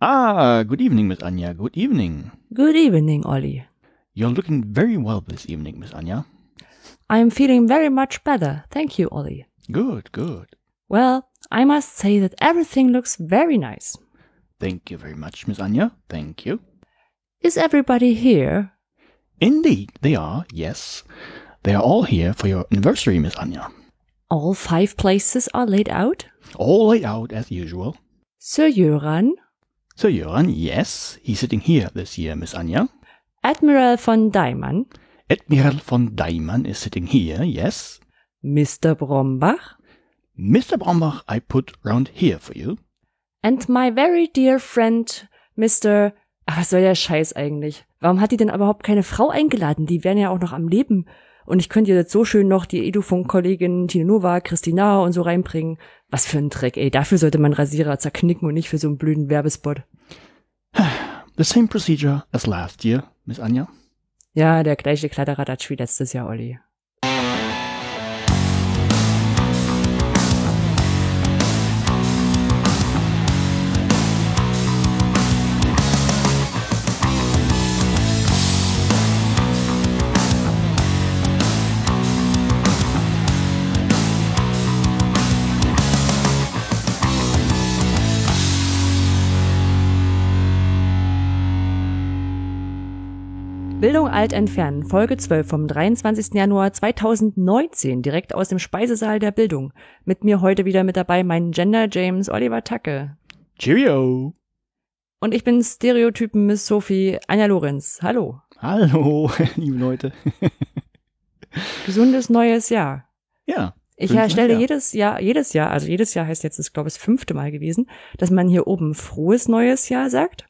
Ah, good evening, Miss Anya. Good evening. Good evening, Ollie. You're looking very well this evening, Miss Anya. I am feeling very much better. Thank you, Ollie. Good, good. Well, I must say that everything looks very nice. Thank you very much, Miss Anya. Thank you. Is everybody here? Indeed, they are, yes. They are all here for your anniversary, Miss Anya. All five places are laid out? All laid out as usual. Sir Göran, Sir Joran, yes, he's sitting here this year, Miss Anya. Admiral von Daimann, Admiral von Daimann is sitting here, yes. Mr. Brombach, Mr. Brombach I put round here for you. and my very dear friend, Mr. Ach, was soll der Scheiß eigentlich? Warum hat die denn überhaupt keine Frau eingeladen? Die wären ja auch noch am Leben. Und ich könnte jetzt so schön noch die Edufunk-Kollegin Tine Nova, Christina und so reinbringen. Was für ein Dreck, ey. Dafür sollte man Rasierer zerknicken und nicht für so einen blöden Werbespot. The same procedure as last year, Miss Anya. Ja, der gleiche Kladderadatsch wie letztes Jahr, Olli. Bildung alt entfernen, Folge 12 vom 23. Januar 2019, direkt aus dem Speisesaal der Bildung. Mit mir heute wieder mit dabei mein Gender James Oliver Tacke. Cheerio. Und ich bin Stereotypen Miss Sophie Anja Lorenz. Hallo. Hallo, liebe Leute. Gesundes neues Jahr. Ja. Ich Gesundes stelle neues Jahr. jedes Jahr, jedes Jahr, also jedes Jahr heißt jetzt, ist glaube ich das fünfte Mal gewesen, dass man hier oben frohes neues Jahr sagt.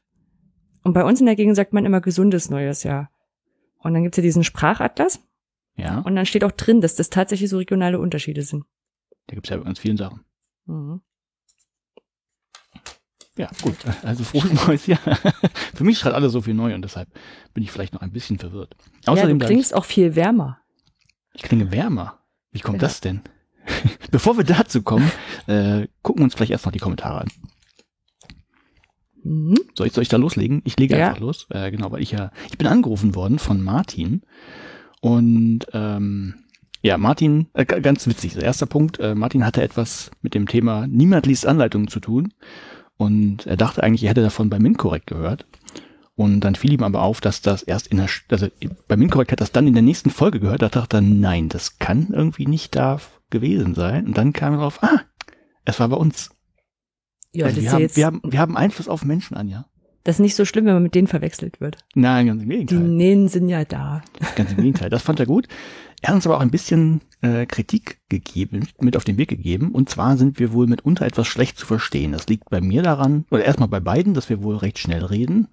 Und bei uns in der Gegend sagt man immer gesundes neues Jahr. Und dann gibt's ja diesen Sprachatlas. Ja, Und dann steht auch drin, dass das tatsächlich so regionale Unterschiede sind. da gibt's ja bei ganz vielen Sachen. Mhm. Ja, gut. Also frohes neues Jahr. Für mich schreibt alles so viel neu und deshalb bin ich vielleicht noch ein bisschen verwirrt. Ja, Außerdem du sag ich, klingst auch viel wärmer. ich klinge wärmer. Wie kommt Ja. das denn? Bevor wir dazu kommen, äh, gucken wir uns gleich erst noch die Kommentare an. Mhm. Soll ich, soll ich da loslegen? Ich lege Ja. einfach los. Äh, genau, weil ich ja, ich bin angerufen worden von Martin. Und ähm, ja, Martin, äh, ga- ganz witzig, der erste Punkt, äh, Martin hatte etwas mit dem Thema Niemand liest Anleitungen zu tun. Und er dachte eigentlich, er hätte davon bei MinCorrect gehört. Und dann fiel ihm aber auf, dass das erst in der, also bei MinCorrect hat das dann in der nächsten Folge gehört. Da dachte er, nein, das kann irgendwie nicht da gewesen sein. Und dann kam er drauf, ah, es war bei uns. Ja, also das, wir, haben, wir, haben, wir haben Einfluss auf Menschen, Anja. das ist nicht so schlimm, wenn man mit denen verwechselt wird. Nein, ganz im Die Gegenteil. Nähen sind ja da. Ganz im Gegenteil. Das fand er gut. Er hat uns aber auch ein bisschen äh, Kritik gegeben, mit auf den Weg gegeben. Und zwar sind wir wohl mitunter etwas schlecht zu verstehen. Das liegt bei mir daran, oder erstmal bei beiden, dass wir wohl recht schnell reden.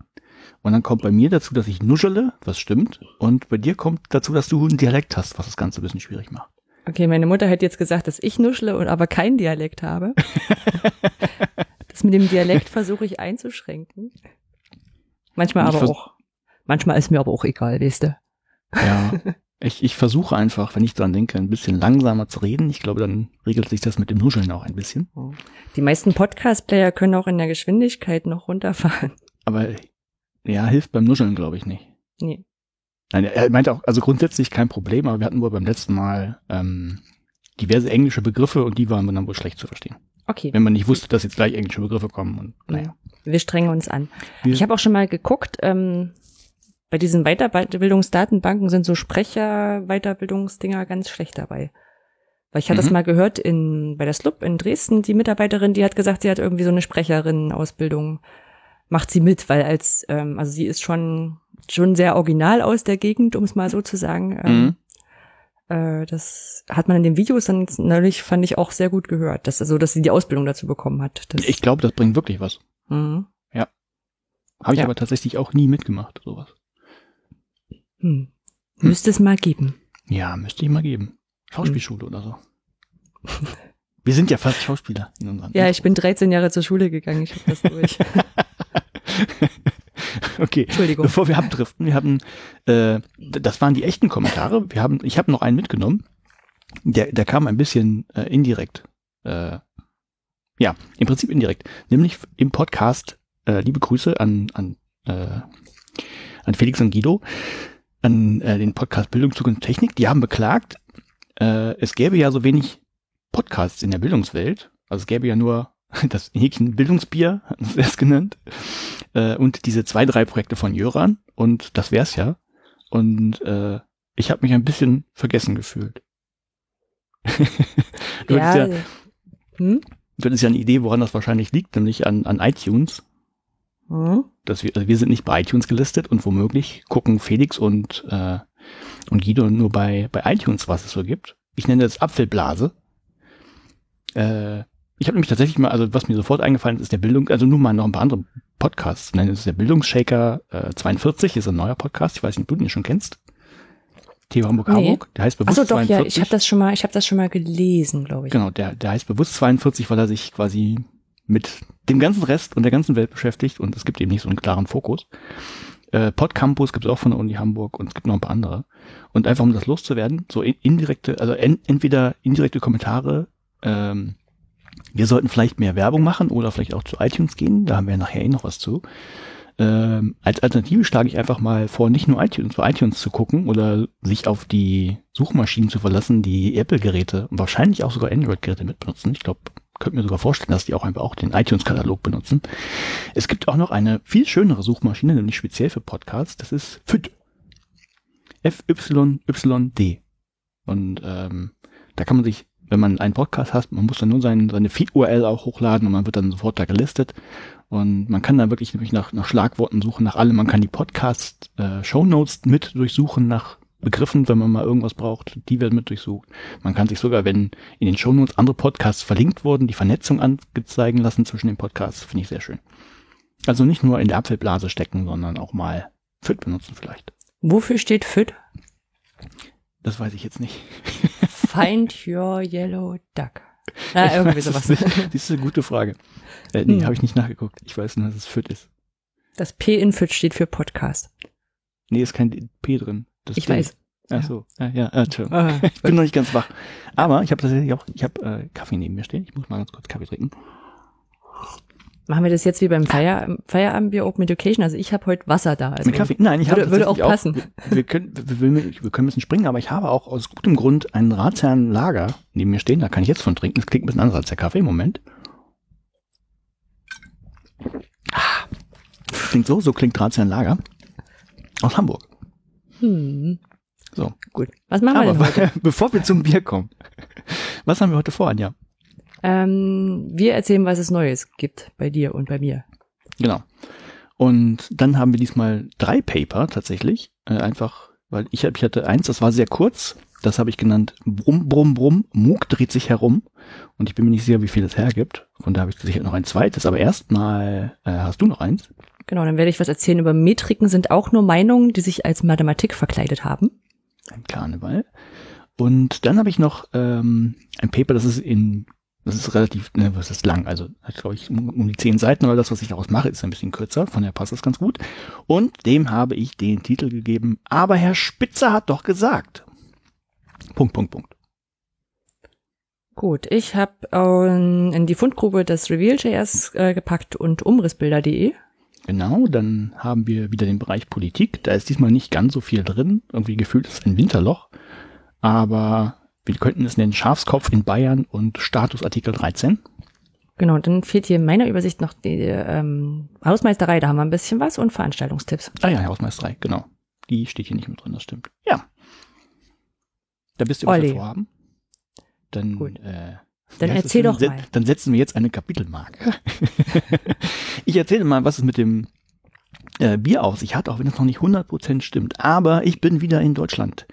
Und dann kommt bei mir dazu, dass ich nuschele, was stimmt. Und bei dir kommt dazu, dass du einen Dialekt hast, was das Ganze ein bisschen schwierig macht. Okay, meine Mutter hat jetzt gesagt, dass ich nuschle und aber keinen Dialekt habe. das mit dem Dialekt versuche ich einzuschränken. Manchmal aber auch. Manchmal ist mir aber auch egal, weißt du. Ja, ich, ich versuche einfach, wenn ich dran denke, ein bisschen langsamer zu reden. Ich glaube, dann regelt sich das mit dem Nuscheln auch ein bisschen. Die meisten Podcast-Player können auch in der Geschwindigkeit noch runterfahren. Aber ja, hilft beim Nuscheln, glaube ich, nicht. Nee. Nein, er meinte auch, also grundsätzlich kein Problem, aber wir hatten wohl beim letzten Mal ähm, diverse englische Begriffe und die waren dann wohl schlecht zu verstehen. Okay. Wenn man nicht wusste, dass jetzt gleich englische Begriffe kommen und naja. Wir strengen uns an. Wir- Ich habe auch schon mal geguckt, ähm, bei diesen Weiterbildungsdatenbanken sind so Sprecher-Weiterbildungsdinger ganz schlecht dabei. Weil ich hatte das Mhm. mal gehört in, bei der SLUB in Dresden, die Mitarbeiterin, die hat gesagt, sie hat irgendwie so eine Sprecherin-Ausbildung, macht sie mit, weil als, ähm, also sie ist schon, schon sehr original aus der Gegend, um es mal so zu sagen. Ähm, Mhm. äh, das hat man in den Videos dann neulich, fand ich, auch sehr gut gehört, dass, also, dass sie die Ausbildung dazu bekommen hat. Ich glaube, das bringt wirklich was. Mhm. Habe ich Ja. aber tatsächlich auch nie mitgemacht, sowas. Hm. Müsste es mal geben. Ja, müsste ich mal geben. Schauspielschule oder so. Wir sind ja fast Schauspieler in unserem Ja, ich bin 13 Jahre zur Schule gegangen, ich habe das durch. Okay. Entschuldigung. Bevor wir abdriften, wir haben, äh, das waren die echten Kommentare. Wir haben, ich habe noch einen mitgenommen. Der, der kam ein bisschen äh, indirekt. Äh, ja, im Prinzip indirekt. Nämlich im Podcast äh, liebe Grüße an, an, äh, an Felix und Guido, an äh, den Podcast Bildung, Zukunft Technik. Die haben beklagt, äh, es gäbe ja so wenig Podcasts in der Bildungswelt. Also es gäbe ja nur das Häkchen Bildungsbier, hatten sie es genannt, äh, und diese zwei, drei Projekte von Jöran und das wär's ja. Und äh, ich habe mich ein bisschen vergessen gefühlt. du, Ja, hattest ja, hm? du hattest ja eine Idee, woran das wahrscheinlich liegt, nämlich an, an iTunes. Hm? Dass wir, also wir sind nicht bei iTunes gelistet und womöglich gucken Felix und, äh, und Guido nur bei, bei iTunes, was es so gibt. Ich nenne das Apfelblase. Äh, ich habe nämlich tatsächlich mal, also was mir sofort eingefallen ist, ist der Bildung, also nur mal noch ein paar andere Podcasts. Nein, das ist der Bildungsshaker äh, 42, ist ein neuer Podcast. Ich weiß nicht, ob du den schon kennst. Theo Hamburg Nee. Harburg. Der heißt bewusst Achso, doch, 42. ja, ich habe das schon mal, ich habe das schon mal gelesen, glaube ich. Genau, der, der heißt bewusst 42, weil er sich quasi mit dem ganzen Rest und der ganzen Welt beschäftigt und es gibt eben nicht so einen klaren Fokus. Äh, Podcampus gibt es auch von der Uni Hamburg und es gibt noch ein paar andere. Und einfach um das loszuwerden, so in- indirekte, also en, entweder indirekte Kommentare, ähm, wir sollten vielleicht mehr Werbung machen oder vielleicht auch zu iTunes gehen, da haben wir nachher eh noch was zu. Ähm, als Alternative schlage ich einfach mal vor, nicht nur iTunes, zu iTunes zu gucken oder sich auf die Suchmaschinen zu verlassen, die Apple-Geräte und wahrscheinlich auch sogar Android-Geräte mitbenutzen. Ich glaube, könnte mir sogar vorstellen, dass die auch einfach auch den iTunes-Katalog benutzen. Es gibt auch noch eine viel schönere Suchmaschine, nämlich speziell für Podcasts. Das ist FYD. F-Y-Y-D. Und ähm, da kann man sich, wenn man einen Podcast hat, man muss dann nur sein, seine Feed-URL auch hochladen und man wird dann sofort da gelistet. Und man kann da wirklich nämlich nach, nach Schlagworten suchen, nach allem. Man kann die Podcast-Shownotes mit durchsuchen nach Begriffen, wenn man mal irgendwas braucht. Die werden mit durchsucht. Man kann sich sogar, wenn in den Shownotes andere Podcasts verlinkt wurden, die Vernetzung anzeigen lassen zwischen den Podcasts. Finde ich sehr schön. Also nicht nur in der Apfelblase stecken, sondern auch mal FIT benutzen vielleicht. Wofür steht FIT? Das weiß ich jetzt nicht. Find your yellow duck. Ja, irgendwie Das sowas. ist, das ist eine gute Frage. Äh, nee, Hm. habe ich nicht nachgeguckt. Ich weiß nur, dass es FIT ist. Das P in FIT steht für Podcast. Nee, ist kein P drin. Das Ich D. weiß. Ach so. Ja, ja, äh, Entschuldigung. Ah, Ich bin noch nicht ganz wach. Aber ich habe tatsächlich auch, ich habe äh, Kaffee neben mir stehen. Ich muss mal ganz kurz Kaffee trinken. Machen wir das jetzt wie beim Feier, Feierabendbier Open Education? Also ich habe heute Wasser da. Also Mit Kaffee? Nein, ich habe würde, würde auch passen. Wir, wir, können, wir, wir, wir können ein bisschen springen, aber ich habe auch aus gutem Grund einen Ratsherrn Lager neben mir stehen. Da kann ich jetzt von trinken. Das klingt ein bisschen anders als der Kaffee. Moment. Ah, klingt so, so klingt Ratsherrn Lager aus Hamburg. Hm. So. Gut. Was machen wir denn Aber heute? bevor wir zum Bier kommen, was haben wir heute vor, Anja? Ähm, wir erzählen, was es Neues gibt bei dir und bei mir. Genau. Und dann haben wir diesmal drei Paper tatsächlich. Äh, einfach, weil ich, ich hatte eins, das war sehr kurz. Das habe ich genannt Brumm, Brumm, Brumm. Moog dreht sich herum. Und ich bin mir nicht sicher, wie viel es hergibt. Von da habe ich sicher noch ein zweites. Aber erstmal äh, hast du noch eins. Genau, dann werde ich was erzählen über Metriken sind auch nur Meinungen, die sich als Mathematik verkleidet haben. Ein Karneval. Und dann habe ich noch ähm, ein Paper, das ist in, das ist relativ, ne, was ist lang, also hat glaube ich um, die zehn Seiten, aber das, was ich daraus mache, ist ein bisschen kürzer, von daher passt das ganz gut. Und dem habe ich den Titel gegeben, aber Herr Spitzer hat doch gesagt. Punkt, Punkt, Punkt. Gut, ich habe ähm, in die Fundgrube das Reveal.js äh, gepackt und umrissbilder.de. Genau, dann haben wir wieder den Bereich Politik. Da ist diesmal nicht ganz so viel drin. Irgendwie gefühlt ist es ein Winterloch. Aber wir könnten es nennen Schafskopf in Bayern und Statusartikel 13. Genau, dann fehlt hier in meiner Übersicht noch die ähm, Hausmeisterei, da haben wir ein bisschen was und Veranstaltungstipps. Ah ja, Hausmeisterei, genau. Die steht hier nicht mit drin, das stimmt. Ja. Da bist du was vorhaben. Dann, Gut. äh, Dann erzähl das doch mal. Dann setzen wir jetzt eine Kapitelmarke. ich erzähle mal, was es mit dem äh, Bier auf sich hat, auch wenn es noch nicht 100% stimmt. Aber ich bin wieder in Deutschland.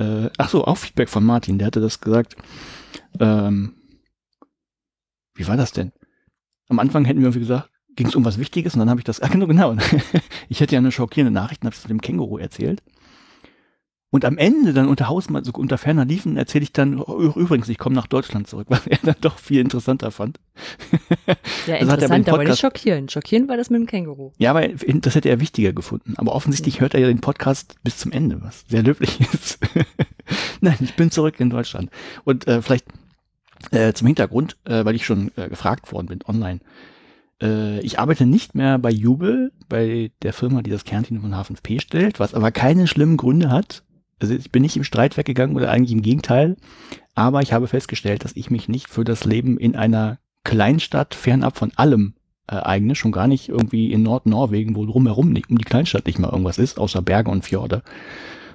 Äh, ach so, auch Feedback von Martin, der hatte das gesagt. Ähm, wie war das denn? Am Anfang hätten wir irgendwie gesagt, ging es um was Wichtiges und dann habe ich das, ach genau, genau. ich hätte ja eine schockierende Nachricht und habe es dem Känguru erzählt. Und am Ende dann unter Hausmann, so unter ferner Liefen, erzähle ich dann, oh, übrigens, ich komme nach Deutschland zurück, was er dann doch viel interessanter fand. Ja, dem interessant, aber nicht schockierend. Schockierend war das mit dem Känguru. Ja, aber das hätte er wichtiger gefunden. Aber offensichtlich hört er ja den Podcast bis zum Ende, was sehr löblich ist. Nein, ich bin zurück in Deutschland. Und äh, vielleicht äh, zum Hintergrund, äh, weil ich schon äh, gefragt worden bin online. Äh, ich arbeite nicht mehr bei Jubel, bei der Firma, die das Kernteam von H5P stellt, was aber keine schlimmen Gründe hat. Also ich bin nicht im Streit weggegangen oder eigentlich im Gegenteil. Aber ich habe festgestellt, dass ich mich nicht für das Leben in einer Kleinstadt fernab von allem äh, eigne, schon gar nicht irgendwie in Nordnorwegen, wo drumherum nicht, um die Kleinstadt nicht mal irgendwas ist, außer Berge und Fjorde.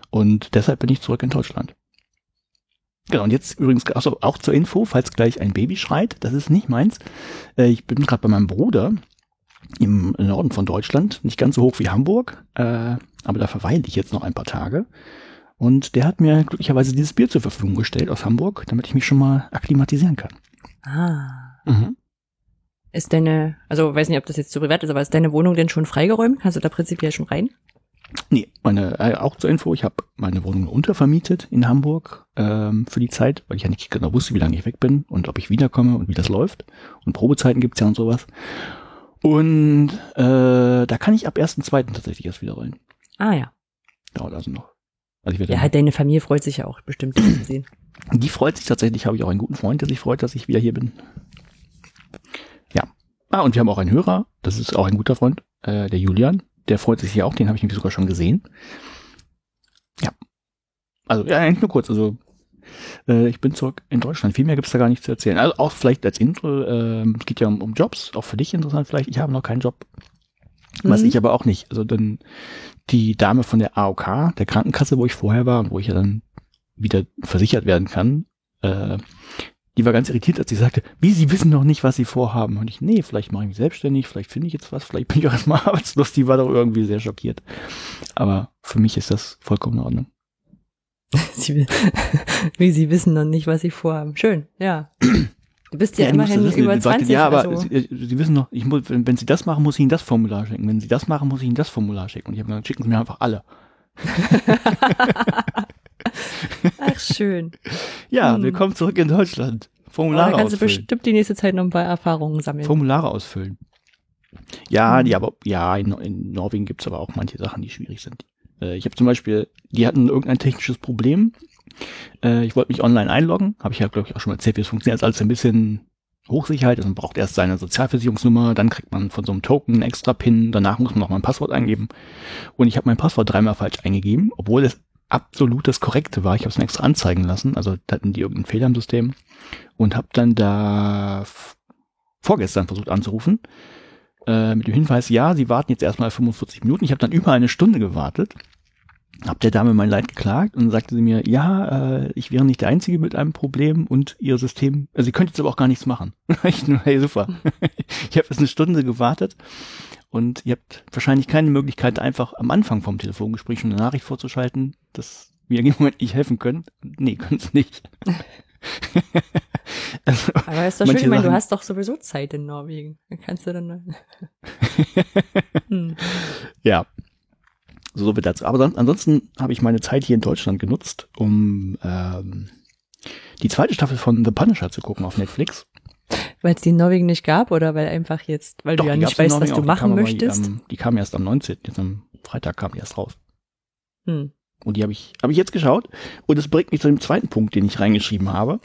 Und deshalb bin ich zurück in Deutschland. Genau, und jetzt übrigens also auch zur Info, falls gleich ein Baby schreit, das ist nicht meins. Äh, ich bin gerade bei meinem Bruder im Norden von Deutschland, nicht ganz so hoch wie Hamburg, äh, aber da verweile ich jetzt noch ein paar Tage. Und der hat mir glücklicherweise dieses Bier zur Verfügung gestellt aus Hamburg, damit ich mich schon mal akklimatisieren kann. Ah. Mhm. Ist deine, also weiß nicht, ob das jetzt zu privat ist, aber ist deine Wohnung denn schon freigeräumt? Kannst du da prinzipiell schon rein? Nee, meine, äh, auch zur Info, ich habe meine Wohnung untervermietet in Hamburg ähm, für die Zeit, weil ich ja nicht genau wusste, wie lange ich weg bin und ob ich wiederkomme und wie das läuft. Und Probezeiten gibt's ja und sowas. Und äh, da kann ich ab 1.2. tatsächlich erst wieder rein. Ah ja. Dauert also noch. Also ja, halt deine Familie freut sich ja auch bestimmt, das zu sehen. Die freut sich tatsächlich, habe ich auch einen guten Freund, der sich freut, dass ich wieder hier bin. Ja. Ah, und wir haben auch einen Hörer, das ist auch ein guter Freund, äh, der Julian, der freut sich ja auch, den habe ich nämlich sogar schon gesehen. Ja. Also, ja, eigentlich nur kurz. Also, äh, ich bin zurück in Deutschland. Viel mehr gibt's da gar nicht zu erzählen. Also auch vielleicht als Intro, äh, es geht ja um, um Jobs, auch für dich interessant vielleicht. Ich habe noch keinen Job. Mhm. Was ich aber auch nicht. Also dann die Dame von der AOK, der Krankenkasse, wo ich vorher war und wo ich ja dann wieder versichert werden kann, äh, die war ganz irritiert, als sie sagte, wie, Sie wissen noch nicht, was Sie vorhaben. Und ich, nee, vielleicht mache ich mich selbstständig, vielleicht finde ich jetzt was, vielleicht bin ich auch erstmal arbeitslos. Die war doch irgendwie sehr schockiert. Aber für mich ist das vollkommen in Ordnung. Sie, wie Sie wissen noch nicht, was Sie vorhaben. Schön, ja. Du bist ja, ja immerhin wissen, über 20. Ja, aber also. Sie, Sie, wissen noch, muss, wenn, wenn, Sie das machen, muss ich Ihnen das Formular schicken. Wenn Sie das machen, muss ich Ihnen das Formular schicken. Und ich habe gesagt, schicken Sie mir einfach alle. Ach, schön. Ja, hm. willkommen zurück in Deutschland. Formulare oh, da kannst ausfüllen. du bestimmt die nächste Zeit noch ein paar Erfahrungen sammeln. Formulare ausfüllen. Ja, hm. die aber, ja, in, in Norwegen gibt's aber auch manche Sachen, die schwierig sind. Äh, ich habe zum Beispiel, die hatten irgendein technisches Problem. Äh, ich wollte mich online einloggen, habe ich ja, glaube ich, auch schon mal erzählt, wie es funktioniert. Also ein bisschen Hochsicherheit, also man braucht erst seine Sozialversicherungsnummer, dann kriegt man von so einem Token einen extra PIN, danach muss man noch mal ein Passwort eingeben. Und ich habe mein Passwort dreimal falsch eingegeben, obwohl es absolut das Korrekte war. Ich habe es extra anzeigen lassen, also da hatten die irgendeinen Fehler im System und habe dann da vorgestern versucht anzurufen äh, mit dem Hinweis, ja, sie warten jetzt erstmal 45 Minuten. Ich habe dann über eine Stunde gewartet, habe der Dame mein Leid geklagt und sagte sie mir, ja, äh, ich wäre nicht der Einzige mit einem Problem und ihr System, also sie könnte jetzt aber auch gar nichts machen. ich nur, hey, super. ich habe jetzt eine Stunde gewartet und ihr habt wahrscheinlich keine Möglichkeit, einfach am Anfang vom Telefongespräch schon eine Nachricht vorzuschalten, dass wir in dem Moment nicht helfen können. Nee, können es nicht. also, Aber ist doch schön, ich meine, du hast doch sowieso Zeit in Norwegen. Dann kannst du dann. hm. Ja. So wird dazu. Aber ansonsten habe ich meine Zeit hier in Deutschland genutzt, um ähm, die zweite Staffel von The Punisher zu gucken auf Netflix. Weil es die in Norwegen nicht gab oder weil einfach jetzt, weil Doch, du ja nicht weißt, was du auch. machen die möchtest? Die, ähm, die kam erst am 19. Jetzt am Freitag kam die erst raus. Hm. Und die habe ich, hab ich jetzt geschaut. Und das bringt mich zu dem zweiten Punkt, den ich reingeschrieben habe.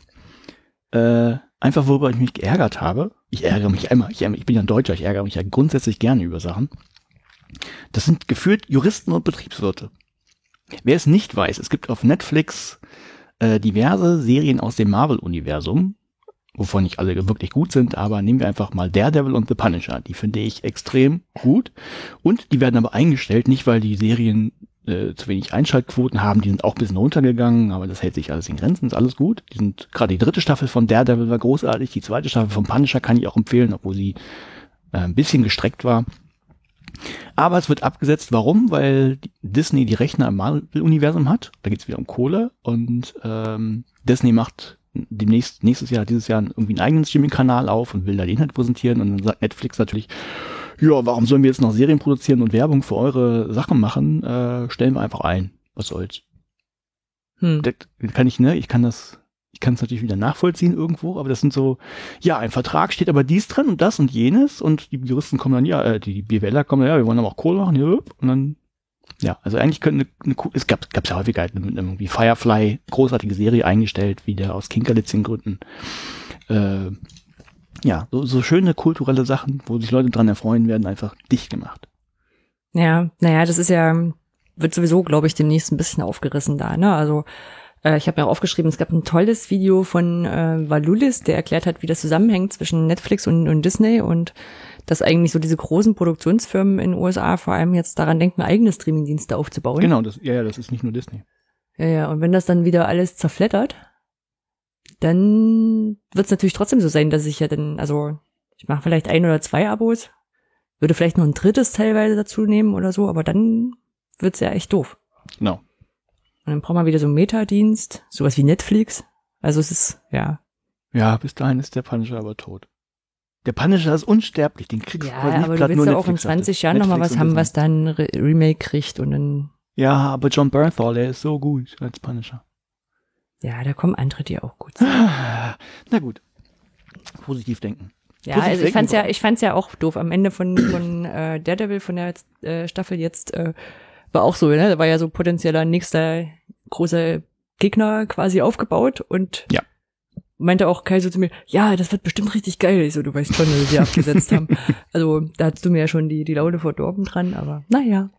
Äh, einfach worüber ich mich geärgert habe. Ich ärgere mich einmal, ich, ich bin ja ein Deutscher, ich ärgere mich ja grundsätzlich gerne über Sachen. Das sind gefühlt Juristen und Betriebswirte. Wer es nicht weiß, es gibt auf Netflix äh, diverse Serien aus dem Marvel-Universum, wovon nicht alle wirklich gut sind, aber nehmen wir einfach mal Daredevil und The Punisher. Die finde ich extrem gut. Und die werden aber eingestellt, nicht weil die Serien äh, zu wenig Einschaltquoten haben, die sind auch ein bisschen runtergegangen, aber das hält sich alles in Grenzen, ist alles gut. Die sind, gerade die dritte Staffel von Daredevil war großartig, die zweite Staffel von Punisher kann ich auch empfehlen, obwohl sie äh, ein bisschen gestreckt war. Aber es wird abgesetzt. Warum? Weil Disney die Rechner im Marvel-Universum hat. Da geht es wieder um Kohle. Und ähm, Disney macht demnächst, nächstes Jahr, dieses Jahr irgendwie einen eigenen Streaming-Kanal auf und will da den halt präsentieren. Und dann sagt Netflix natürlich, ja, warum sollen wir jetzt noch Serien produzieren und Werbung für eure Sachen machen? Äh, stellen wir einfach ein. Was soll's? Hm. Das kann ich, ne? Ich kann das, ich kann es natürlich wieder nachvollziehen irgendwo, aber das sind so, ja, ein Vertrag steht aber dies drin und das und jenes und die Juristen kommen dann, ja, äh, die BWLer kommen, ja, wir wollen aber auch Kohle machen, ja, und dann ja, also eigentlich könnte eine, eine es gab gab's ja häufiger halt irgendwie Firefly, großartige Serie eingestellt, wieder aus Kinkerlitzchen Gründen. Äh, ja, so, so schöne kulturelle Sachen, wo sich Leute dran erfreuen, werden einfach dicht gemacht. Ja, naja, das ist ja, wird sowieso, glaube ich, demnächst ein bisschen aufgerissen da, ne? Also äh, ich habe mir auch aufgeschrieben, es gab ein tolles Video von äh, Valulis, der erklärt hat, wie das zusammenhängt zwischen Netflix und, und Disney und dass eigentlich so diese großen Produktionsfirmen in den USA vor allem jetzt daran denken, eigene Streamingdienste aufzubauen. Genau, das, ja, ja, das ist nicht nur Disney. Ja, ja, und wenn das dann wieder alles zerflettert, dann wird es natürlich trotzdem so sein, dass ich ja dann, also ich mache vielleicht ein oder zwei Abos, würde vielleicht noch ein drittes teilweise dazu nehmen oder so, aber dann wird's ja echt doof. Genau. Und dann braucht man wieder so einen Metadienst, sowas wie Netflix. Also es ist, ja. Ja, bis dahin ist der Punisher aber tot. Der Punisher ist unsterblich, den kriegst Ja, quasi aber du willst ja auch in Netflix hatte. 20 Jahren nochmal was haben, was dann Re Remake kriegt und dann, Ja, aber John Bernthal, der ist so gut als Punisher. ja, da kommen andere, die auch gut sind. Na gut. Positiv denken. Ja, Positiv also ich denken fand's ja, ich fand's ja auch doof. Am Ende von, von äh, Daredevil, von der äh, Staffel jetzt, äh, war auch so, ne? Da war ja so potenzieller nächster großer Gegner quasi aufgebaut und Ja. meinte auch Kai so zu mir, ja, das wird bestimmt richtig geil. Ich so, du weißt schon, wie wir abgesetzt haben. Also da hast du mir ja schon die, die Laune verdorben dran, aber naja.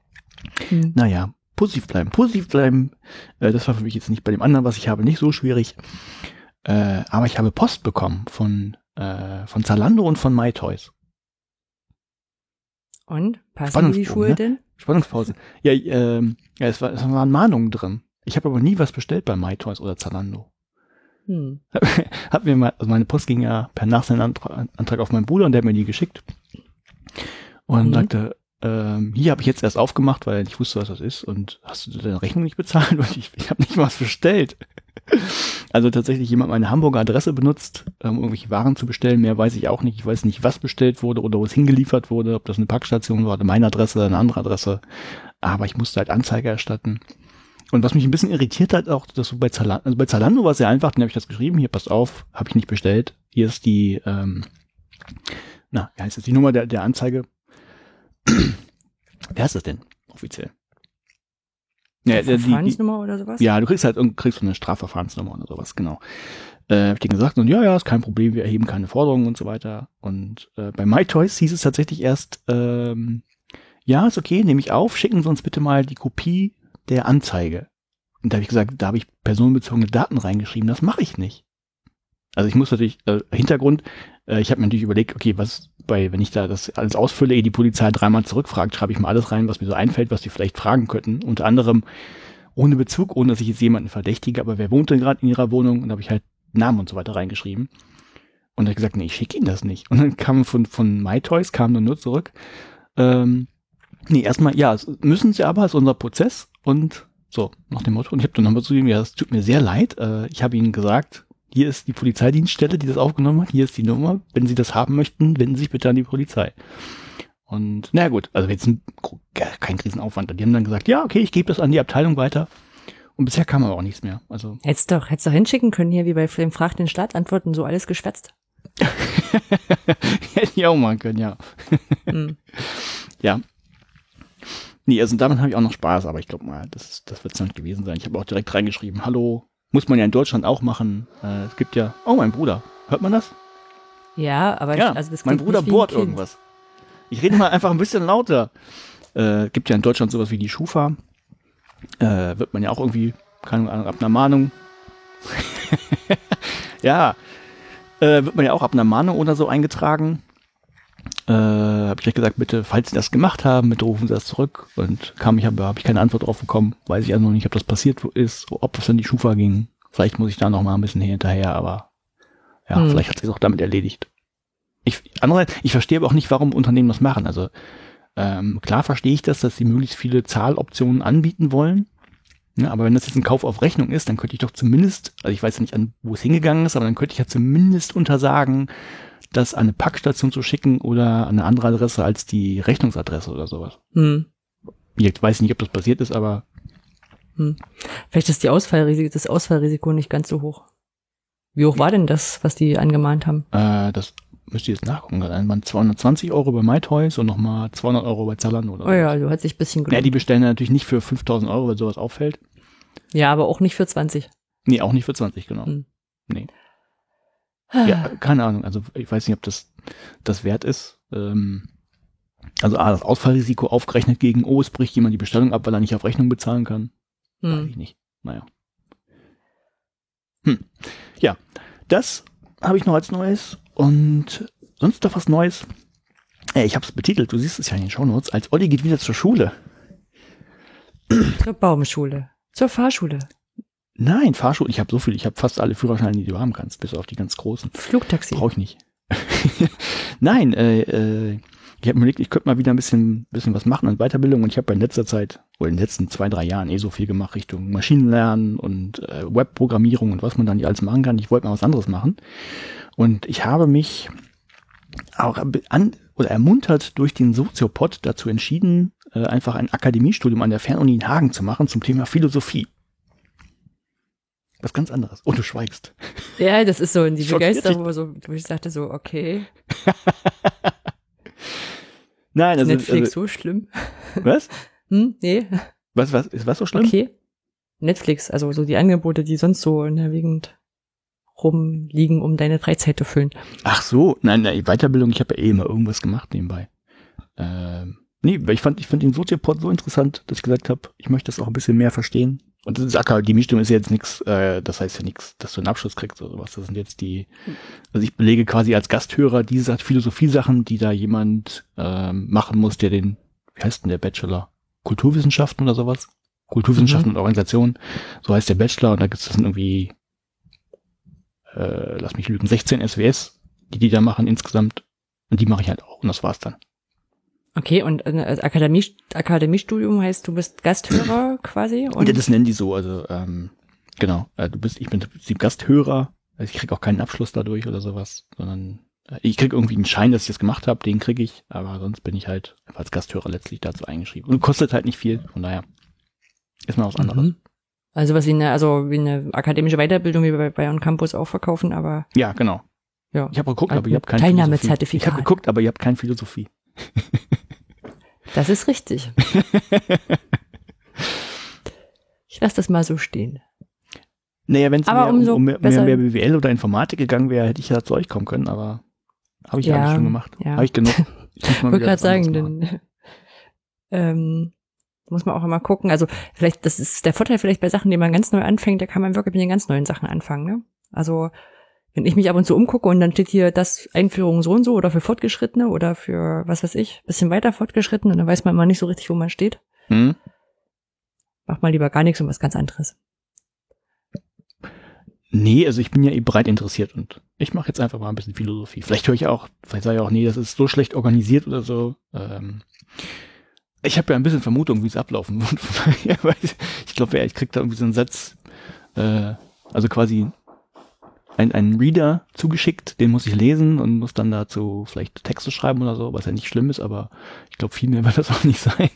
Hm. Naja, positiv bleiben. Positiv bleiben, äh, das war für mich jetzt nicht bei dem anderen, was ich habe, nicht so schwierig. Äh, aber ich habe Post bekommen von, äh, von Zalando und von MyToys. Und? Passen die Schuhe ne? denn? Spannungspause. Ja, ähm, ja es, war, es waren Mahnungen drin. Ich habe aber nie was bestellt bei MyToys oder Zalando. Hm. Hat mir mal, also meine Post ging ja per Nachsendeantrag Antrag auf meinen Bruder und der hat mir die geschickt. Und Mhm. sagte, ähm, hier habe ich jetzt erst aufgemacht, weil ich wusste, was das ist. Und hast du deine Rechnung nicht bezahlt? Und ich, ich habe nicht was bestellt. Also tatsächlich jemand meine Hamburger Adresse benutzt, um irgendwelche Waren zu bestellen. Mehr weiß ich auch nicht. Ich weiß nicht, was bestellt wurde oder wo es hingeliefert wurde, ob das eine Packstation war, meine Adresse eine andere Adresse. Aber ich musste halt Anzeige erstatten. Und was mich ein bisschen irritiert hat, auch, dass so bei Zalando, also bei Zalando war es sehr einfach, dann habe ich das geschrieben, hier passt auf, habe ich nicht bestellt. Hier ist die, ähm, na, wie heißt das, die Nummer der, der Anzeige. Wer ist das denn offiziell? Ja, die, die, Verfahrensnummer oder sowas? ja, du kriegst halt kriegst so eine Strafverfahrensnummer oder sowas, genau. Äh, hab ich denen gesagt, und ja, ja, ist kein Problem, wir erheben keine Forderungen und so weiter. Und äh, bei MyToys hieß es tatsächlich erst, ähm, ja, ist okay, nehme ich auf, schicken Sie uns bitte mal die Kopie der Anzeige. Und da habe ich gesagt, da habe ich personenbezogene Daten reingeschrieben, das mache ich nicht. Also ich muss natürlich, äh, Hintergrund, äh, ich habe mir natürlich überlegt, okay, was bei, wenn ich da das alles ausfülle, ehe die Polizei dreimal zurückfragt, schreibe ich mal alles rein, was mir so einfällt, was die vielleicht fragen könnten. Unter anderem ohne Bezug, ohne dass ich jetzt jemanden verdächtige, aber wer wohnt denn gerade in ihrer Wohnung? Und da habe ich halt Namen und so weiter reingeschrieben. Und er hat gesagt, nee, ich schicke Ihnen das nicht. Und dann kam von, von MyToys, kam dann nur zurück, ähm, nee, erstmal, ja, müssen Sie aber, ist unser Prozess und so, nach dem Motto. Und ich habe dann nochmal zugegeben, ja, es tut mir sehr leid. Äh, ich habe Ihnen gesagt, hier ist die Polizeidienststelle, die das aufgenommen hat, hier ist die Nummer. Wenn Sie das haben möchten, wenden Sie sich bitte an die Polizei. Und na gut, also jetzt ein, kein Riesenaufwand. Die haben dann gesagt, ja, okay, ich gebe das an die Abteilung weiter. Und bisher kam aber auch nichts mehr. Also Hättest doch, hättest doch hinschicken können hier, wie bei dem Frag den Staat, Antworten, so alles geschwätzt. hätte ich auch machen können, ja. Hm. Ja. Nee, also damit habe ich auch noch Spaß, aber ich glaube mal, das, das wird es nicht gewesen sein. Ich habe auch direkt reingeschrieben, hallo, muss man ja in Deutschland auch machen. Äh, es gibt ja, oh, mein Bruder. Hört man das? Ja, aber Ja, ich, also das mein Bruder bohrt irgendwas. Ich rede mal einfach ein bisschen lauter. Äh, gibt ja in Deutschland sowas wie die Schufa. Äh, wird man ja auch irgendwie, keine Ahnung, ab einer Mahnung. ja, äh, wird man ja auch ab einer Mahnung oder so eingetragen. Äh, habe ich gesagt, bitte, falls Sie das gemacht haben, bitte rufen Sie das zurück. Und kam ich aber, habe ich keine Antwort drauf bekommen. Weiß ich also noch nicht, ob das passiert ist, ob es an die Schufa ging. Vielleicht muss ich da noch mal ein bisschen hinterher, aber ja, Hm. vielleicht hat sich auch damit erledigt. Ich, andererseits, ich verstehe aber auch nicht, warum Unternehmen das machen. Also ähm, klar verstehe ich das, dass sie möglichst viele Zahloptionen anbieten wollen. Ja, aber wenn das jetzt ein Kauf auf Rechnung ist, dann könnte ich doch zumindest, also ich weiß ja nicht, an wo es hingegangen ist, aber dann könnte ich ja zumindest untersagen, das an eine Packstation zu schicken oder an eine andere Adresse als die Rechnungsadresse oder sowas. Hm. Ich weiß nicht, ob das passiert ist, aber Vielleicht ist die Ausfallrisiko, das Ausfallrisiko nicht ganz so hoch. Wie hoch war denn das, was die angemahnt haben? äh, das müsst ihr jetzt nachgucken. Dann waren 220 Euro bei MyToys und nochmal 200 Euro bei Zalando oder Oh ja, du hat sich ein bisschen Ja, gelohnt. die bestellen natürlich nicht für 5000 Euro, weil sowas auffällt. Ja, aber auch nicht für 20. Nee, auch nicht für 20, genau. Hm. Nee. Ja, keine Ahnung. Also ich weiß nicht, ob das das wert ist. Ähm, also A, das Ausfallrisiko aufgerechnet gegen, oh, es bricht jemand die Bestellung ab, weil er nicht auf Rechnung bezahlen kann. Weiß Hm. ich nicht. Naja. Hm. Ja, das habe ich noch als Neues. Und sonst noch was Neues? Äh, ich habe es betitelt, du siehst es ja in den Shownotes, als Olli geht wieder zur Schule. Zur Baumschule. Zur Fahrschule. Nein, Fahrschule, ich habe so viel, ich habe fast alle Führerscheine, die du haben kannst, bis auf die ganz großen. Flugtaxi. Brauche ich nicht. Nein, äh, äh, ich habe mir überlegt, ich könnte mal wieder ein bisschen, bisschen was machen an Weiterbildung und ich habe in letzter Zeit, oder in den letzten zwei, drei Jahren eh so viel gemacht Richtung Maschinenlernen und äh, Webprogrammierung und was man dann nicht alles machen kann. Ich wollte mal was anderes machen. Und ich habe mich auch an, oder ermuntert durch den Soziopod dazu entschieden, äh, einfach ein Akademiestudium an der Fernuni in Hagen zu machen zum Thema Philosophie. Was ganz anderes. Oh, du schweigst. Ja, das ist so in die Begeisterung, wo, so, wo ich sagte so, okay, Nein, also, Netflix also so schlimm. was? Hm, nee, Was, was, ist was so schlimm? okay. Netflix, also so die Angebote, die sonst so in der Gegend rumliegen, um deine Freizeit zu füllen. Ach so, nein, nein, Weiterbildung, ich habe ja eh immer irgendwas gemacht nebenbei. Ähm, nee, weil ich fand, ich fand den Soziopod so interessant, dass ich gesagt habe, ich möchte das auch ein bisschen mehr verstehen. Und das ist Akademiestimmung ist ja jetzt nichts, äh, das heißt ja nichts, dass du einen Abschluss kriegst oder sowas. Das sind jetzt die, also ich belege quasi als Gasthörer diese Philosophie-Sachen, die da jemand ähm, machen muss, der den, wie heißt denn der Bachelor? Kulturwissenschaften oder sowas? Kulturwissenschaften und Organisation, so heißt der Bachelor und da gibt es irgendwie, äh, lass mich lügen, 16 SWS, die die da machen insgesamt. Und die mache ich halt auch und das war's dann. Okay, und äh, Akademie, Akademiestudium heißt, du bist Gasthörer quasi? Und Und das nennen die so, also ähm, genau, äh, du bist, ich bin im Prinzip Gasthörer, also ich krieg auch keinen Abschluss dadurch oder sowas, sondern äh, ich krieg irgendwie einen Schein, dass ich das gemacht habe, den krieg ich, aber sonst bin ich halt als Gasthörer letztlich dazu eingeschrieben. Und kostet halt nicht viel, von daher ist mal was anderes. Mhm. Also was wie eine, also wie eine akademische Weiterbildung wie bei, bei On Campus auch verkaufen, aber Ja, genau. ja. Ich habe geguckt, aber ihr habt kein Teilnahmezertifikat. Ich habe geguckt, aber ihr habt kein Philosophie. Das ist richtig. ich lasse das mal so stehen. Naja, wenn es mehr, um, um mehr, mehr BWL oder Informatik gegangen wäre, hätte ich ja zu euch kommen können, aber habe ich ja, alles schon gemacht. ja. Habe ich genug. Ich wollte gerade sagen, denn ähm, muss man auch immer gucken. Also vielleicht, das ist der Vorteil vielleicht bei Sachen, die man ganz neu anfängt, da kann man wirklich mit den ganz neuen Sachen anfangen. Ne? Also wenn ich mich ab und zu umgucke und dann steht hier das Einführung so und so oder für Fortgeschrittene oder für was weiß ich, bisschen weiter fortgeschritten und dann weiß man immer nicht so richtig, wo man steht. Hm? Macht mal lieber gar nichts und was ganz anderes. Nee, also ich bin ja eh breit interessiert und ich mache jetzt einfach mal ein bisschen Philosophie. Vielleicht höre ich auch, vielleicht sage ich auch, nee, das ist so schlecht organisiert oder so. Ähm, ich habe ja ein bisschen Vermutung, wie es ablaufen wird. Ich glaube, ja, ich krieg da irgendwie so einen Satz, äh, also quasi ein, einen Reader zugeschickt, den muss ich lesen und muss dann dazu vielleicht Texte schreiben oder so, was ja nicht schlimm ist, aber ich glaube, viel mehr wird das auch nicht sein.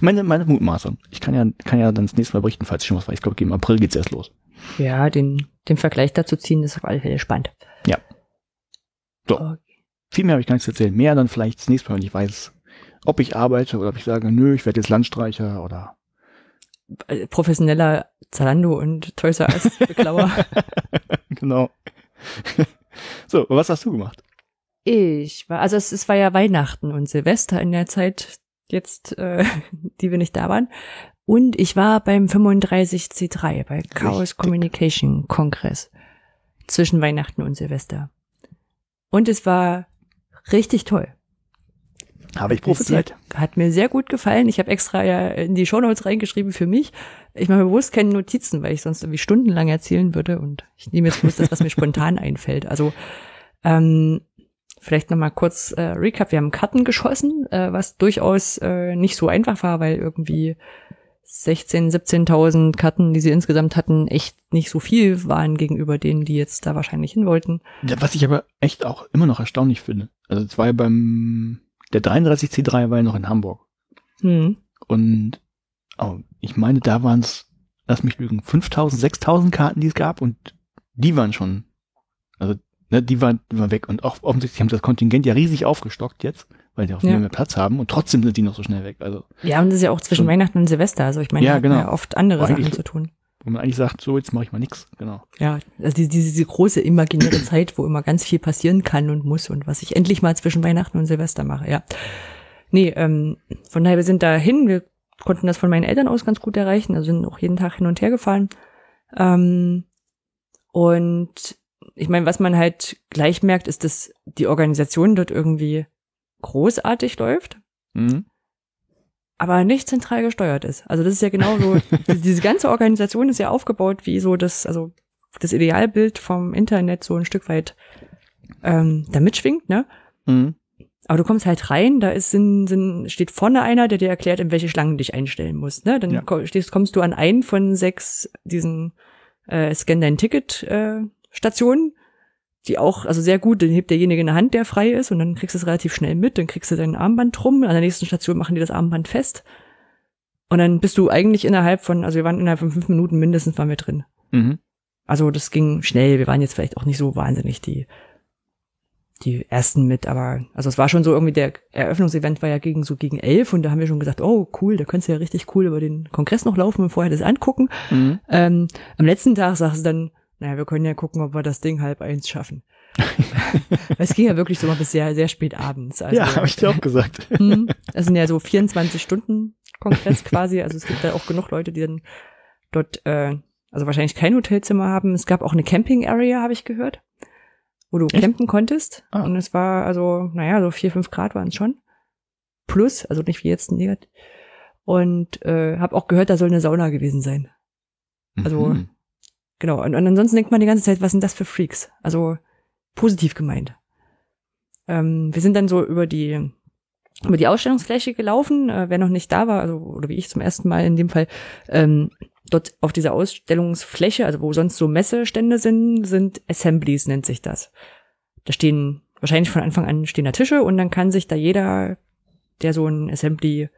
meine, meine Mutmaßung. Ich kann ja, kann ja dann das nächste Mal berichten, falls ich schon was weiß. Ich glaube, im April geht's erst los. Ja, den, den Vergleich dazu ziehen, ist auf alle Fälle spannend. Ja. So. Okay. Viel mehr habe ich gar nicht zu erzählen. Mehr dann vielleicht das nächste Mal, wenn ich weiß, ob ich arbeite oder ob ich sage, nö, ich werde jetzt Landstreicher oder. Äh, Professioneller Zalando und Toys R Us Beklauer. genau. so, was hast du gemacht? Ich war, also es, es war ja Weihnachten und Silvester in der Zeit jetzt, äh, die wir nicht da waren. Und ich war beim 35C3, bei Chaos Richtig. Communication Kongress zwischen Weihnachten und Silvester. Und es war richtig toll. Habe ich prophezeit. Hat mir sehr gut gefallen. Ich habe extra ja in die Shownotes reingeschrieben für mich. Ich mache mir bewusst keine Notizen, weil ich sonst irgendwie stundenlang erzählen würde und ich nehme jetzt bloß das, was mir spontan einfällt. Also ähm, vielleicht nochmal kurz äh, Recap. Wir haben Karten geschossen, äh, was durchaus äh, nicht so einfach war, weil irgendwie 16, 17.000 Karten, die sie insgesamt hatten, echt nicht so viel waren gegenüber denen, die jetzt da wahrscheinlich hin wollten. Ja, Was ich aber echt auch immer noch erstaunlich finde. Also es war ja beim, der 33C3 war ja noch in Hamburg. Hm. Und oh, ich meine, da waren es, lass mich lügen, 5000, 6000 Karten, die es gab und die waren schon, also ne, die waren, die waren weg und auch offensichtlich haben sie das Kontingent ja riesig aufgestockt jetzt, weil die auch Ja. mehr, Platz haben und trotzdem sind die noch so schnell weg. Also Ja, und das ist ja auch zwischen Schon. Weihnachten und Silvester. Also ich meine, Ja, genau. ja oft andere Sachen zu tun. Wo man eigentlich sagt, so, jetzt mache ich mal nichts. Genau. Ja, also diese, diese große imaginäre Zeit, wo immer ganz viel passieren kann und muss und was ich endlich mal zwischen Weihnachten und Silvester mache, ja. Nee, ähm, von daher, wir sind da hin, wir konnten das von meinen Eltern aus ganz gut erreichen, also sind auch jeden Tag hin und her gefahren. Ähm, und ich meine, was man halt gleich merkt, ist, dass die Organisation dort irgendwie großartig läuft. Mhm. Aber nicht zentral gesteuert ist. Also das ist ja genau so, diese ganze Organisation ist ja aufgebaut wie so das, also das Idealbild vom Internet so ein Stück weit ähm, da mitschwingt, ne? Mhm. Aber du kommst halt rein, da ist sind, sind, steht vorne einer, der dir erklärt, in welche Schlangen dich einstellen musst. Ne? Dann Ja. stehst, kommst du an einen von sechs diesen äh, Scan dein Ticket äh, Stationen, die auch, also sehr gut, dann hebt derjenige eine Hand, der frei ist und dann kriegst du es relativ schnell mit, dann kriegst du dein Armband drum, an der nächsten Station machen die das Armband fest und dann bist du eigentlich innerhalb von, also wir waren innerhalb von fünf Minuten mindestens waren wir drin. Mhm. Also das ging schnell. Wir waren jetzt vielleicht auch nicht so wahnsinnig die die ersten mit, aber also es war schon so irgendwie der Eröffnungsevent war ja gegen so gegen elf und da haben wir schon gesagt, oh cool, da könntest du ja richtig cool über den Kongress noch laufen und vorher das angucken. Mhm. Ähm, am letzten Tag sagst du dann, naja, wir können ja gucken, ob wir das Ding halb eins schaffen. es ging ja wirklich so mal bis sehr sehr spät abends. Also, ja, habe ich dir auch gesagt. hm, Das sind ja so 24 Stunden Kongress quasi. Also es gibt da auch genug Leute, die dann dort, äh, also wahrscheinlich kein Hotelzimmer haben. Es gab auch eine Camping Area, habe ich gehört, wo du Echt? campen konntest. Ah. Und es war also, naja, so vier, fünf Grad waren es schon. Plus, also nicht wie jetzt negativ. Und äh, habe auch gehört, da soll eine Sauna gewesen sein. Also- Mhm. Genau. Und, und ansonsten denkt man die ganze Zeit, was sind das für Freaks? Also positiv gemeint. Ähm, wir sind dann so über die über die Ausstellungsfläche gelaufen. Äh, wer noch nicht da war, also oder wie ich zum ersten Mal in dem Fall, ähm, dort auf dieser Ausstellungsfläche, also wo sonst so Messestände sind, sind Assemblies nennt sich das. Da stehen wahrscheinlich von Anfang an stehen da Tische und dann kann sich da jeder, der so ein Assembly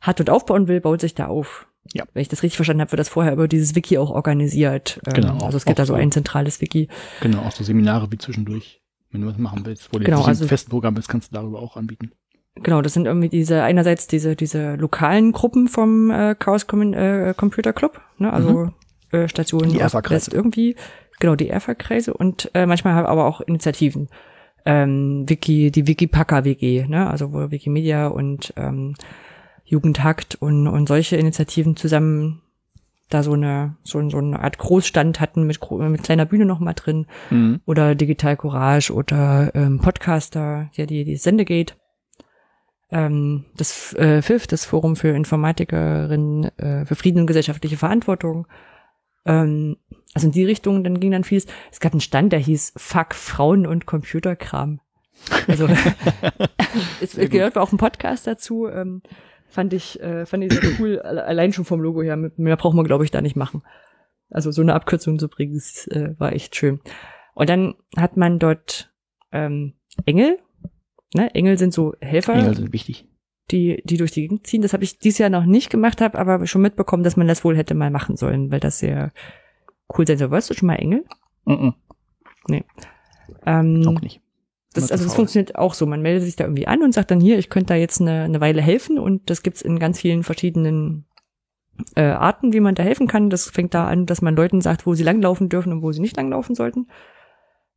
hat und aufbauen will, baut sich da auf. Ja. Wenn ich das richtig verstanden habe, wird das vorher über dieses Wiki auch organisiert. Ähm, Genau, Also es gibt da so ein zentrales Wiki. Genau, auch so Seminare wie zwischendurch. Wenn du was machen willst, wo du Genau, also- im festen Programm bist, kannst du darüber auch anbieten. Genau, das sind irgendwie diese, einerseits diese, diese lokalen Gruppen vom äh, Chaos Com äh, Computer Club, ne? also äh, Stationen Die Ost, Erfa-Kreise. West irgendwie, genau, die Erfa-Kreise und äh, manchmal haben aber auch Initiativen. Ähm, Wiki, die Wikipacker WG, ne? also wo Wikimedia und ähm, Jugendhakt und, und solche Initiativen zusammen da so eine, so, so eine Art Großstand hatten mit, mit kleiner Bühne noch mal drin Mhm. oder Digital Courage oder ähm, Podcaster, ja, die, die Sendegate. Ähm, das äh, FIF, das Forum für Informatikerinnen äh, für Frieden und gesellschaftliche Verantwortung. Ähm, also in die Richtung, dann ging dann vieles. Es gab einen Stand, der hieß Fuck Frauen und Computerkram. Also es gehört auch ein Podcast dazu. Ähm, fand ich, äh, fand ich sehr cool, alle- allein schon vom Logo her. Mehr braucht man, glaube ich, da nicht machen. Also so eine Abkürzung zu bringen, das, äh, war echt schön. Und dann hat man dort ähm, Engel. Ne? Engel sind so Helfer, Engel sind wichtig. die, die durch die Gegend ziehen. Das habe ich dieses Jahr noch nicht gemacht, habe aber schon mitbekommen, dass man das wohl hätte mal machen sollen, weil das sehr cool sein soll. Weißt du schon mal Engel? Mhm. Ähm, Auch nicht. Das, also das funktioniert auch so. Man meldet sich da irgendwie an und sagt dann hier, ich könnte da jetzt eine, eine Weile helfen und das gibt's in ganz vielen verschiedenen äh, Arten, wie man da helfen kann. Das fängt da an, dass man Leuten sagt, wo sie langlaufen dürfen und wo sie nicht langlaufen sollten.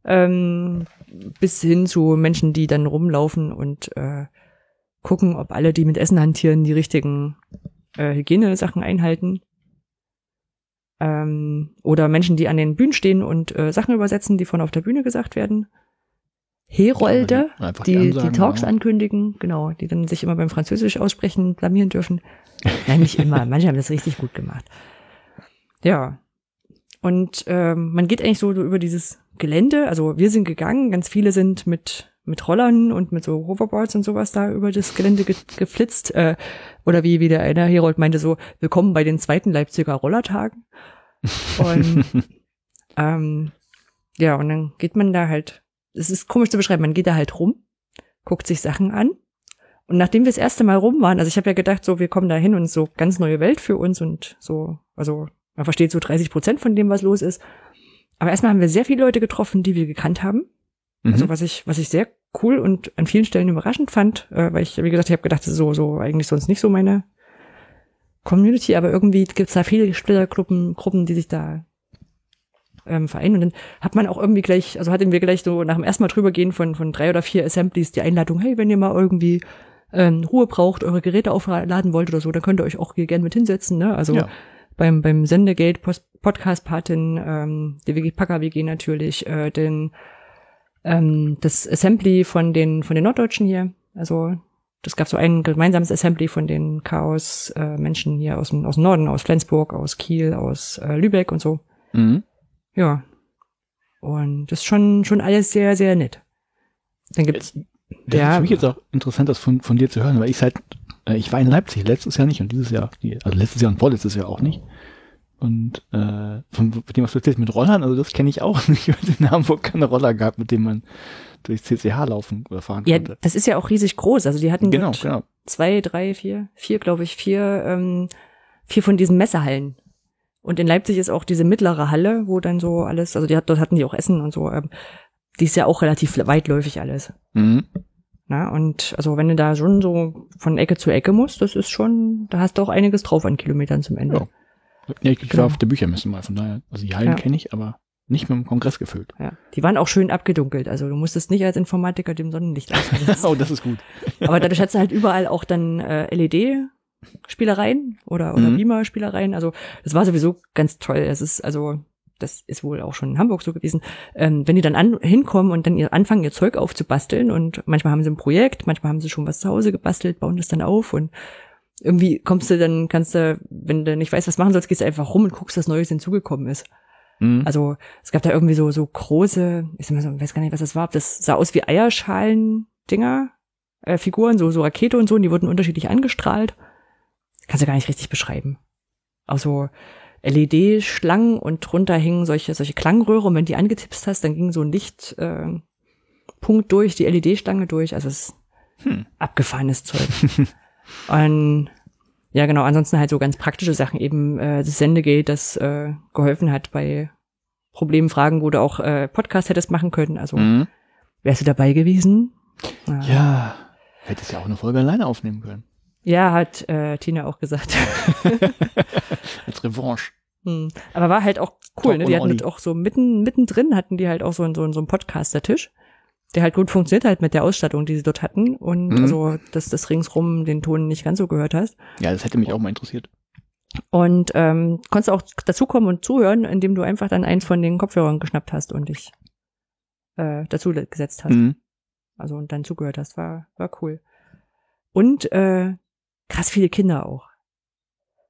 Ähm, bis hin zu Menschen, die dann rumlaufen und äh, gucken, ob alle, die mit Essen hantieren, die richtigen äh, Hygienesachen einhalten. Ähm, oder Menschen, die an den Bühnen stehen und äh, Sachen übersetzen, die von auf der Bühne gesagt werden. Herolde, Ja, die, die, Ansagen, Talks ja. ankündigen, genau, die dann sich immer beim Französisch aussprechen, blamieren dürfen. Nein, nicht immer, manche haben das richtig gut gemacht. Ja. Und ähm, man geht eigentlich so über dieses Gelände, also wir sind gegangen, ganz viele sind mit mit Rollern und mit so Hoverboards und sowas da über das Gelände ge geflitzt. Äh, oder wie, wie der eine Herold meinte, so, willkommen bei den zweiten Leipziger Rollertagen. Und ähm, ja, und dann geht man da halt, es ist komisch zu beschreiben, man geht da halt rum, guckt sich Sachen an. Und nachdem wir das erste Mal rum waren, also ich habe ja gedacht, so, wir kommen da hin und so ganz neue Welt für uns und so, also man versteht so 30 Prozent von dem, was los ist. Aber erstmal haben wir sehr viele Leute getroffen, die wir gekannt haben. Mhm. Also was ich, was ich sehr cool und an vielen Stellen überraschend fand, äh, weil ich, wie gesagt, ich habe gedacht, das ist so, so eigentlich sonst nicht so meine Community, aber irgendwie gibt's da viele Splittergruppen, Gruppen, die sich da ähm, vereinen. Und dann hat man auch irgendwie gleich, also hatten wir gleich so nach dem ersten Mal drüber gehen von, von drei oder vier Assemblies die Einladung, hey, wenn ihr mal irgendwie ähm, Ruhe braucht, eure Geräte aufladen wollt oder so, dann könnt ihr euch auch hier gerne mit hinsetzen. Ne? Also Ja. beim, beim Sendegate Podcast Patin, ähm, die WG Packer WG natürlich, äh, den ähm, das Assembly von den von den Norddeutschen hier. Also das gab so ein gemeinsames Assembly von den Chaos äh, Menschen hier aus dem aus dem Norden, aus Flensburg, aus Kiel, aus äh, Lübeck und so. Mhm. Ja. Und das ist schon schon alles sehr sehr nett. Dann gibt's Das Ja. ist für mich jetzt auch interessant, das von, von dir zu hören, weil ich seit, äh, ich war in Leipzig letztes Jahr nicht und dieses Jahr, also letztes Jahr und vorletztes Jahr auch nicht. Und äh, von, von dem, was du erzählst mit Rollern, also das kenne ich auch nicht, weil es in Hamburg keine Roller gab, mit denen man durch CCH laufen oder fahren ja, konnte. das ist ja auch riesig groß. Also die hatten Genau, genau. zwei, drei, vier, vier, glaube ich, vier, ähm, vier von diesen Messehallen. Und in Leipzig ist auch diese mittlere Halle, wo dann so alles, also die hat, dort hatten die auch Essen und so. Ähm, die ist ja auch relativ weitläufig alles. Mhm. Na, und also wenn du da schon so von Ecke zu Ecke musst, das ist schon, da hast du auch einiges drauf an Kilometern zum Ende. Ja. Ja, ich, Genau. auf der Büchermesse mal, von daher, also die Hallen Ja. kenne ich, aber nicht mit dem Kongress gefüllt. Ja. Die waren auch schön abgedunkelt. Also du musstest nicht als Informatiker dem Sonnenlicht aussetzen. oh, das ist gut. Aber dadurch hat du halt überall auch dann äh, LED-Spielereien oder, oder Mhm. Beamer-Spielereien. Also das war sowieso ganz toll. Es ist also, das ist wohl auch schon in Hamburg so gewesen. Ähm, wenn die dann an, hinkommen und dann ihr anfangen, ihr Zeug aufzubasteln und manchmal haben sie ein Projekt, manchmal haben sie schon was zu Hause gebastelt, bauen das dann auf und irgendwie kommst du dann, kannst du, wenn du nicht weißt, was machen sollst, gehst du einfach rum und guckst, was Neues hinzugekommen ist. Mhm. Also es gab da irgendwie so so große, ich sag mal so, ich weiß gar nicht, was das war, das sah aus wie Eierschalen-Dinger, äh, Figuren, so so Rakete und so, und die wurden unterschiedlich angestrahlt. Kannst du gar nicht richtig beschreiben. Auch so LED-Schlangen und drunter hingen solche solche Klangröhre und wenn die angetipst hast, dann ging so ein Lichtpunkt äh, Punkt durch die LED-Stange durch. Also es ist Hm. abgefahrenes Zeug. und ja, genau, ansonsten halt so ganz praktische Sachen, eben äh, das Sendegate, das äh, geholfen hat bei Problemen, Fragen, wo du auch äh, Podcast hättest machen können. Also Mhm. wärst du dabei gewesen? Ja, Ja, hättest ja auch eine Folge alleine aufnehmen können. Ja hat äh, Tina auch gesagt. Als Revanche. Hm. Aber war halt auch cool, Talk ne? Die hatten Olli. auch so mitten, mittendrin hatten die halt auch so, einen- so, einen- so einen Podcaster-Tisch, der halt gut funktioniert halt mit der Ausstattung, die sie dort hatten. Und Mhm. also, dass das ringsrum den Ton nicht ganz so gehört hast. Ja, das hätte mich auch mal interessiert. Und ähm, konntest auch dazukommen und zuhören, indem du einfach dann eins von den Kopfhörern geschnappt hast und dich äh, dazu gesetzt hast. Mhm. Also und dann zugehört hast. War, war cool. Und äh, krass viele Kinder auch.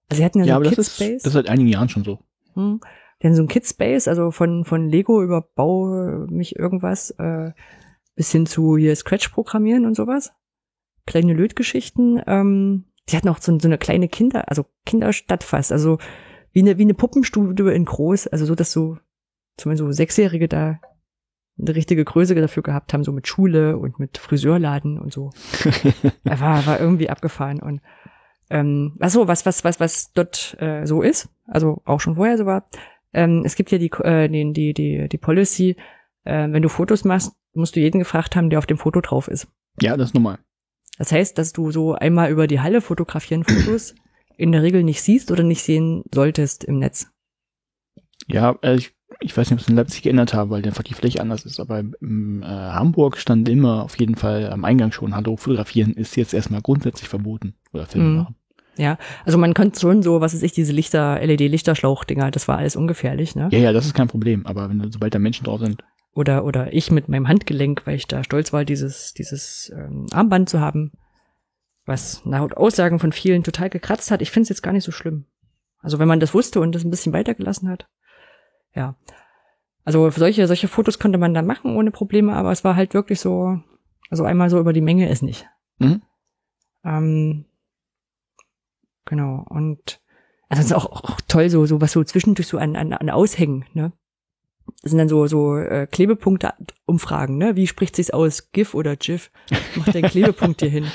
Also sie hatten ja, Ja, so aber das ist, Kidspace. das ist seit einigen Jahren schon so. Hm. Die haben so ein Kidspace, also von, von Lego über Bau mich irgendwas, äh, bis hin zu hier Scratch programmieren und sowas. Kleine Lötgeschichten. Ähm, die hatten auch so, so eine kleine Kinder, also Kinderstadt fast, also wie eine, wie eine Puppenstudio in groß, also so, dass so, zumindest so Sechsjährige da eine richtige Größe dafür gehabt haben, so mit Schule und mit Friseurladen und so. Er war, war irgendwie abgefahren und ähm, ach so, was, was, was, was dort äh, so ist, also auch schon vorher so war, ähm, es gibt ja die, äh, die, die, die, die Policy, äh, wenn du Fotos machst, musst du jeden gefragt haben, der auf dem Foto drauf ist. Ja, das ist normal. Das heißt, dass du so einmal über die Halle fotografieren Fotos in der Regel nicht siehst oder nicht sehen solltest im Netz. Ja, äh, ich, ich weiß nicht, ob es in Leipzig geändert habe, weil einfach die Fläche anders ist, aber in äh, Hamburg stand immer auf jeden Fall am Eingang schon, hallo, fotografieren ist jetzt erstmal grundsätzlich verboten. Oder Filme Mhm. machen. Also man konnte schon so, was weiß ich, diese Lichter, LED-Lichterschlauch-Dinger, das war alles ungefährlich, ne? Ja, ja, das ist kein Problem, aber wenn sobald da Menschen drauf sind, Oder, oder ich mit meinem Handgelenk, weil ich da stolz war, dieses, dieses ähm, Armband zu haben, was nach Aussagen von vielen total gekratzt hat. Ich finde es jetzt gar nicht so schlimm. Also wenn man das wusste und das ein bisschen weitergelassen hat. Ja. Also solche, solche Fotos konnte man da machen ohne Probleme, aber es war halt wirklich so, also einmal so über die Menge ist nicht. Mhm. Ähm, genau. Und also es ist auch, auch toll, so, so was so zwischendurch so an, an, an Aushängen, ne? Das sind dann so, so äh, Klebepunkte Umfragen, ne? Wie spricht sich's aus? GIF oder GIF? Macht den Klebepunkt hier hin.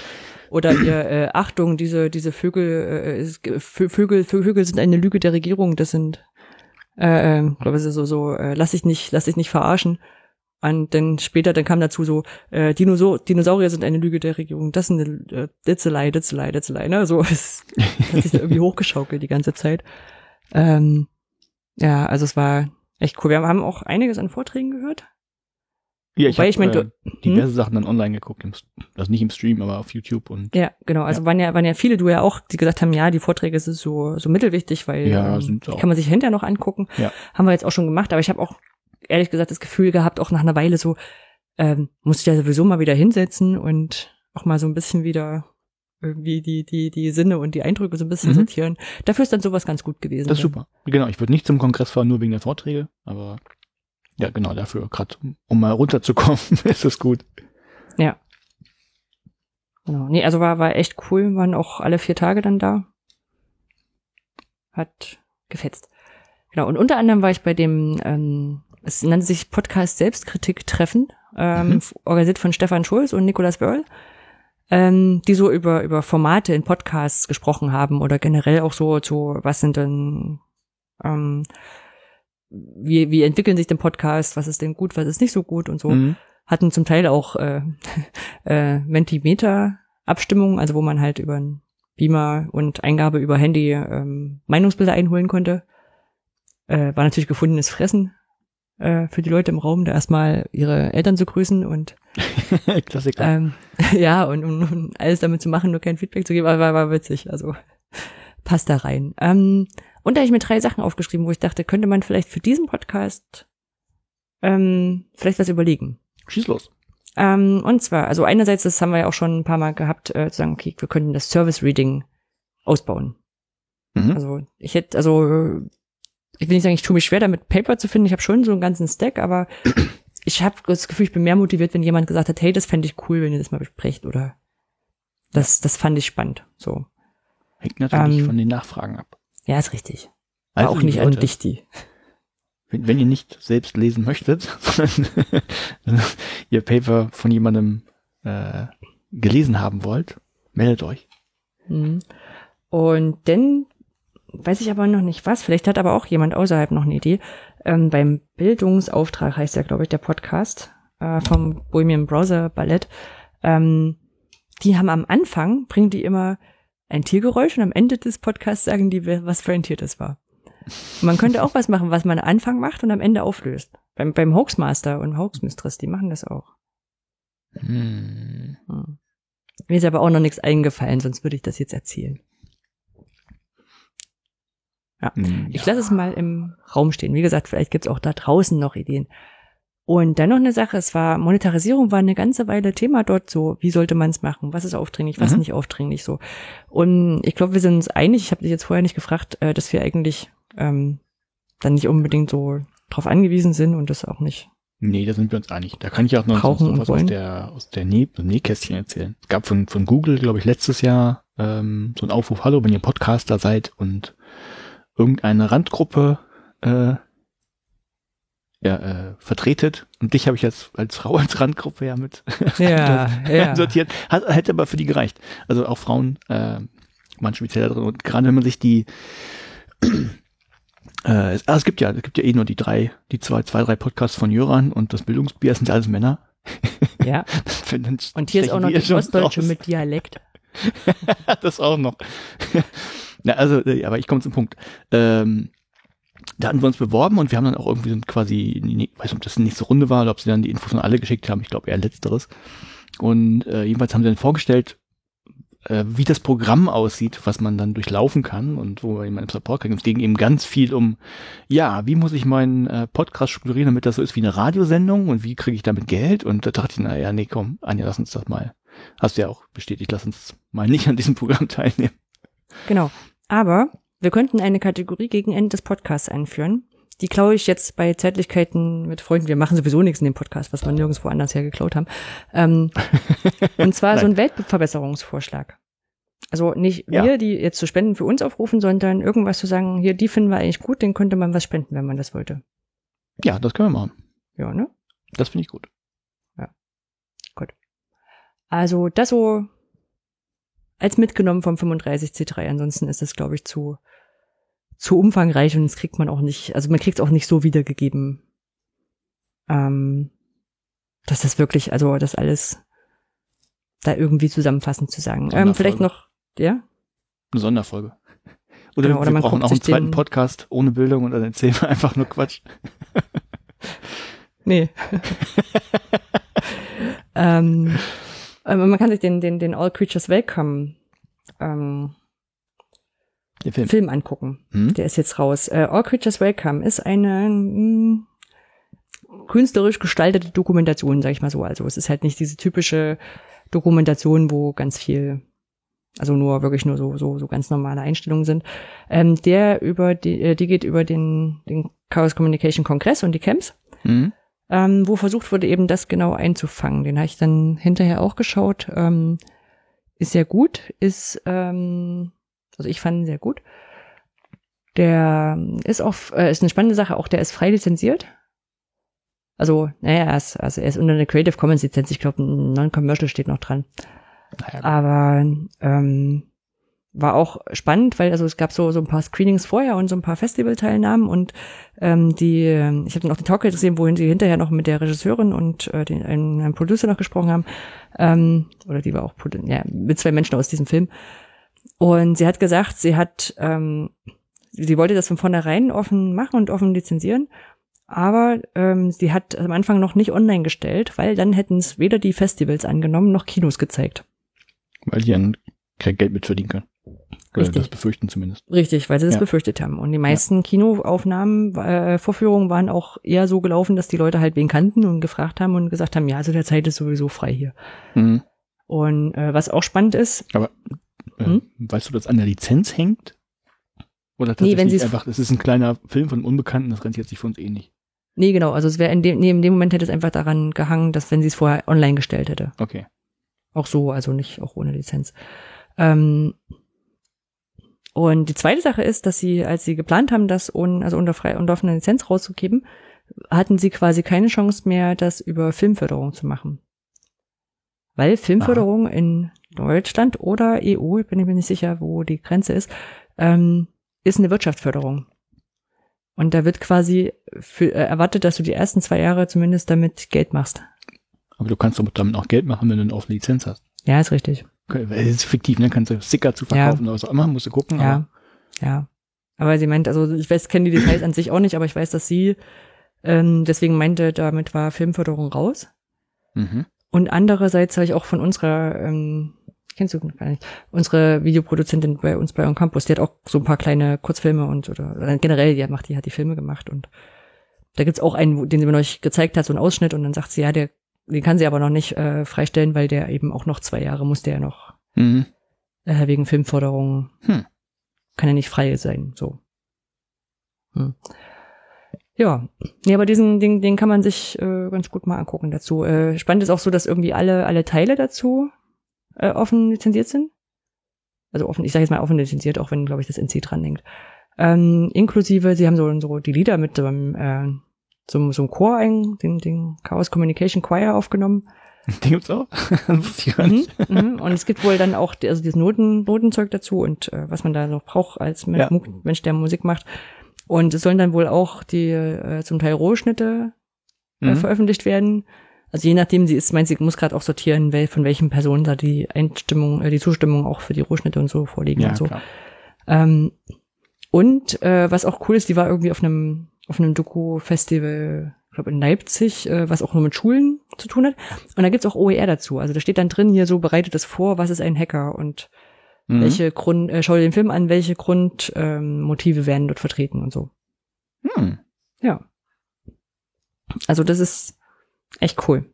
Oder ihr, äh, Achtung, diese, diese Vögel, äh, Vögel, Vögel sind eine Lüge der Regierung, das sind, äh, glaube ich, so, so, äh, lass dich nicht, lass dich nicht verarschen. Und dann später, dann kam dazu so, äh, Dinosaur Dinosaurier sind eine Lüge der Regierung. Das ist eine, äh, that's a lie. Ne? So, es hat sich irgendwie hochgeschaukelt die ganze Zeit. Ähm, ja, also es war echt cool. Wir haben auch einiges an Vorträgen gehört. Ja, ich Wobei habe ich mein, äh, diverse Sachen dann online geguckt, im, also nicht im Stream, aber auf YouTube und Ja, genau. Also waren ja waren ja viele, du ja auch, die gesagt haben, ja, die Vorträge sind so so mittelwichtig, weil Ja, ähm, sind auch. kann man sich hinterher noch angucken. Ja. Haben wir jetzt auch schon gemacht, aber ich habe auch ehrlich gesagt das Gefühl gehabt, auch nach einer Weile so, ähm, muss ich ja sowieso mal wieder hinsetzen und auch mal so ein bisschen wieder irgendwie die die die Sinne und die Eindrücke so ein bisschen Mhm. sortieren. Dafür ist dann sowas ganz gut gewesen. das ist super. Genau, ich würde nicht zum Kongress fahren, nur wegen der Vorträge, aber ja, genau dafür, gerade um, mal runterzukommen, ist das gut. Ja. Genau. Nee, also war, war echt cool, waren auch alle vier Tage dann da. Hat gefetzt. Genau, und unter anderem war ich bei dem, ähm, es nannte sich Podcast Selbstkritik-Treffen, ähm, Mhm. organisiert von Stefan Schulz und Nicolas Wörl, ähm, die so über, über Formate in Podcasts gesprochen haben oder generell auch so zu, was sind denn, ähm, wie, wie entwickeln sich denn Podcasts, was ist denn gut, was ist nicht so gut und so Mhm. hatten zum Teil auch äh, äh, Mentimeter-Abstimmungen, also wo man halt über einen Beamer und Eingabe über Handy ähm, Meinungsbilder einholen konnte. Äh, war natürlich gefundenes Fressen äh, für die Leute im Raum, da erstmal ihre Eltern zu grüßen und Klassiker. ähm, ja, und, und, und alles damit zu machen, nur kein Feedback zu geben, aber war, war witzig, also passt da rein. Ähm, und da habe ich mir drei Sachen aufgeschrieben, wo ich dachte, könnte man vielleicht für diesen Podcast ähm, vielleicht was überlegen. Schieß los. Ähm, und zwar, also einerseits, das haben wir ja auch schon ein paar Mal gehabt, äh, zu sagen, okay, wir könnten das Service Reading ausbauen. Mhm. Also ich hätte, also ich will nicht sagen, ich tue mich schwer damit, Paper zu finden. Ich habe schon so einen ganzen Stack, aber ich habe das Gefühl, ich bin mehr motiviert, wenn jemand gesagt hat, hey, das fände ich cool, wenn ihr das mal besprecht oder das, das fand ich spannend. So, Hängt natürlich ähm, von den Nachfragen ab. Ja, ist richtig. Also, auch nicht Leute, dich die. Wenn, wenn ihr nicht selbst lesen möchtet, sondern ihr Paper von jemandem äh, gelesen haben wollt, meldet euch. Mhm. Und dann weiß ich aber noch nicht was. Vielleicht hat aber auch jemand außerhalb noch eine Idee. Ähm, beim Bildungsauftrag heißt ja, glaube ich, der Podcast äh, vom Bohemian Browser Ballett. Ähm, die haben am Anfang, bringen die immer ein Tiergeräusch und am Ende des Podcasts sagen die, was für ein Tier das war. Und man könnte auch was machen, was man am Anfang macht und am Ende auflöst. Beim, beim Hoaxmaster und Hoaxmistress, die machen das auch. Hm. Hm. Mir ist aber auch noch nichts eingefallen, sonst würde ich das jetzt erzählen. Hm, Ich lasse es mal im Raum stehen. Wie gesagt, vielleicht gibt's auch da draußen noch Ideen. Und dann noch eine Sache, es war, Monetarisierung war eine ganze Weile Thema dort so, wie sollte man es machen, was ist aufdringlich, was Mhm. nicht aufdringlich so. Und ich glaube, wir sind uns einig, ich habe dich jetzt vorher nicht gefragt, äh, dass wir eigentlich ähm, dann nicht unbedingt so drauf angewiesen sind und das auch nicht. Nee, da sind wir uns einig. Da kann ich auch noch was aus der, aus der Näh Nähkästchen erzählen. Es gab von, von Google, glaube ich, letztes Jahr ähm, so ein Aufruf, hallo, wenn ihr Podcaster seid und irgendeine Randgruppe äh, ja, äh, vertretet. Und dich habe ich jetzt als Frau als Randgruppe ja mit Ja, ja. sortiert. Hat, hätte aber für die gereicht. Also auch Frauen äh, waren speziell da drin. Und gerade wenn man sich die äh, es, ah, es gibt ja, es gibt ja eh nur die drei, die zwei, zwei, drei Podcasts von Jöran und das Bildungsbier sind alles Männer. ja. Und hier ist auch noch die Ostdeutsche raus. mit Dialekt. das auch noch. Na, also, äh, aber ich komme zum Punkt. Ähm, da hatten wir uns beworben und wir haben dann auch irgendwie quasi, nee, weiß nicht, ob das die nächste Runde war oder ob sie dann die Infos an alle geschickt haben. Ich glaube eher letzteres. Und äh, jedenfalls haben sie dann vorgestellt, äh, wie das Programm aussieht, was man dann durchlaufen kann und wo man im Support kriegt. Es ging eben ganz viel um, ja, wie muss ich meinen äh, Podcast strukturieren, damit das so ist wie eine Radiosendung und wie kriege ich damit Geld? Und da dachte ich, naja, nee, komm, Anja, lass uns das mal. Hast du ja auch bestätigt, lass uns mal nicht an diesem Programm teilnehmen. Genau. Aber wir könnten eine Kategorie gegen Ende des Podcasts einführen. Die klaue ich jetzt bei Zärtlichkeiten mit Freunden. Wir machen sowieso nichts in dem Podcast, was wir nirgendwo anders her geklaut haben. Ähm, und zwar so ein Weltverbesserungsvorschlag. Also nicht Ja. wir, die jetzt zu spenden für uns aufrufen, sondern irgendwas zu sagen, hier, die finden wir eigentlich gut, den könnte man was spenden, wenn man das wollte. Ja, das können wir machen. Ja, ne? Das finde ich gut. Also das so als mitgenommen vom 35C3. Ansonsten ist es, glaube ich, zu, zu umfangreich und das kriegt man auch nicht, also man kriegt es auch nicht so wiedergegeben. Ähm, das ist wirklich, also das alles da irgendwie zusammenfassend zu sagen. Ähm, vielleicht noch, ja? Eine Sonderfolge. Oder, Genau, oder wir man brauchen auch einen zweiten Podcast ohne Bildung und dann erzählen wir einfach nur Quatsch. Nee. ähm, man kann sich den, den, den All Creatures Welcome ähm, Der Film. Film angucken. Hm? Der ist jetzt raus. Äh, All Creatures Welcome ist eine mh, künstlerisch gestaltete Dokumentation, sag ich mal so. Also es ist halt nicht diese typische Dokumentation, wo ganz viel, also nur wirklich nur so so so ganz normale Einstellungen sind. Ähm, der über die, äh, die geht über den den Chaos Communication Kongress und die Camps Hm? ähm, wo versucht wurde, eben das genau einzufangen. Den habe ich dann hinterher auch geschaut. Ähm, ist sehr gut, ist, ähm, also ich fand ihn sehr gut. Der ist auch, äh, ist eine spannende Sache, auch der ist frei lizenziert. Also, naja, er ist, also er ist unter einer Creative Commons Lizenz, ich glaube, ein Non-Commercial steht noch dran. Naja, Aber ähm, war auch spannend, weil also es gab so so ein paar Screenings vorher und so ein paar Festivalteilnahmen und ähm, die ähm, ich habe dann auch den Talk gesehen, wohin sie hinterher noch mit der Regisseurin und äh, den einem, einem Producer noch gesprochen haben ähm, oder die war auch ja mit zwei Menschen aus diesem Film und sie hat gesagt, sie hat ähm, sie wollte das von vornherein offen machen und offen lizenzieren. Aber ähm, sie hat am Anfang noch nicht online gestellt, weil dann hätten es weder die Festivals angenommen noch Kinos gezeigt. weil die dann kein Geld mit verdienen können. Oder Richtig. das befürchten zumindest. Richtig, weil sie das Ja. befürchtet haben. Und die meisten Kinoaufnahmen, äh, Vorführungen waren auch eher so gelaufen, dass die Leute halt wen kannten und gefragt haben und gesagt haben, ja, also der Zeit ist sowieso frei hier. Mhm. Und äh, was auch spannend ist, Äh, Hm? Weißt du, dass an der Lizenz hängt? Oder Nee, tatsächlich wenn sie's- einfach, das ist ein kleiner Film von einem Unbekannten, das rennt jetzt sich für uns eh nicht. nee, genau, also es wäre in dem, nee, in dem Moment hätte es einfach daran gehangen, dass wenn sie es vorher online gestellt hätte. Okay. Auch so, also nicht auch ohne Lizenz. Ähm, und die zweite Sache ist, dass sie, als sie geplant haben, das ohne, also unter frei, unter offener Lizenz rauszugeben, hatten sie quasi keine Chance mehr, das über Filmförderung zu machen. Weil Filmförderung in Deutschland oder EU, ich bin ich mir nicht sicher, wo die Grenze ist, ähm, ist eine Wirtschaftsförderung. Und da wird quasi für, äh, erwartet, dass du die ersten zwei Jahre zumindest damit Geld machst. Aber du kannst damit auch Geld machen, wenn du eine offene Lizenz hast. Ja, ist richtig. Okay, Es ist fiktiv, ne? Kannst du Sticker zu verkaufen oder was auch immer, musst du gucken. Ja, aber- ja. Aber sie meint, also ich weiß, kenne die Details an sich auch nicht, aber ich weiß, dass sie ähm, deswegen meinte, damit war Filmförderung raus. Mhm. Und andererseits habe ich auch von unserer, ähm, kennst du gar nicht, unsere Videoproduzentin bei uns bei On Campus, die hat auch so ein paar kleine Kurzfilme und oder, oder generell, die hat, macht, die hat die Filme gemacht und da gibt's auch einen, den sie mir neulich gezeigt hat, so einen Ausschnitt und dann sagt sie, ja, der, den kann sie aber noch nicht äh, freistellen, weil der eben auch noch zwei Jahre muss der ja noch Mhm. äh, wegen Filmförderung Hm. kann ja nicht frei sein, so. Hm. Ja, nee, aber diesen Ding, den kann man sich äh, ganz gut mal angucken dazu. Äh, spannend ist auch so, dass irgendwie alle alle Teile dazu äh, offen lizenziert sind. Also offen, ich sage jetzt mal offen lizenziert, auch wenn glaube ich das NC dran hängt. Ähm, inklusive, sie haben so so die Lieder mit so einem äh, so, so einem Chor, ein, den, den Chaos Communication Choir aufgenommen. Den gibt's auch? Das ich gar Mhm, mhm. Und es gibt wohl dann auch die- also dieses Noten, Notenzeug dazu und äh, was man da noch braucht als Ja. Mensch, der Musik macht. Und es sollen dann wohl auch die äh, zum Teil Rohschnitte äh, Mhm. veröffentlicht werden. Also je nachdem, sie ist, meint sie muss gerade auch sortieren, wel, von welchen Personen da die Einstimmung, äh, die Zustimmung auch für die Rohschnitte und so vorliegen Ja, und so. klar. Ähm, und äh, was auch cool ist, die war irgendwie auf einem auf einem Doku-Festival, ich glaube in Leipzig, äh, was auch nur mit Schulen zu tun hat. Und da gibt's auch OER dazu. Also da steht dann drin hier so, bereitet es vor, was ist ein Hacker und Mhm. welche Grund, äh, schau dir den Film an, welche Grundmotive ähm, Motive werden dort vertreten und so. Hm. Ja. Also das ist echt cool.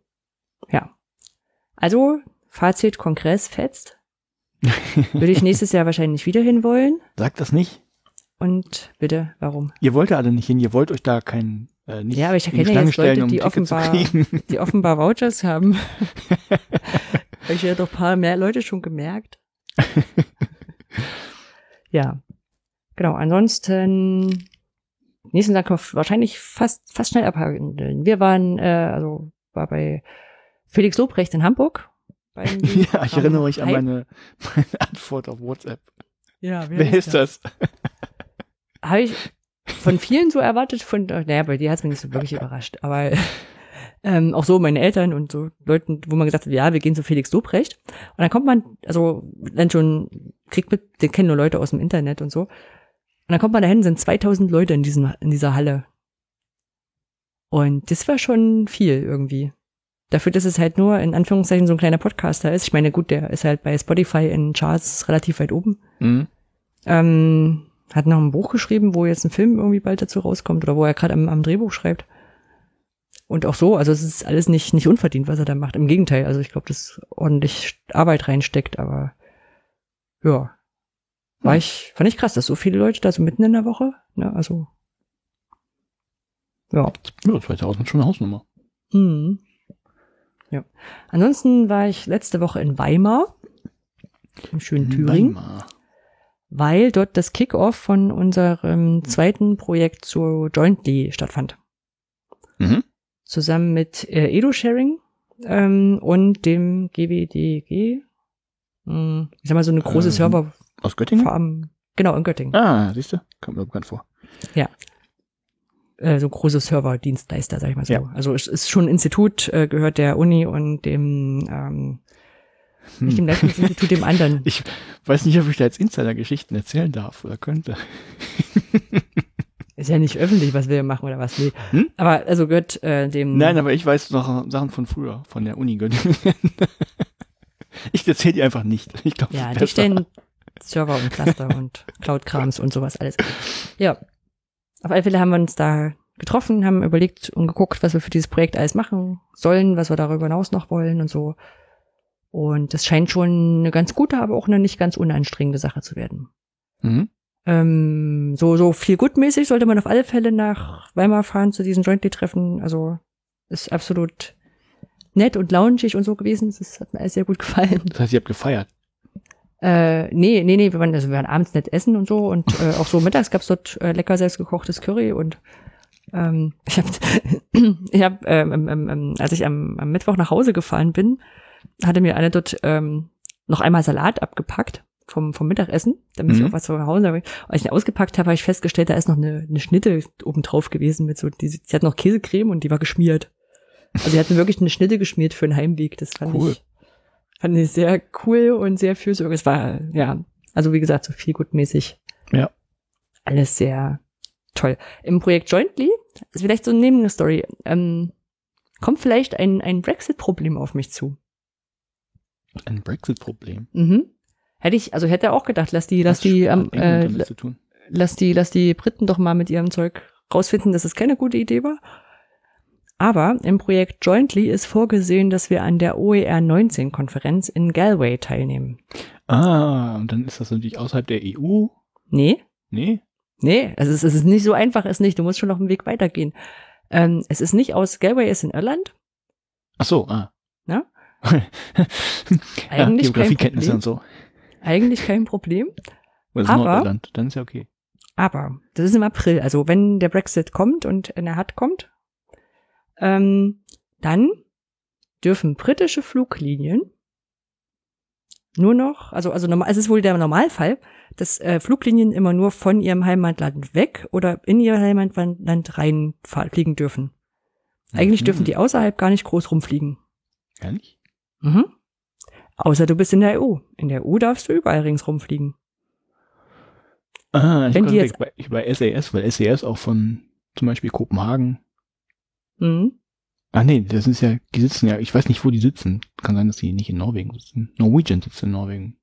Ja. Also, Fazit, Kongress fetzt. Würde ich nächstes Jahr wahrscheinlich wieder hinwollen. Sag das nicht. Und bitte, warum? Ihr wollt ja alle nicht hin, ihr wollt euch da kein äh, nicht Ja, aber ich in die kenne ja jetzt Leute, um die offenbar-. Die offenbar Vouchers haben. Hab ich ja doch ein paar mehr Leute schon gemerkt. ja. Genau, ansonsten nächsten Tag können wir wahrscheinlich fast, fast schnell abhandeln. Wir waren, äh, also war bei Felix Lobrecht in Hamburg. beim ja, ich erinnere mich an meine, meine Antwort auf WhatsApp. Ja, Wer ist das? Habe ich von vielen so erwartet, von, naja, bei dir hat es mich nicht so wirklich überrascht, aber Ähm, auch so meine Eltern und so Leuten, wo man gesagt hat, ja, wir gehen zu Felix Lobrecht. Und dann kommt man, also dann schon, kriegt mit, den kennen nur Leute aus dem Internet und so. Und dann kommt man dahin, sind 2000 Leute in, diesem, in dieser Halle. Und das war schon viel irgendwie. Dafür, dass es halt nur in Anführungszeichen so ein kleiner Podcaster ist. Ich meine, gut, der ist halt bei Spotify in Charts relativ weit oben. Mhm. Ähm, hat noch ein Buch geschrieben, wo jetzt ein Film irgendwie bald dazu rauskommt oder wo er gerade am, am Drehbuch schreibt. Und auch so, also es ist alles nicht, nicht unverdient, was er da macht. Im Gegenteil, also ich glaube, dass ordentlich Arbeit reinsteckt, aber ja. War Hm. ich, fand ich krass, dass so viele Leute da so mitten in der Woche, ne, also. Ja. Ja, 2000 schon eine Hausnummer. Mhm. Ja. Ansonsten war ich letzte Woche in Weimar, im schönen Thüringen, Weimar. weil dort das Kickoff von unserem zweiten Projekt zu Jointly stattfand. Mhm. zusammen mit äh, Edu-Sharing ähm, und dem GWDG. Hm, ich sag mal, so eine große Ähm, Serverfarm. Aus Göttingen? Genau, in Göttingen. Ah, siehst du? Kommt mir bekannt vor. Äh, so große Serverdienstleister, sag ich mal so. Ja. Also es ist schon ein Institut, äh, gehört der Uni und dem, ähm, nicht dem Hm. Leistungsinstitut, dem anderen. Ich weiß nicht, ob ich da jetzt Insider-Geschichten erzählen darf oder könnte. Ist ja nicht öffentlich, was wir machen oder was. Nee. Hm? Aber also gehört äh, dem. Nein, aber ich weiß noch Sachen von früher, von der Uni Göttingen. Ich erzähle die einfach nicht. Ich glaube, Ja, die stellen Server und Cluster und Cloud-Krams und sowas alles. Ja. Auf alle Fälle haben wir uns da getroffen, haben überlegt und geguckt, was wir für dieses Projekt alles machen sollen, was wir darüber hinaus noch wollen und so. Und das scheint schon eine ganz gute, aber auch eine nicht ganz unanstrengende Sache zu werden. Mhm. Ähm, so, so viel gutmäßig sollte man auf alle Fälle nach Weimar fahren zu diesen Jointly-Treffen. Also ist absolut nett und loungig und so gewesen. Das hat mir alles sehr gut gefallen. Das heißt, ihr habt gefeiert. Äh, nee, nee, nee, wir waren, also wir waren abends nett essen und so und äh, auch so mittags gab's dort äh, lecker selbstgekochtes Curry und ähm, ich habe, ich hab, ähm, ähm, ähm, als ich am, am Mittwoch nach Hause gefahren bin, hatte mir eine dort ähm, noch einmal Salat abgepackt vom, vom Mittagessen, damit ich Mhm. auch was zu Hause habe. Als ich ihn ausgepackt habe, habe ich festgestellt, da ist noch eine, eine Schnitte oben drauf gewesen mit so, die, die hat noch Käsecreme und die war geschmiert. Also sie hatten wirklich eine Schnitte geschmiert für den Heimweg. Das fand Cool. ich fand ich sehr cool und sehr fürsorglich. Es war, ja, also wie gesagt, so viel gutmäßig. Ja. Alles sehr toll. Im Projekt Jointly, ist vielleicht so eine Story, ähm, kommt vielleicht ein, ein Brexit-Problem auf mich zu. Ein Brexit-Problem. Mhm. Hätte ich, also hätte er auch gedacht, lass die, lass die, ähm, äh, lass die, lass die Briten doch mal mit ihrem Zeug rausfinden, dass es keine gute Idee war. Aber im Projekt Jointly ist vorgesehen, dass wir an der OER 19 Konferenz in Galway teilnehmen. Ah, und dann ist das natürlich außerhalb der EU. Nee, Nee? nee, es ist, es ist nicht so einfach, es nicht. Du musst schon noch einen Weg weitergehen. Ähm, es ist nicht aus, Galway ist in Irland. Ach so, ah. Ja? ja, Eigentlich kein Geografiekenntnisse Problem. und so. Eigentlich kein Problem. Ist Aber- Nordirland, dann ist ja okay. Aber das ist im April. Also wenn der Brexit kommt und er hat kommt, ähm, dann dürfen britische Fluglinien nur noch, also also normal, es ist wohl der Normalfall, dass äh, Fluglinien immer nur von ihrem Heimatland weg oder in ihr Heimatland rein fahr- fliegen dürfen. Eigentlich Mhm. dürfen die außerhalb gar nicht groß rumfliegen. Ehrlich? Mhm. Außer du bist in der EU. In der EU darfst du überall ringsrum fliegen. Ah, ich Wenn die jetzt bei, bei SAS, weil SAS auch von zum Beispiel Kopenhagen. Mhm. Ah nee, das ist ja, die sitzen ja, ich weiß nicht, wo die sitzen. Kann sein, dass die nicht in Norwegen sitzen. Norwegian sitzt in Norwegen.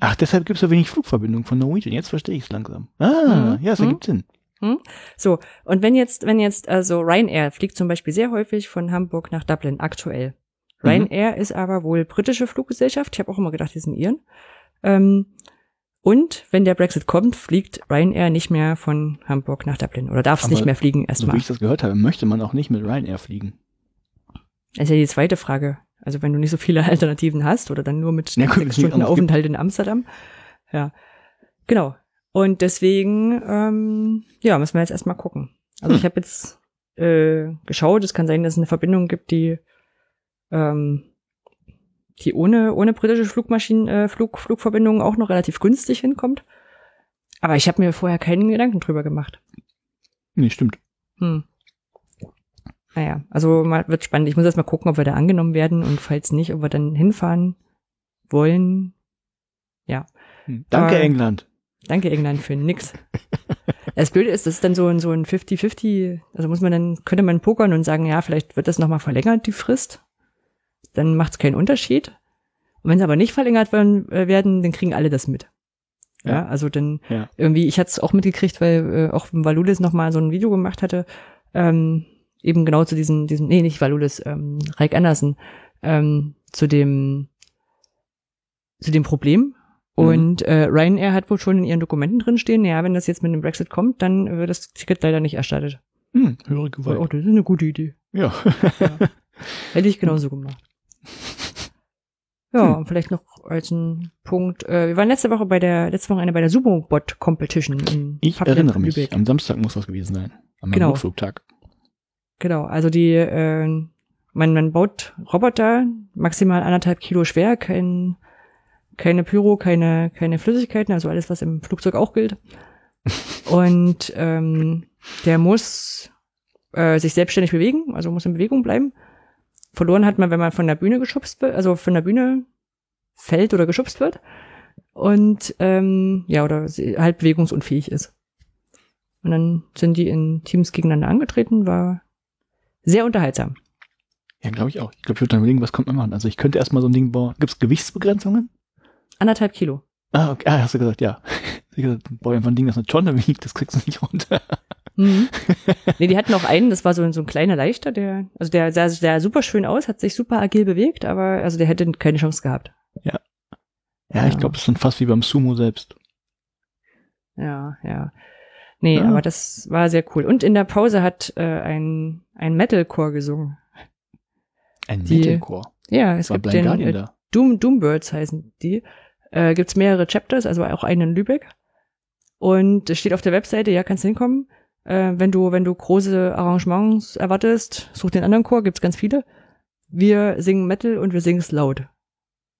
Ach, deshalb gibt es so wenig Flugverbindungen von Norwegian. Jetzt verstehe ich es langsam. Ah, Mhm. ja, das Mhm. ergibt Sinn. So, und wenn jetzt, wenn jetzt, also Ryanair fliegt zum Beispiel sehr häufig von Hamburg nach Dublin, aktuell. Mhm. Ryanair ist aber wohl britische Fluggesellschaft. Ich habe auch immer gedacht, die sind ihren. Ähm, und wenn der Brexit kommt, fliegt Ryanair nicht mehr von Hamburg nach Dublin. Oder darf es nicht mehr fliegen So erstmal. wie ich das gehört habe, möchte man auch nicht mit Ryanair fliegen. Das ist ja die zweite Frage. Also wenn du nicht so viele Alternativen hast oder dann nur mit Ja, sechs Stunden Aufenthalt in Amsterdam. Ja. Genau. Und deswegen, ähm, ja, müssen wir jetzt erstmal gucken. Also Hm. ich habe jetzt äh, geschaut, es kann sein, dass es eine Verbindung gibt, die ähm, die ohne, ohne britische Flugmaschinen, äh, Flug, Flugverbindungen auch noch relativ günstig hinkommt. Aber ich habe mir vorher keinen Gedanken drüber gemacht. Nee, stimmt. Hm. Naja, also mal, wird spannend. Ich muss erst mal gucken, ob wir da angenommen werden und falls nicht, ob wir dann hinfahren wollen. Ja. Hm. Danke, Äh, England. Danke, England, für nix. Das Blöde ist, das ist dann so ein, so ein 50-50, also muss man dann, könnte man pokern und sagen, ja, vielleicht wird das nochmal verlängert, die Frist. Dann macht es keinen Unterschied. Und wenn sie aber nicht verlängert werden, äh, werden, dann kriegen alle das mit. Ja, Ja. also dann Ja. irgendwie, ich hatte es auch mitgekriegt, weil äh, auch Valulis nochmal so ein Video gemacht hatte, ähm, eben genau zu diesem, diesem, nee, nicht Valulis, ähm, Reik Andersen, ähm, zu dem, zu dem Problem. Mhm. Und äh, Ryanair hat wohl schon in ihren Dokumenten drin stehen, ja, wenn das jetzt mit dem Brexit kommt, dann wird das Ticket leider nicht erstattet. Hm, höhere Oh, Gewalt. das ist eine gute Idee. Ja. Hätte ich genauso gemacht. Ja, Hm. und vielleicht noch als ein Punkt. Äh, wir waren letzte Woche bei der, letzte Woche eine bei der Sumo-Bot Competition. in Ich Fabian erinnere mich. Lübeck. Am Samstag muss das gewesen sein. Am Genau. Rückflugtag. Genau, also die, äh, man, man baut Roboter, maximal anderthalb Kilo schwer, kein, keine Pyro, keine, keine Flüssigkeiten, also alles, was im Flugzeug auch gilt. Und ähm, der muss äh, sich selbstständig bewegen, also muss in Bewegung bleiben. Verloren hat man, wenn man von der Bühne geschubst wird, also von der Bühne fällt oder geschubst wird. Und ähm, ja, oder halt bewegungsunfähig ist. Und dann sind die in Teams gegeneinander angetreten, war sehr unterhaltsam. Ja, glaube ich auch. Ich glaube, ich würde dann überlegen, was kommt man machen. Also ich könnte erstmal so ein Ding bauen. Gibt es Gewichtsbegrenzungen? Anderthalb Kilo. Ah, okay. ah, hast du gesagt, ja. Ich gesagt, bau einfach ein Ding, das eine Tonne wiegt, das kriegst du nicht runter. Mhm. nee, die hatten auch einen, das war so, ein- so ein kleiner Leichter, der, also der sah, sah super schön aus, hat sich super agil bewegt, aber also der hätte keine Chance gehabt. Ja, Ja. ich glaube, das sind fast wie beim Sumo selbst. Ja, ja. Nee, Ja. aber das war sehr cool. Und in der Pause hat äh, ein, ein Metalcore gesungen. Ein Die- Metalcore. Ja, es war gibt Blind den äh. Doom, Doombirds heißen die. Äh, gibt's mehrere Chapters, also auch einen in Lübeck. Und es steht auf der Webseite, ja, kannst hinkommen. Äh, wenn du, wenn du große Arrangements erwartest, such den anderen Chor, gibt's ganz viele. Wir singen Metal und wir singen es laut.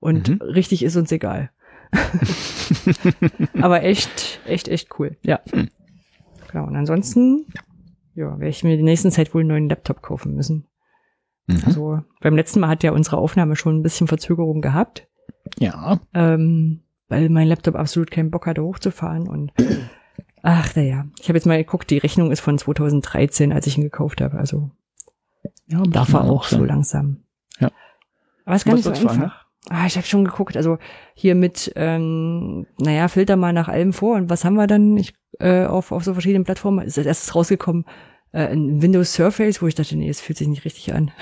Und Mhm. richtig ist uns egal. Aber echt, echt, echt cool. Ja. Hm. Genau. Und ansonsten, ja, werde ich mir der nächsten Zeit wohl einen neuen Laptop kaufen müssen. Mhm. Also beim letzten Mal hat ja unsere Aufnahme schon ein bisschen Verzögerung gehabt, ja, ähm, weil mein Laptop absolut keinen Bock hatte hochzufahren und ach naja, ich habe jetzt mal geguckt, die Rechnung ist von 2013, als ich ihn gekauft habe, also ja darf er auch so langsam. Ja. Aber ist gar Was nicht so wolltest du fragen, einfach. Ah, ich habe schon geguckt, also hier mit, ähm, naja, filter mal nach allem vor und was haben wir dann ich, äh, auf, auf so verschiedenen Plattformen? Ist als erstes rausgekommen, äh, ein Windows Surface, wo ich dachte, nee, es fühlt sich nicht richtig an.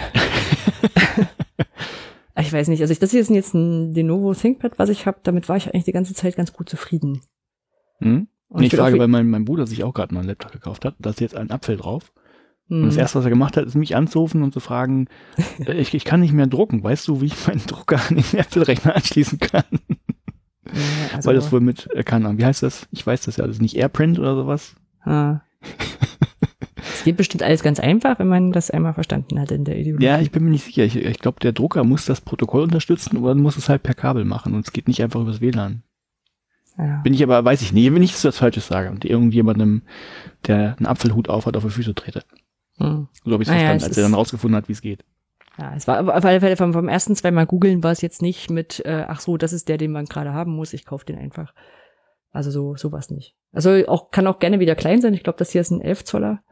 ich weiß nicht, also ich, das hier ist jetzt ein Lenovo ThinkPad, was ich habe, damit war ich eigentlich die ganze Zeit ganz gut zufrieden. Hm? Und ich frage, weil mein, mein Bruder sich auch gerade mal einen Laptop gekauft hat. Da ist jetzt ein Apfel drauf. Und Hm. das erste, was er gemacht hat, ist mich anzurufen und zu fragen, äh, ich, ich kann nicht mehr drucken. Weißt du, wie ich meinen Drucker an den Apple-Rechner anschließen kann? Ja, also, Weil das wohl mit, äh, keine Ahnung, wie heißt das? Ich weiß das ja alles nicht. Airprint oder sowas? ah. Es geht bestimmt alles ganz einfach, wenn man das einmal verstanden hat in der Ideologie. Ja, ich bin mir nicht sicher. Ich, ich glaube, der Drucker muss das Protokoll unterstützen oder muss es halt per Kabel machen und es geht nicht einfach übers WLAN. Ja. Bin ich aber, weiß ich nicht, wenn ich das Falsches sage und irgendjemandem, der einen Apfelhut aufhat, auf die Füße trete. Hm. So habe ich es Ah verstanden, als er dann rausgefunden hat, wie es geht. Ja, es war auf alle Fälle vom, vom ersten zweimal googeln war es jetzt nicht mit, äh, ach so, das ist der, den man gerade haben muss, ich kaufe den einfach. Also so, sowas nicht. Also auch, kann auch gerne wieder klein sein. Ich glaube, das hier ist ein 11 Zoller.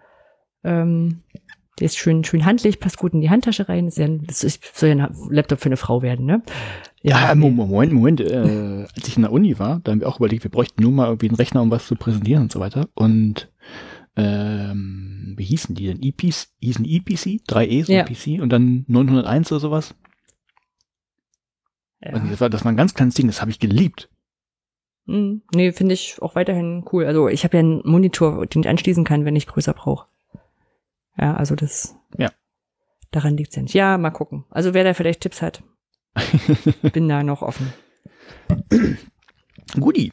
Ähm, der ist schön, schön handlich, passt gut in die Handtasche rein. Ist ja ein, das ist, soll ja ein Laptop für eine Frau werden, ne? Ja. Mo- Moment, Moment. Äh, als ich in der Uni war, da haben wir auch überlegt, wir bräuchten nur mal irgendwie einen Rechner, um was zu präsentieren und so weiter. Und ähm, wie hießen die denn? EPs, hießen EPC? 3E, so Ja. PC und dann 901 oder sowas. Ja. Also das, war, das war ein ganz kleines Ding, das habe ich geliebt. Hm, nee, finde ich auch weiterhin cool. Also ich habe ja einen Monitor, den ich anschließen kann, wenn ich größer brauche. Ja, also das. Ja. Daran liegt's ja nicht. Ja, mal gucken. Also wer da vielleicht Tipps hat, bin da noch offen. Guti.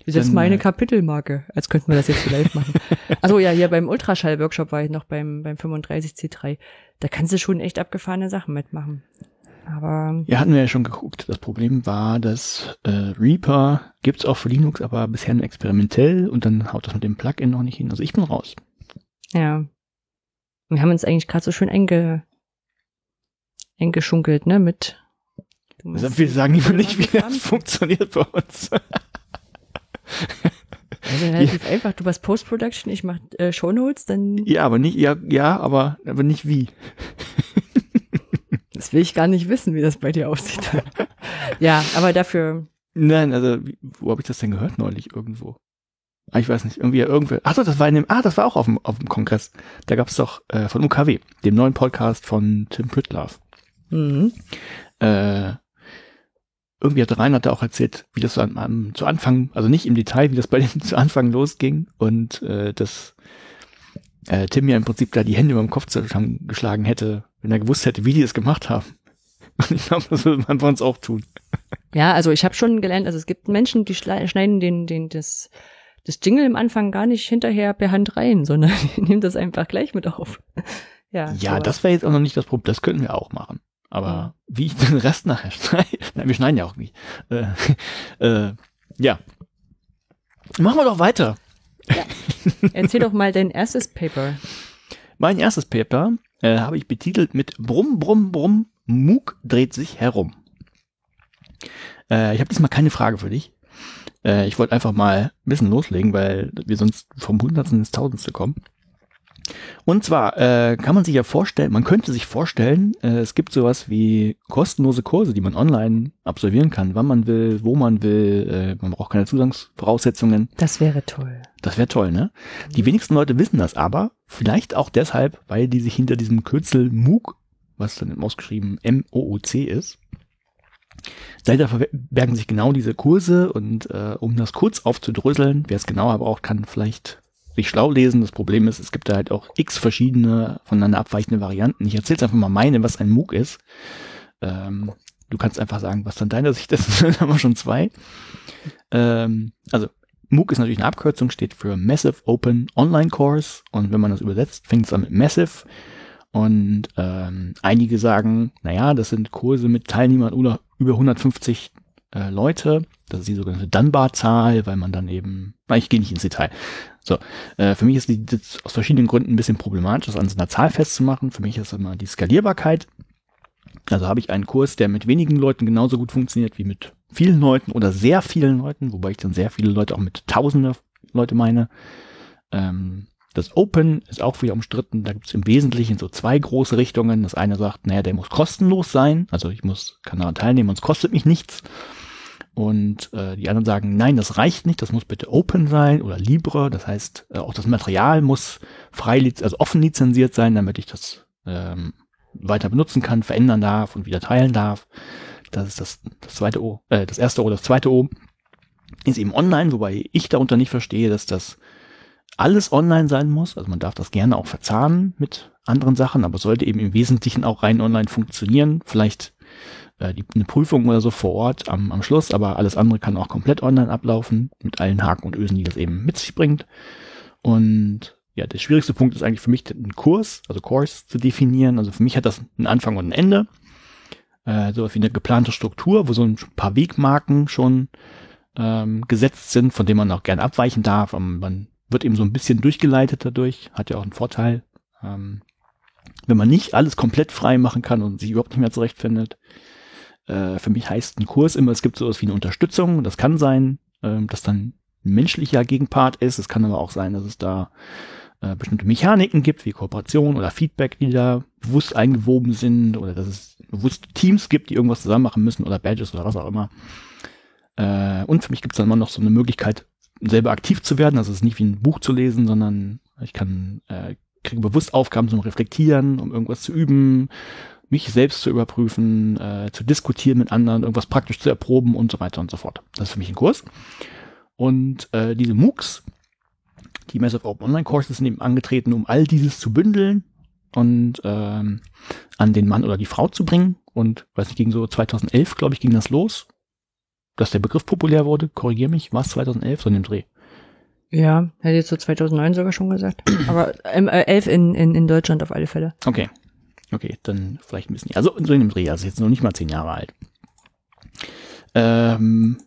Das ist jetzt meine äh, Kapitelmarke. Als könnten wir das jetzt live machen. Also ja, hier beim Ultraschall-Workshop war ich noch beim, beim 35C3. Da kannst du schon echt abgefahrene Sachen mitmachen. Aber Ja, hatten wir ja schon geguckt. Das Problem war, dass äh, Reaper gibt's auch für Linux, aber bisher nur experimentell und dann haut das mit dem Plugin noch nicht hin. Also ich bin raus. ja. Wir haben uns eigentlich gerade so schön einge, eingeschunkelt, ne, mit. Also wir sagen lieber nicht, wie das funktioniert bei uns. Also relativ einfach. Du machst Post-Production, ich mach äh, Shownotes, dann ja, aber nicht, ja, ja, aber, aber nicht wie. das will ich gar nicht wissen, wie das bei dir aussieht. ja, aber dafür, Nein, also, wo habe ich das denn gehört neulich irgendwo? Ah, ich weiß nicht, irgendwie irgendwer. Ach so, das war in dem, ah, das war auch auf dem, auf dem Kongress. Da gab es doch äh, von UKW, dem neuen Podcast von Tim Pritlove. Mhm. Äh, irgendwie hat Reinhard da auch erzählt, wie das am, am, zu Anfang, also nicht im Detail, wie das bei denen zu Anfang losging und äh, dass äh, Tim ja im Prinzip da die Hände über dem Kopf zusammengeschlagen hätte, wenn er gewusst hätte, wie die es gemacht haben. Und ich glaube, das würde man bei uns auch tun. Ja, also ich habe schon gelernt, also es gibt Menschen, die schneiden den, den, das, das Jingle im Anfang gar nicht hinterher per Hand rein, sondern die nehmen das einfach gleich mit auf. Ja, Ja, das wäre jetzt auch noch nicht das Problem. Das könnten wir auch machen. Aber wie ich den Rest nachher schneide, nein, wir schneiden ja auch nicht. Äh, äh, ja. Machen wir doch weiter. Erzähl doch mal dein erstes Paper. Mein erstes Paper äh, habe ich betitelt mit Brumm, Brumm, Brumm, Moog dreht sich herum. Äh, ich habe diesmal keine Frage für dich. Äh, ich wollte einfach mal ein bisschen loslegen, weil wir sonst vom Hundertsten ins Tausendste kommen. Und zwar äh, kann man sich ja vorstellen, man könnte sich vorstellen, äh, es gibt sowas wie kostenlose Kurse, die man online absolvieren kann, wann man will, wo man will, äh, man braucht keine Zugangsvoraussetzungen. Das wäre toll. Das wäre toll, ne? Die wenigsten Leute wissen das aber, vielleicht auch deshalb, weil die sich hinter diesem Kürzel MOOC, was dann ausgeschrieben M-O-O-C ist, dahinter verbergen sich genau diese Kurse und äh, um das kurz aufzudröseln, wer es genauer braucht, kann vielleicht sich schlau lesen. Das Problem ist, es gibt da halt auch x verschiedene voneinander abweichende Varianten. Ich erzähle einfach mal meine, was ein MOOC ist. Ähm, du kannst einfach sagen, was dann deiner Sicht ist. Dann haben wir schon zwei. Ähm, also MOOC ist natürlich eine Abkürzung, steht für Massive Open Online Course und wenn man das übersetzt, fängt es an mit Massive und ähm, einige sagen, naja, das sind Kurse mit Teilnehmern über, über 150 äh, Leute, das ist die sogenannte Dunbar-Zahl, weil man dann eben, na, ich gehe nicht ins Detail. So, äh, für mich ist die aus verschiedenen Gründen ein bisschen problematisch, das an so einer Zahl festzumachen. Für mich ist immer die Skalierbarkeit. Also habe ich einen Kurs, der mit wenigen Leuten genauso gut funktioniert wie mit vielen Leuten oder sehr vielen Leuten, wobei ich dann sehr viele Leute auch mit tausende Leute meine. Ähm, das Open ist auch wieder umstritten. Da gibt es im Wesentlichen so zwei große Richtungen. Das eine sagt, naja, der muss kostenlos sein. Also ich muss, kann daran teilnehmen und es kostet mich nichts. Und äh, die anderen sagen, nein, das reicht nicht, das muss bitte Open sein oder Libre. Das heißt, äh, auch das Material muss frei, also offen lizenziert sein, damit ich das ähm, weiter benutzen kann, verändern darf und wieder teilen darf. Das ist das, das zweite O, äh, das erste O, das zweite O ist eben online, wobei ich darunter nicht verstehe, dass das alles online sein muss. Also man darf das gerne auch verzahnen mit anderen Sachen, aber sollte eben im Wesentlichen auch rein online funktionieren. Vielleicht äh, die, eine Prüfung oder so vor Ort am, am Schluss, aber alles andere kann auch komplett online ablaufen, mit allen Haken und Ösen, die das eben mit sich bringt. Und ja, der schwierigste Punkt ist eigentlich für mich, einen Kurs, also Course zu definieren. Also für mich hat das einen Anfang und ein Ende. Äh, sowas wie eine geplante Struktur, wo so ein paar Wegmarken schon ähm, gesetzt sind, von denen man auch gerne abweichen darf. Aber man wird eben so ein bisschen durchgeleitet dadurch, hat ja auch einen Vorteil. Ähm, wenn man nicht alles komplett frei machen kann und sich überhaupt nicht mehr zurechtfindet. Äh, für mich heißt ein Kurs immer, es gibt sowas wie eine Unterstützung. Das kann sein, ähm, dass dann ein menschlicher Gegenpart ist. Es kann aber auch sein, dass es da äh, bestimmte Mechaniken gibt, wie Kooperation oder Feedback, die da bewusst eingewoben sind oder dass es bewusst Teams gibt, die irgendwas zusammen machen müssen oder Badges oder was auch immer. Äh, und für mich gibt es dann immer noch so eine Möglichkeit, selber aktiv zu werden. Also es ist nicht wie ein Buch zu lesen, sondern ich kann äh, kriege bewusst Aufgaben zum Reflektieren, um irgendwas zu üben, mich selbst zu überprüfen, äh, zu diskutieren mit anderen, irgendwas praktisch zu erproben und so weiter und so fort. Das ist für mich ein Kurs. Und äh, diese MOOCs, die Massive Open Online Courses sind eben angetreten, um all dieses zu bündeln und ähm, an den Mann oder die Frau zu bringen. Und weiß nicht, gegen so 2011, glaube ich, ging das los, dass der Begriff populär wurde. Korrigier mich, war es 2011 so in dem Dreh? Ja, hätte jetzt so 2009 sogar schon gesagt. Aber ähm, äh, 11 in, in, in Deutschland auf alle Fälle. Okay. Okay, dann vielleicht ein bisschen. Also so in dem Dreh, also jetzt noch nicht mal zehn Jahre alt. Ähm,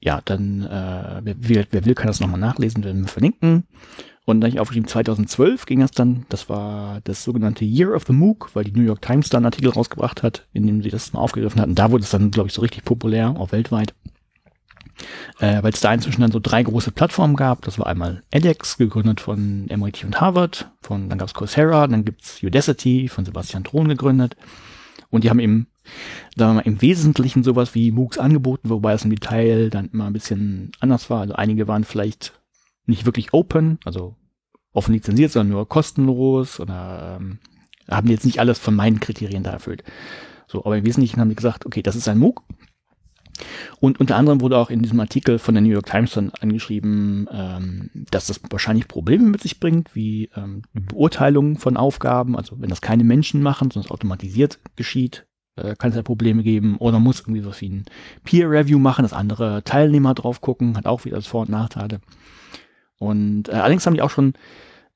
ja, dann, äh, wer, wer will, kann das nochmal nachlesen, werden wir verlinken. Und dann ich aufgeschrieben, 2012 ging das dann, das war das sogenannte Year of the MOOC, weil die New York Times da einen Artikel rausgebracht hat, in dem sie das mal aufgegriffen hatten. Da wurde es dann, glaube ich, so richtig populär, auch weltweit. Äh, weil es da inzwischen dann so drei große Plattformen gab. Das war einmal edX, gegründet von MIT und Harvard, von, dann gab es Coursera, dann gibt's Udacity von Sebastian Thron gegründet. Und die haben eben, sagen wir mal, im Wesentlichen sowas wie MOOCs angeboten, wobei es im Detail dann immer ein bisschen anders war. Also einige waren vielleicht nicht wirklich open, also offen lizenziert, sondern nur kostenlos oder ähm, haben jetzt nicht alles von meinen Kriterien da erfüllt. So, aber im Wesentlichen haben die gesagt, okay, das ist ein MOOC. Und unter anderem wurde auch in diesem Artikel von der New York Times dann angeschrieben, ähm, dass das wahrscheinlich Probleme mit sich bringt, wie ähm, die Beurteilung von Aufgaben. Also wenn das keine Menschen machen, sondern es automatisiert geschieht, äh, kann es ja Probleme geben. Oder muss irgendwie so wie ein Peer Review machen, dass andere Teilnehmer drauf gucken, hat auch wieder Vor- und Nachteile. Und äh, allerdings haben die auch schon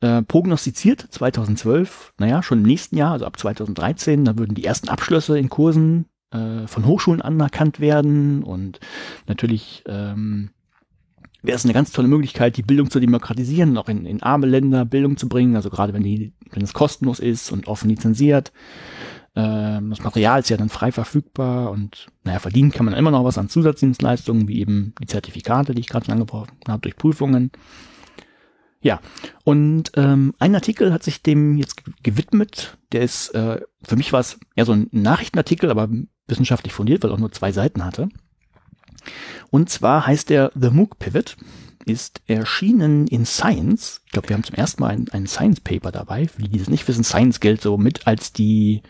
äh, prognostiziert, 2012, naja, schon im nächsten Jahr, also ab 2013, da würden die ersten Abschlüsse in Kursen äh, von Hochschulen anerkannt werden und natürlich ähm, wäre es eine ganz tolle Möglichkeit, die Bildung zu demokratisieren auch in, in arme Länder Bildung zu bringen, also gerade wenn die, wenn es kostenlos ist und offen lizenziert. Ähm, das Material ist ja dann frei verfügbar und naja, verdienen kann man immer noch was an Zusatzdienstleistungen, wie eben die Zertifikate, die ich gerade schon angebrochen habe, durch Prüfungen. Ja, und ähm, ein Artikel hat sich dem jetzt gewidmet. Der ist, äh, für mich war es eher so ein Nachrichtenartikel, aber wissenschaftlich fundiert, weil er auch nur zwei Seiten hatte. Und zwar heißt der The MOOC Pivot, ist erschienen in Science. Ich glaube, wir haben zum ersten Mal ein, ein Science Paper dabei. Für die, die das nicht wissen, Science gilt so mit als die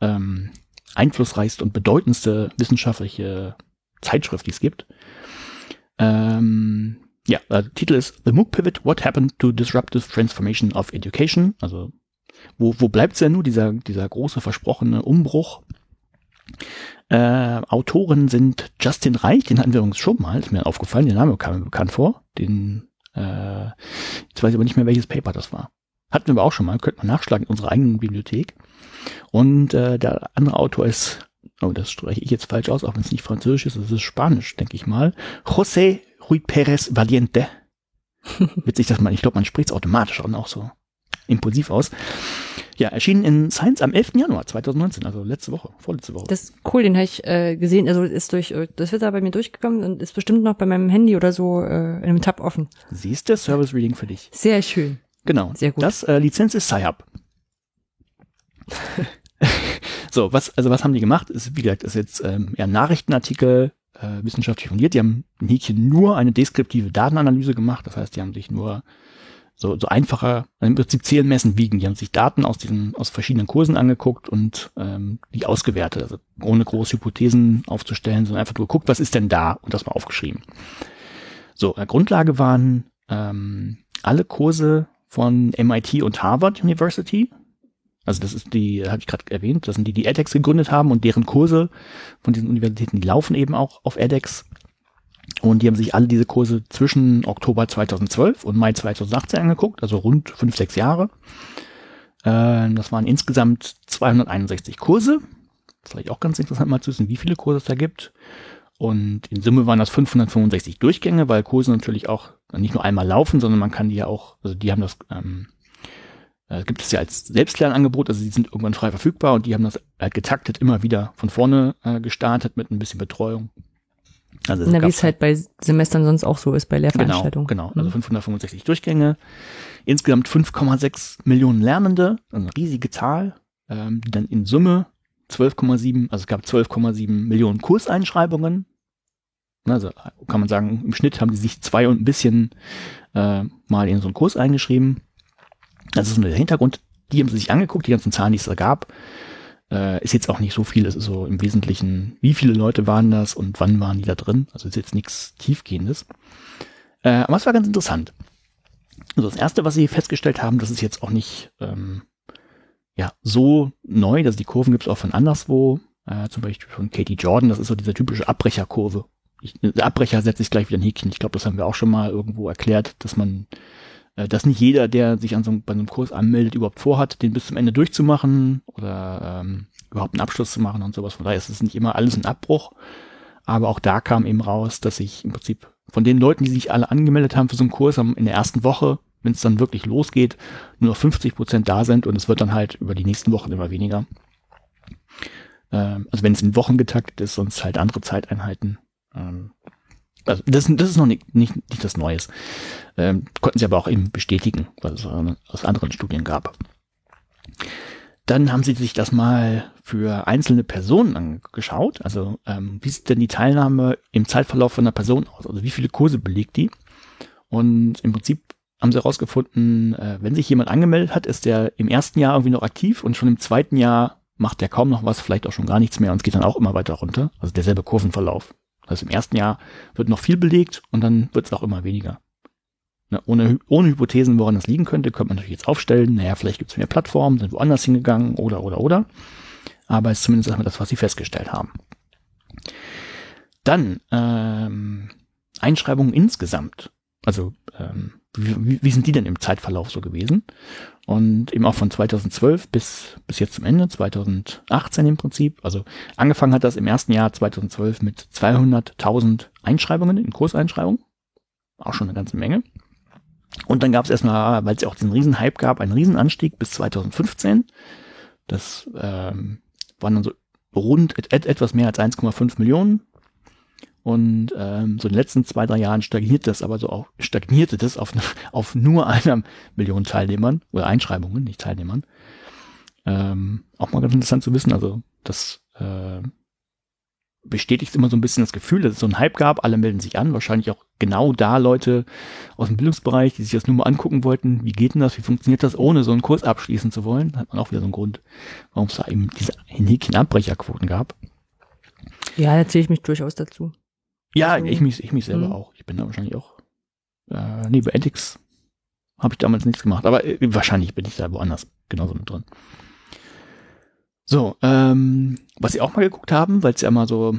ähm, einflussreichste und bedeutendste wissenschaftliche Zeitschrift, die es gibt. Ähm, ja, also Titel ist The MOOC Pivot, What Happened to Disruptive Transformation of Education? Also, wo, wo bleibt es denn nur, dieser, dieser große versprochene Umbruch? Äh, Autoren sind Justin Reich, den hatten wir übrigens schon mal, ist mir aufgefallen, der Name kam mir bekannt vor. Den, äh, jetzt weiß ich aber nicht mehr, welches Paper das war. Hatten wir aber auch schon mal, könnte man nachschlagen in unserer eigenen Bibliothek. Und äh, der andere Autor ist, oh, das spreche ich jetzt falsch aus, auch wenn es nicht französisch ist, es ist Spanisch, denke ich mal. José Rui Pérez Valiente. Witzig, dass man, ich glaube, man spricht es automatisch auch so impulsiv aus. Ja, erschienen in Science am 11. Januar 2019, also letzte Woche, vorletzte Woche. Das ist cool, den habe ich äh, gesehen. Also ist durch, äh, das wird da bei mir durchgekommen und ist bestimmt noch bei meinem Handy oder so äh, in einem Tab offen. Siehst du, Service Reading für dich. Sehr schön. Genau. Sehr gut. Das äh, Lizenz ist Sci-Hub. so, was, also was haben die gemacht? Ist, wie gesagt, ist jetzt ähm, eher ein Nachrichtenartikel, äh, wissenschaftlich fundiert. Die haben Häkchen nur eine deskriptive Datenanalyse gemacht. Das heißt, die haben sich nur so, so einfacher, im Prinzip zählen, messen, wiegen. Die haben sich Daten aus diesen, aus verschiedenen Kursen angeguckt und ähm, die ausgewertet, also ohne große Hypothesen aufzustellen, sondern einfach nur geguckt, was ist denn da und das mal aufgeschrieben. So, äh, Grundlage waren ähm, alle Kurse von MIT und Harvard University. Also das ist die, habe ich gerade erwähnt, das sind die, die edX gegründet haben und deren Kurse von diesen Universitäten, die laufen eben auch auf edX. Und die haben sich alle diese Kurse zwischen Oktober 2012 und Mai 2018 angeguckt, also rund fünf, sechs Jahre. Äh, das waren insgesamt 261 Kurse. Vielleicht auch ganz interessant mal zu wissen, wie viele Kurse es da gibt. Und in Summe waren das 565 Durchgänge, weil Kurse natürlich auch nicht nur einmal laufen, sondern man kann die ja auch, also die haben das, ähm, äh, gibt es ja als Selbstlernangebot, also die sind irgendwann frei verfügbar und die haben das halt getaktet immer wieder von vorne äh, gestartet mit ein bisschen Betreuung. Also Na, wie es halt bei Semestern sonst auch so ist, bei Lehrveranstaltungen. Genau, genau. also 565 mhm. Durchgänge. Insgesamt 5,6 Millionen Lernende, also eine riesige Zahl, ähm, die dann in Summe 12,7, also es gab 12,7 Millionen Kurseinschreibungen. Also kann man sagen, im Schnitt haben die sich zwei und ein bisschen äh, mal in so einen Kurs eingeschrieben. Das ist nur der Hintergrund. Die haben sie sich angeguckt, die ganzen Zahlen, die es da gab. Äh, ist jetzt auch nicht so viel, es ist so im Wesentlichen, wie viele Leute waren das und wann waren die da drin. Also ist jetzt nichts Tiefgehendes. Äh, aber es war ganz interessant. Also das Erste, was sie festgestellt haben, das ist jetzt auch nicht ähm, ja, so neu, dass die Kurven gibt es auch von anderswo. Äh, zum Beispiel von Katie Jordan, das ist so diese typische Abbrecherkurve. Ich, Abbrecher setze ich gleich wieder ein Häkchen. Ich glaube, das haben wir auch schon mal irgendwo erklärt, dass man dass nicht jeder, der sich an so, bei so einem Kurs anmeldet, überhaupt vorhat, den bis zum Ende durchzumachen oder ähm, überhaupt einen Abschluss zu machen und sowas. Von daher ist es nicht immer alles ein Abbruch. Aber auch da kam eben raus, dass ich im Prinzip von den Leuten, die sich alle angemeldet haben für so einen Kurs, haben in der ersten Woche, wenn es dann wirklich losgeht, nur noch 50 Prozent da sind und es wird dann halt über die nächsten Wochen immer weniger. Ähm, also wenn es in Wochen getaktet ist, sonst halt andere Zeiteinheiten. Ähm, also das, das ist noch nicht, nicht, nicht das Neues. Ähm, konnten sie aber auch eben bestätigen, was es aus anderen Studien gab. Dann haben sie sich das mal für einzelne Personen angeschaut. Also ähm, wie sieht denn die Teilnahme im Zeitverlauf von einer Person aus? Also wie viele Kurse belegt die? Und im Prinzip haben sie herausgefunden, äh, wenn sich jemand angemeldet hat, ist der im ersten Jahr irgendwie noch aktiv und schon im zweiten Jahr macht der kaum noch was, vielleicht auch schon gar nichts mehr und es geht dann auch immer weiter runter. Also derselbe Kurvenverlauf. Also im ersten Jahr wird noch viel belegt und dann wird es auch immer weniger. Ne, ohne, ohne Hypothesen, woran das liegen könnte, könnte man natürlich jetzt aufstellen, naja, vielleicht gibt es mehr Plattformen, sind woanders hingegangen oder, oder, oder. Aber es ist zumindest erstmal das, was sie festgestellt haben. Dann ähm, Einschreibungen insgesamt. Also ähm, wie, wie sind die denn im Zeitverlauf so gewesen? Und eben auch von 2012 bis, bis jetzt zum Ende, 2018 im Prinzip. Also angefangen hat das im ersten Jahr 2012 mit 200.000 Einschreibungen in Kurseinschreibungen. Auch schon eine ganze Menge. Und dann gab es erstmal, weil es ja auch diesen Riesenhype gab, einen Riesenanstieg bis 2015. Das ähm, waren dann so rund et etwas mehr als 1,5 Millionen und ähm, so in den letzten zwei, drei Jahren stagniert das aber so auch, stagnierte das auf, auf nur einer Million Teilnehmern oder Einschreibungen, nicht Teilnehmern. Ähm, auch mal ganz interessant zu wissen, also das äh, bestätigt immer so ein bisschen das Gefühl, dass es so einen Hype gab, alle melden sich an, wahrscheinlich auch genau da Leute aus dem Bildungsbereich, die sich das nur mal angucken wollten, wie geht denn das, wie funktioniert das, ohne so einen Kurs abschließen zu wollen, da hat man auch wieder so einen Grund, warum es da eben diese Häkchen-Abbrecherquoten gab. Ja, da zähle ich mich durchaus dazu. Ja, ich mich, ich mich selber mhm. auch. Ich bin da wahrscheinlich auch. Äh, nee, bei Ethics habe ich damals nichts gemacht, aber äh, wahrscheinlich bin ich da woanders genauso mit drin. So, ähm, was sie auch mal geguckt haben, weil es ja immer so,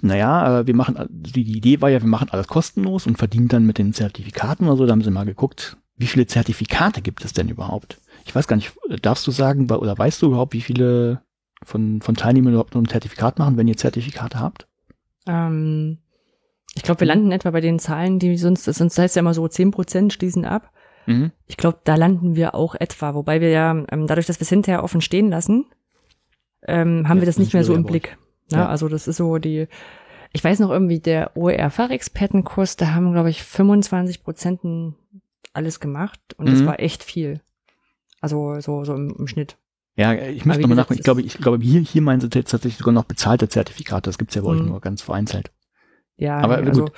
naja, äh, wir machen, die, die Idee war ja, wir machen alles kostenlos und verdienen dann mit den Zertifikaten oder so. Da haben sie mal geguckt, wie viele Zertifikate gibt es denn überhaupt? Ich weiß gar nicht, darfst du sagen, oder weißt du überhaupt, wie viele von, von Teilnehmern überhaupt noch ein Zertifikat machen, wenn ihr Zertifikate habt? Ähm, ich glaube, wir landen etwa bei den Zahlen, die sonst, sonst heißt ja immer so, zehn Prozent schließen ab. Mhm. Ich glaube, da landen wir auch etwa, wobei wir ja, ähm, dadurch, dass wir es hinterher offen stehen lassen, ähm, haben ja, wir das nicht mehr so im Blick. Ne? Ja. Also das ist so die, ich weiß noch irgendwie, der OER-Fachexpertenkurs, da haben, glaube ich, 25 Prozent alles gemacht und mhm. das war echt viel. Also so, so im, im Schnitt. Ja, ich müsste nochmal nachgucken. Ich glaube, ich glaube, hier, hier meinen sie tatsächlich sogar noch bezahlte Zertifikate. Das gibt's ja bei euch mhm. nur ganz vereinzelt. Ja, aber nee, gut. Also,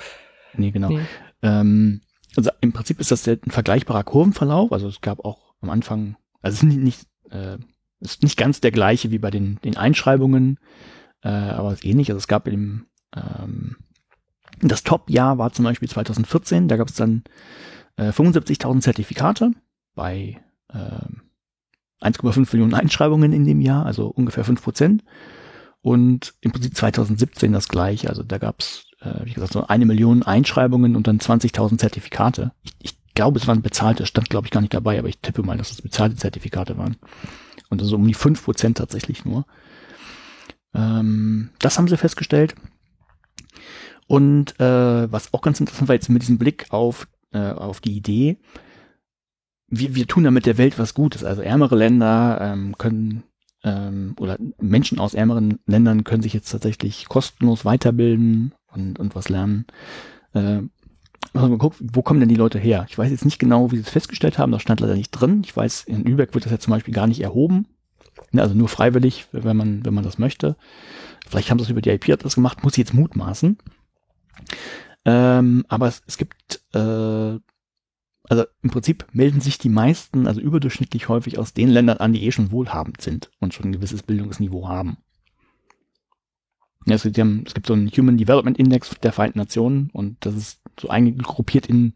nee, genau. Nee. Ähm, also im Prinzip ist das ein vergleichbarer Kurvenverlauf. Also es gab auch am Anfang, also es ist nicht, nicht, äh, ist nicht ganz der gleiche wie bei den, den Einschreibungen, äh, aber es ist ähnlich. Also es gab im ähm, das Top-Jahr war zum Beispiel 2014, da gab es dann äh, 75.000 Zertifikate bei äh, 1,5 Millionen Einschreibungen in dem Jahr, also ungefähr 5 Prozent. Und im Prinzip 2017 das gleiche. Also da gab es, äh, wie gesagt, so eine Million Einschreibungen und dann 20.000 Zertifikate. Ich, ich glaube, es waren bezahlte, stand glaube ich gar nicht dabei, aber ich tippe mal, dass es bezahlte Zertifikate waren. Und also um die 5 Prozent tatsächlich nur. Ähm, das haben sie festgestellt. Und äh, was auch ganz interessant war jetzt mit diesem Blick auf, äh, auf die Idee, wir, wir tun damit der Welt was Gutes. Also ärmere Länder ähm, können ähm, oder Menschen aus ärmeren Ländern können sich jetzt tatsächlich kostenlos weiterbilden und, und was lernen. Äh, also mal gucken, wo kommen denn die Leute her? Ich weiß jetzt nicht genau, wie sie es festgestellt haben, das stand leider nicht drin. Ich weiß, in Lübeck wird das ja zum Beispiel gar nicht erhoben. Also nur freiwillig, wenn man, wenn man das möchte. Vielleicht haben sie es über die IP-Adresse gemacht, muss ich jetzt mutmaßen. Ähm, aber es, es gibt äh, also im Prinzip melden sich die meisten, also überdurchschnittlich häufig aus den Ländern an, die eh schon wohlhabend sind und schon ein gewisses Bildungsniveau haben. Ja, es, gibt, es gibt so einen Human Development Index der Vereinten Nationen und das ist so eingegruppiert in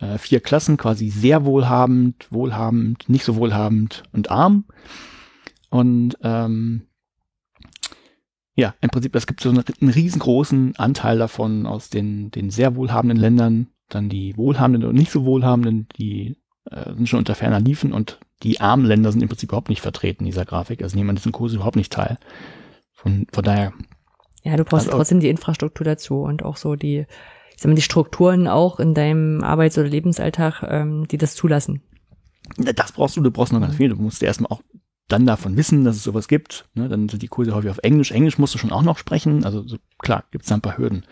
äh, vier Klassen, quasi sehr wohlhabend, wohlhabend, nicht so wohlhabend und arm. Und ähm, ja, im Prinzip, es gibt so einen, einen riesengroßen Anteil davon aus den, den sehr wohlhabenden Ländern, dann die Wohlhabenden und nicht so Wohlhabenden, die äh, sind schon unter ferner Liefen und die armen Länder sind im Prinzip überhaupt nicht vertreten in dieser Grafik. Also nehmen an diesen Kurs überhaupt nicht teil. Von, von daher. Ja, du brauchst Also- trotzdem die Infrastruktur dazu und auch so die, ich sag mal, die Strukturen auch in deinem Arbeits- oder Lebensalltag, ähm, die das zulassen. Das brauchst du, du brauchst noch ganz viel. Du musst erstmal auch dann davon wissen, dass es sowas gibt. Ne? Dann sind die Kurse häufig auf Englisch. Englisch musst du schon auch noch sprechen. Also so, klar, gibt es ein paar Hürden.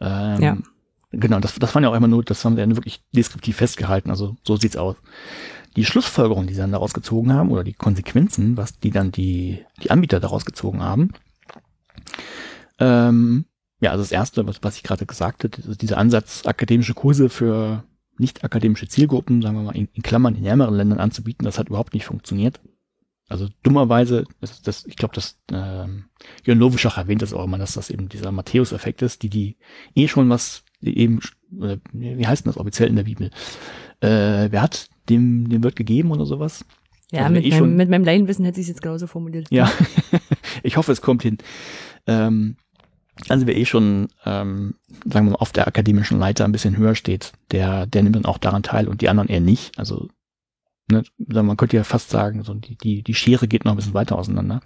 Ähm, Ja. Genau, das, das waren ja auch immer nur, das haben wir ja wirklich deskriptiv festgehalten. Also so sieht's aus. Die Schlussfolgerung, die sie dann daraus gezogen haben, oder die Konsequenzen, was die dann die, die Anbieter daraus gezogen haben, ähm, ja, also das erste, was, was ich gerade gesagt habe, ist dieser Ansatz, akademische Kurse für nicht akademische Zielgruppen, sagen wir mal in, in Klammern in ärmeren Ländern anzubieten, das hat überhaupt nicht funktioniert. Also dummerweise, das, das, ich glaube, das ähm, Jörn Lovischach erwähnt das auch immer, dass das eben dieser Matthäus-Effekt ist, die die eh schon was eben, äh, wie heißt denn das offiziell in der Bibel? Äh, wer hat dem, dem wird gegeben oder sowas? Ja, Also mit, eh meinem, schon- mit meinem Laienwissen hätte ich es jetzt genauso formuliert. Ja, ich hoffe, es kommt hin. Ähm, also wer eh schon, ähm, sagen wir mal, auf der akademischen Leiter ein bisschen höher steht, der, der nimmt dann auch daran teil und die anderen eher nicht. Also ne, man könnte ja fast sagen, so die, die, die Schere geht noch ein bisschen weiter auseinander.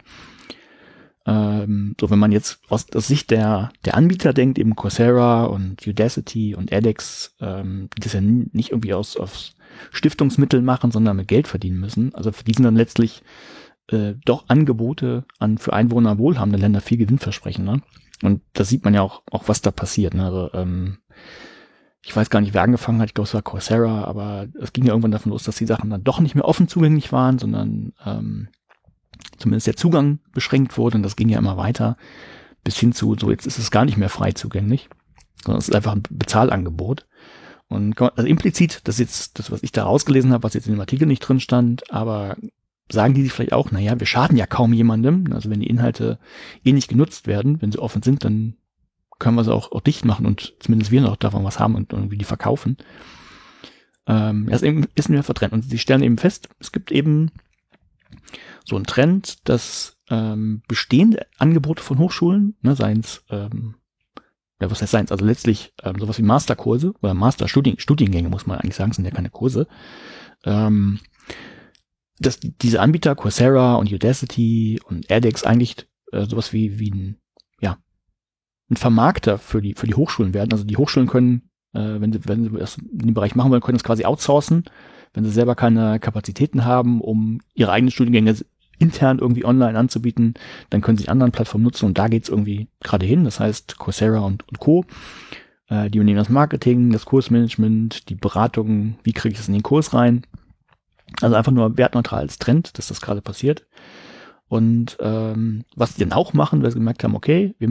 Ähm, so wenn man jetzt aus der Sicht der, der Anbieter denkt, eben Coursera und Udacity und edX, ähm, die das ja nicht irgendwie aus, aus Stiftungsmitteln machen, sondern mit Geld verdienen müssen. Also für die sind dann letztlich äh, doch Angebote an für Einwohner wohlhabende Länder viel Gewinnversprechen. Ne? Und da sieht man ja auch, auch was da passiert. Ne? Also, ähm, ich weiß gar nicht, wer angefangen hat, ich glaube, es war Coursera, aber es ging ja irgendwann davon los, dass die Sachen dann doch nicht mehr offen zugänglich waren, sondern ähm, zumindest der Zugang beschränkt wurde und das ging ja immer weiter bis hin zu, so jetzt ist es gar nicht mehr frei zugänglich, sondern es ist einfach ein Bezahlangebot. Und also implizit, das ist jetzt das, was ich da rausgelesen habe, was jetzt in dem Artikel nicht drin stand, aber sagen die sich vielleicht auch, naja, wir schaden ja kaum jemandem. Also wenn die Inhalte eh nicht genutzt werden, wenn sie offen sind, dann können wir sie auch, auch dicht machen und zumindest wir noch davon was haben und irgendwie die verkaufen. Ähm, das ist mir vertrennt. Und sie stellen eben fest, es gibt eben so einen Trend, dass ähm, bestehende Angebote von Hochschulen, ne, seien ähm, ja, was heißt seien also letztlich ähm, sowas wie Masterkurse oder Masterstudien, Studiengänge, muss man eigentlich sagen, sind ja keine Kurse, ähm, dass diese Anbieter, Coursera und Udacity und edX eigentlich äh, sowas wie, wie ein, ja, ein Vermarkter für die, für die Hochschulen werden. Also die Hochschulen können, äh, wenn sie, wenn sie das in dem Bereich machen wollen, können es quasi outsourcen, wenn sie selber keine Kapazitäten haben, um ihre eigenen Studiengänge intern irgendwie online anzubieten, dann können sie anderen Plattformen nutzen und da geht's irgendwie gerade hin. Das heißt Coursera und, und Co. Äh, die übernehmen das Marketing, das Kursmanagement, die Beratung, wie kriege ich das in den Kurs rein. Also einfach nur wertneutral als Trend, dass das gerade passiert. Und ähm, was die dann auch machen, weil sie gemerkt haben, okay, wir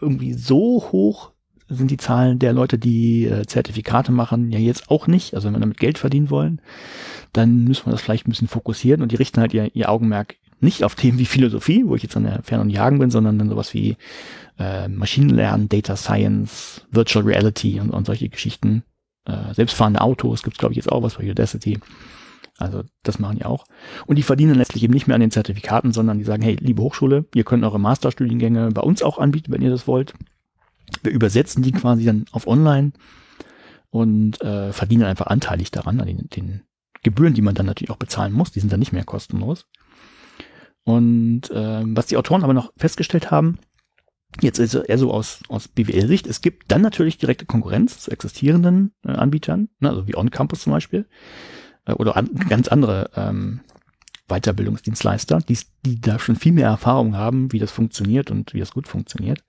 irgendwie so hoch sind die Zahlen der Leute, die äh, Zertifikate machen, ja jetzt auch nicht. Also wenn wir damit Geld verdienen wollen, dann müssen wir das vielleicht ein bisschen fokussieren und die richten halt ihr, ihr Augenmerk nicht auf Themen wie Philosophie, wo ich jetzt an der Fern- und Jagen bin, sondern dann sowas wie äh, Maschinenlernen, Data Science, Virtual Reality und, und solche Geschichten. Äh, selbstfahrende Autos gibt's glaube ich, jetzt auch was bei Udacity. Also das machen die auch. Und die verdienen letztlich eben nicht mehr an den Zertifikaten, sondern die sagen, hey, liebe Hochschule, ihr könnt eure Masterstudiengänge bei uns auch anbieten, wenn ihr das wollt. Wir übersetzen die quasi dann auf online und äh, verdienen einfach anteilig daran, an den, den Gebühren, die man dann natürlich auch bezahlen muss, die sind dann nicht mehr kostenlos. Und ähm, was die Autoren aber noch festgestellt haben, jetzt ist eher so aus, aus BWL-Sicht, es gibt dann natürlich direkte Konkurrenz zu existierenden äh, Anbietern, ne, also wie On-Campus zum Beispiel, äh, oder an, ganz andere ähm, Weiterbildungsdienstleister, die, die da schon viel mehr Erfahrung haben, wie das funktioniert und wie das gut funktioniert.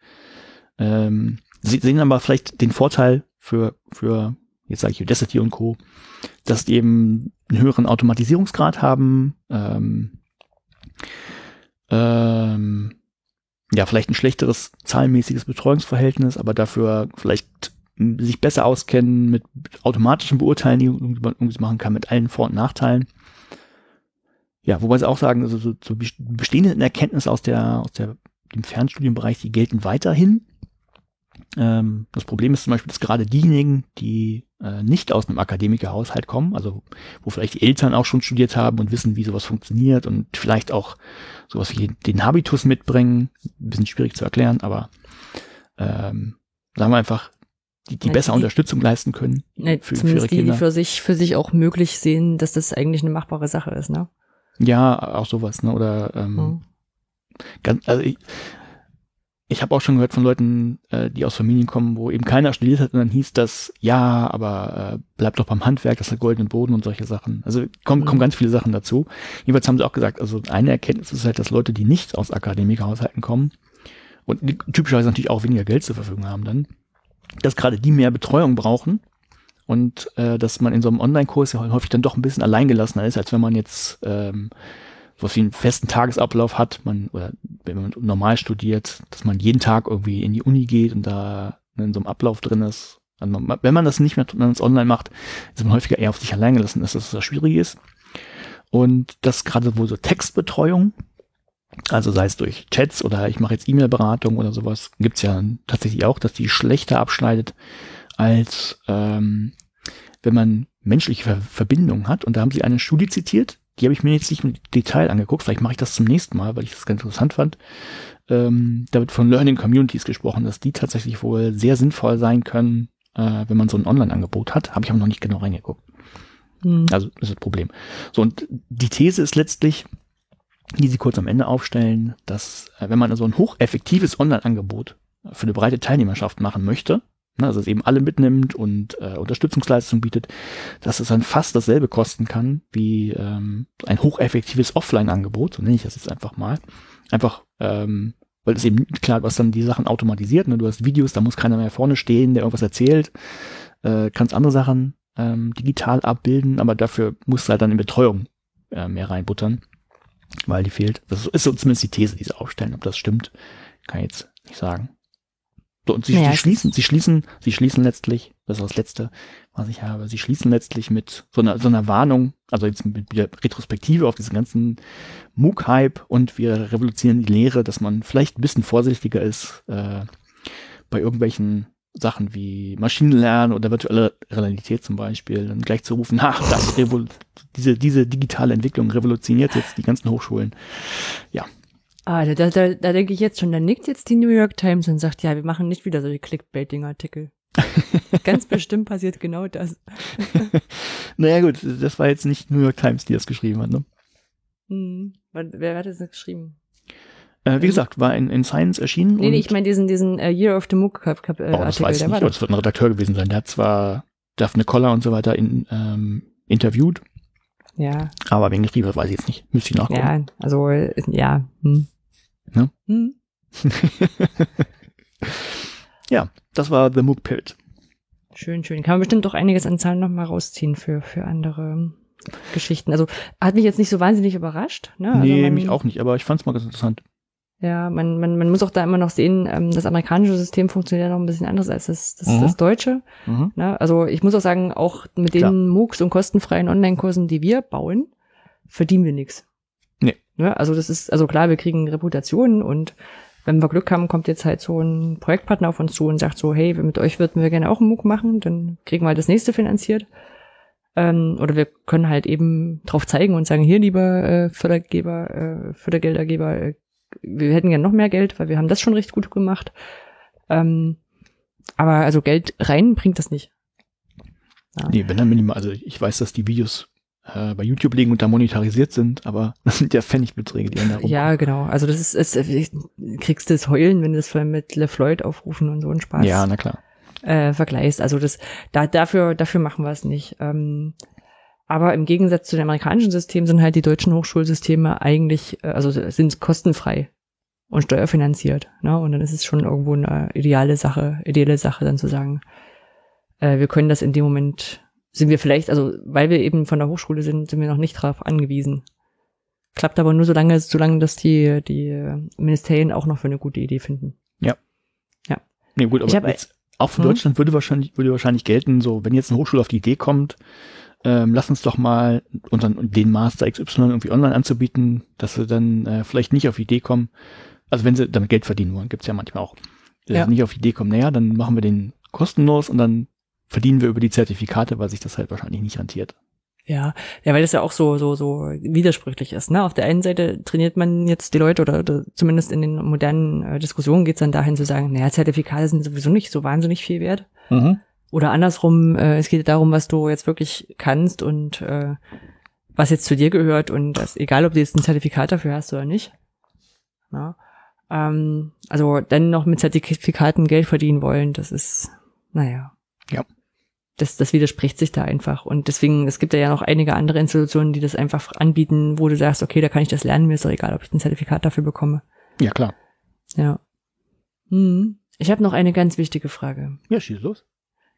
Ähm, sie sehen aber vielleicht den Vorteil für, für jetzt sage ich Udacity und Co., dass die eben einen höheren Automatisierungsgrad haben, ähm, ähm, ja, vielleicht ein schlechteres zahlenmäßiges Betreuungsverhältnis, aber dafür vielleicht sich besser auskennen mit automatischen Beurteilen, die man irgendwie machen kann, mit allen Vor- und Nachteilen. Ja, wobei sie auch sagen, also so, so best- bestehende Erkenntnisse aus der, aus der, dem Fernstudienbereich, die gelten weiterhin. Ähm, das Problem ist zum Beispiel, dass gerade diejenigen, die äh, nicht aus einem Akademikerhaushalt kommen, also wo vielleicht die Eltern auch schon studiert haben und wissen, wie sowas funktioniert und vielleicht auch sowas wie den Habitus mitbringen, ein bisschen schwierig zu erklären, aber ähm, sagen wir einfach, die, die Ja, besser die- Unterstützung leisten können Ne, für, für ihre zumindest die, die Kinder. für sich, für sich auch möglich sehen, dass das eigentlich eine machbare Sache ist, ne? ja, auch sowas, ne? Oder ähm, Mhm. ganz, also ich, ich habe auch schon gehört von Leuten, äh, die aus Familien kommen, wo eben keiner studiert hat und dann hieß das, ja, aber äh, bleib doch beim Handwerk, das hat goldenen Boden und solche Sachen. Also kommen, mhm. kommen ganz viele Sachen dazu. Jedenfalls haben sie auch gesagt, also eine Erkenntnis ist halt, dass Leute, die nicht aus Akademikerhaushalten kommen und die typischerweise natürlich auch weniger Geld zur Verfügung haben dann, dass gerade die mehr Betreuung brauchen und äh, dass man in so einem Online-Kurs ja häufig dann doch ein bisschen alleingelassener ist, als wenn man jetzt ähm, was wie einen festen Tagesablauf hat, man, oder wenn man normal studiert, dass man jeden Tag irgendwie in die Uni geht und da in so einem Ablauf drin ist. Also man, wenn man das nicht mehr wenn online macht, ist man häufiger eher auf sich allein gelassen, dass das, das schwierig ist. Und das gerade wohl so Textbetreuung, also sei es durch Chats oder ich mache jetzt E-Mail-Beratung oder sowas, gibt's ja tatsächlich auch, dass die schlechter abschneidet, als ähm, wenn man menschliche Ver Verbindungen hat. Und da haben sie eine Studie zitiert, die habe ich mir jetzt nicht im Detail angeguckt. Vielleicht mache ich das zum nächsten Mal, weil ich das ganz interessant fand. Ähm, da wird von Learning Communities gesprochen, dass die tatsächlich wohl sehr sinnvoll sein können, äh, wenn man so ein Online-Angebot hat. Habe ich aber noch nicht genau reingeguckt. Mhm. Also das ist das Problem. So, und die These ist letztlich, die sie kurz am Ende aufstellen, dass äh, wenn man so ein hocheffektives Online-Angebot für eine breite Teilnehmerschaft machen möchte, ne, also es eben alle mitnimmt und äh, Unterstützungsleistung bietet, dass es dann fast dasselbe kosten kann wie ähm, ein hocheffektives Offline-Angebot, so nenne ich das jetzt einfach mal. Einfach, ähm, weil es eben klar, was dann die Sachen automatisiert, ne? du hast Videos, da muss keiner mehr vorne stehen, der irgendwas erzählt, äh, kannst andere Sachen ähm, digital abbilden, aber dafür musst du halt dann in Betreuung äh, mehr reinbuttern, weil die fehlt. Das ist so zumindest die These, die sie aufstellen. Ob das stimmt, kann ich jetzt nicht sagen. So, und sie, naja, sie schließen, sie schließen, sie schließen letztlich, das ist das Letzte, was ich habe, sie schließen letztlich mit so einer, so einer Warnung, also jetzt mit der Retrospektive auf diesen ganzen MOOC-Hype und wir revolutionieren die Lehre, dass man vielleicht ein bisschen vorsichtiger ist äh, bei irgendwelchen Sachen wie Maschinenlernen oder virtuelle Realität zum Beispiel, dann gleich zu rufen, ha, das diese, diese digitale Entwicklung revolutioniert jetzt die ganzen Hochschulen. Ja, Ah, da, da, da denke ich jetzt schon, da nickt jetzt die New York Times und sagt, ja, wir machen nicht wieder solche Clickbaiting-Artikel. Ganz bestimmt passiert genau das. naja gut, das war jetzt nicht New York Times, die das geschrieben hat, ne? Hm, wer hat das geschrieben? Äh, wie gesagt, war in, in Science erschienen. Nee, nee ich meine diesen, diesen uh, Year of the MOOC Cup, Cup, äh, oh, das Artikel. Weiß ich nicht, das wird ein Redakteur gewesen sein. Der hat zwar Daphne Koller und so weiter in, ähm, interviewt, ja. Aber wen geschrieben hat, weiß ich jetzt nicht. Müsste ich nachgucken. Ja, also, ja. Hm. Ne? Hm. ja, das war The Mook Pit. Schön, schön. Kann man bestimmt auch einiges an Zahlen nochmal rausziehen für, für andere Geschichten. Also hat mich jetzt nicht so wahnsinnig überrascht. Ne? Also nee, mich auch nicht, aber ich fand es mal ganz interessant. Ja, man, man, man muss auch da immer noch sehen, ähm, das amerikanische System funktioniert ja noch ein bisschen anders als das, das, mhm. das deutsche. Mhm. Ne? Also ich muss auch sagen, auch mit Klar. den MOOCs und kostenfreien Online-Kursen, die wir bauen, verdienen wir nichts. Ne? Also das ist, also klar, wir kriegen Reputationen und wenn wir Glück haben, kommt jetzt halt so ein Projektpartner auf uns zu und sagt so, hey, mit euch würden wir gerne auch einen MOOC machen, dann kriegen wir halt das nächste finanziert. Ähm, oder wir können halt eben drauf zeigen und sagen, hier, lieber äh, Fördergeber, äh, Fördergeldergeber, äh, wir hätten ja noch mehr Geld, weil wir haben das schon recht gut gemacht. Ähm, aber also Geld rein bringt das nicht. Ja. Nee, wenn dann minimal. Also ich weiß, dass die Videos äh, bei YouTube liegen und da monetarisiert sind, aber das sind ja Pfennigbeträge, die da rumkommen. Ja, genau. Also das ist, ist äh, kriegst du das Heulen, wenn du das vor allem mit LeFloid aufrufen und so ein Spaß. Ja, na klar. Äh, vergleichst. Also das, da, dafür, dafür machen wir es nicht. Ähm, aber im Gegensatz zu dem amerikanischen System sind halt die deutschen Hochschulsysteme eigentlich, äh, also sind kostenfrei und steuerfinanziert. Ne? Und dann ist es schon irgendwo eine ideale Sache, ideale Sache dann zu sagen, äh, wir können das in dem Moment, sind wir vielleicht, also weil wir eben von der Hochschule sind, sind wir noch nicht darauf angewiesen. Klappt aber nur so lange, solange dass die, die Ministerien auch noch für eine gute Idee finden. Ja. Ja. Nee, gut, aber jetzt, auch für hm? Deutschland würde wahrscheinlich, würde wahrscheinlich gelten, so, wenn jetzt eine Hochschule auf die Idee kommt, ähm, lass uns doch mal unseren, den Master XY irgendwie online anzubieten, dass sie dann äh, vielleicht nicht auf die Idee kommen, also wenn sie damit Geld verdienen wollen, gibt's ja manchmal auch, dass ja. sie nicht auf die Idee kommen, naja, dann machen wir den kostenlos und dann verdienen wir über die Zertifikate, weil sich das halt wahrscheinlich nicht rentiert. Ja, ja, weil das ja auch so so so widersprüchlich ist. Ne? Auf der einen Seite trainiert man jetzt die Leute oder, oder zumindest in den modernen äh, Diskussionen geht's dann dahin zu sagen, naja, Zertifikate sind sowieso nicht so wahnsinnig viel wert. Mhm. Oder andersrum, äh, es geht darum, was du jetzt wirklich kannst und äh, was jetzt zu dir gehört und das, egal, ob du jetzt ein Zertifikat dafür hast oder nicht. Ja. ähm, also dann noch mit Zertifikaten Geld verdienen wollen, das ist, naja. Ja. Das, das widerspricht sich da einfach. Und deswegen, es gibt ja noch einige andere Institutionen, die das einfach anbieten, wo du sagst, okay, da kann ich das lernen, mir ist doch egal, ob ich ein Zertifikat dafür bekomme. Ja, klar. Ja. Hm. Ich habe noch eine ganz wichtige Frage. Ja, schieß los.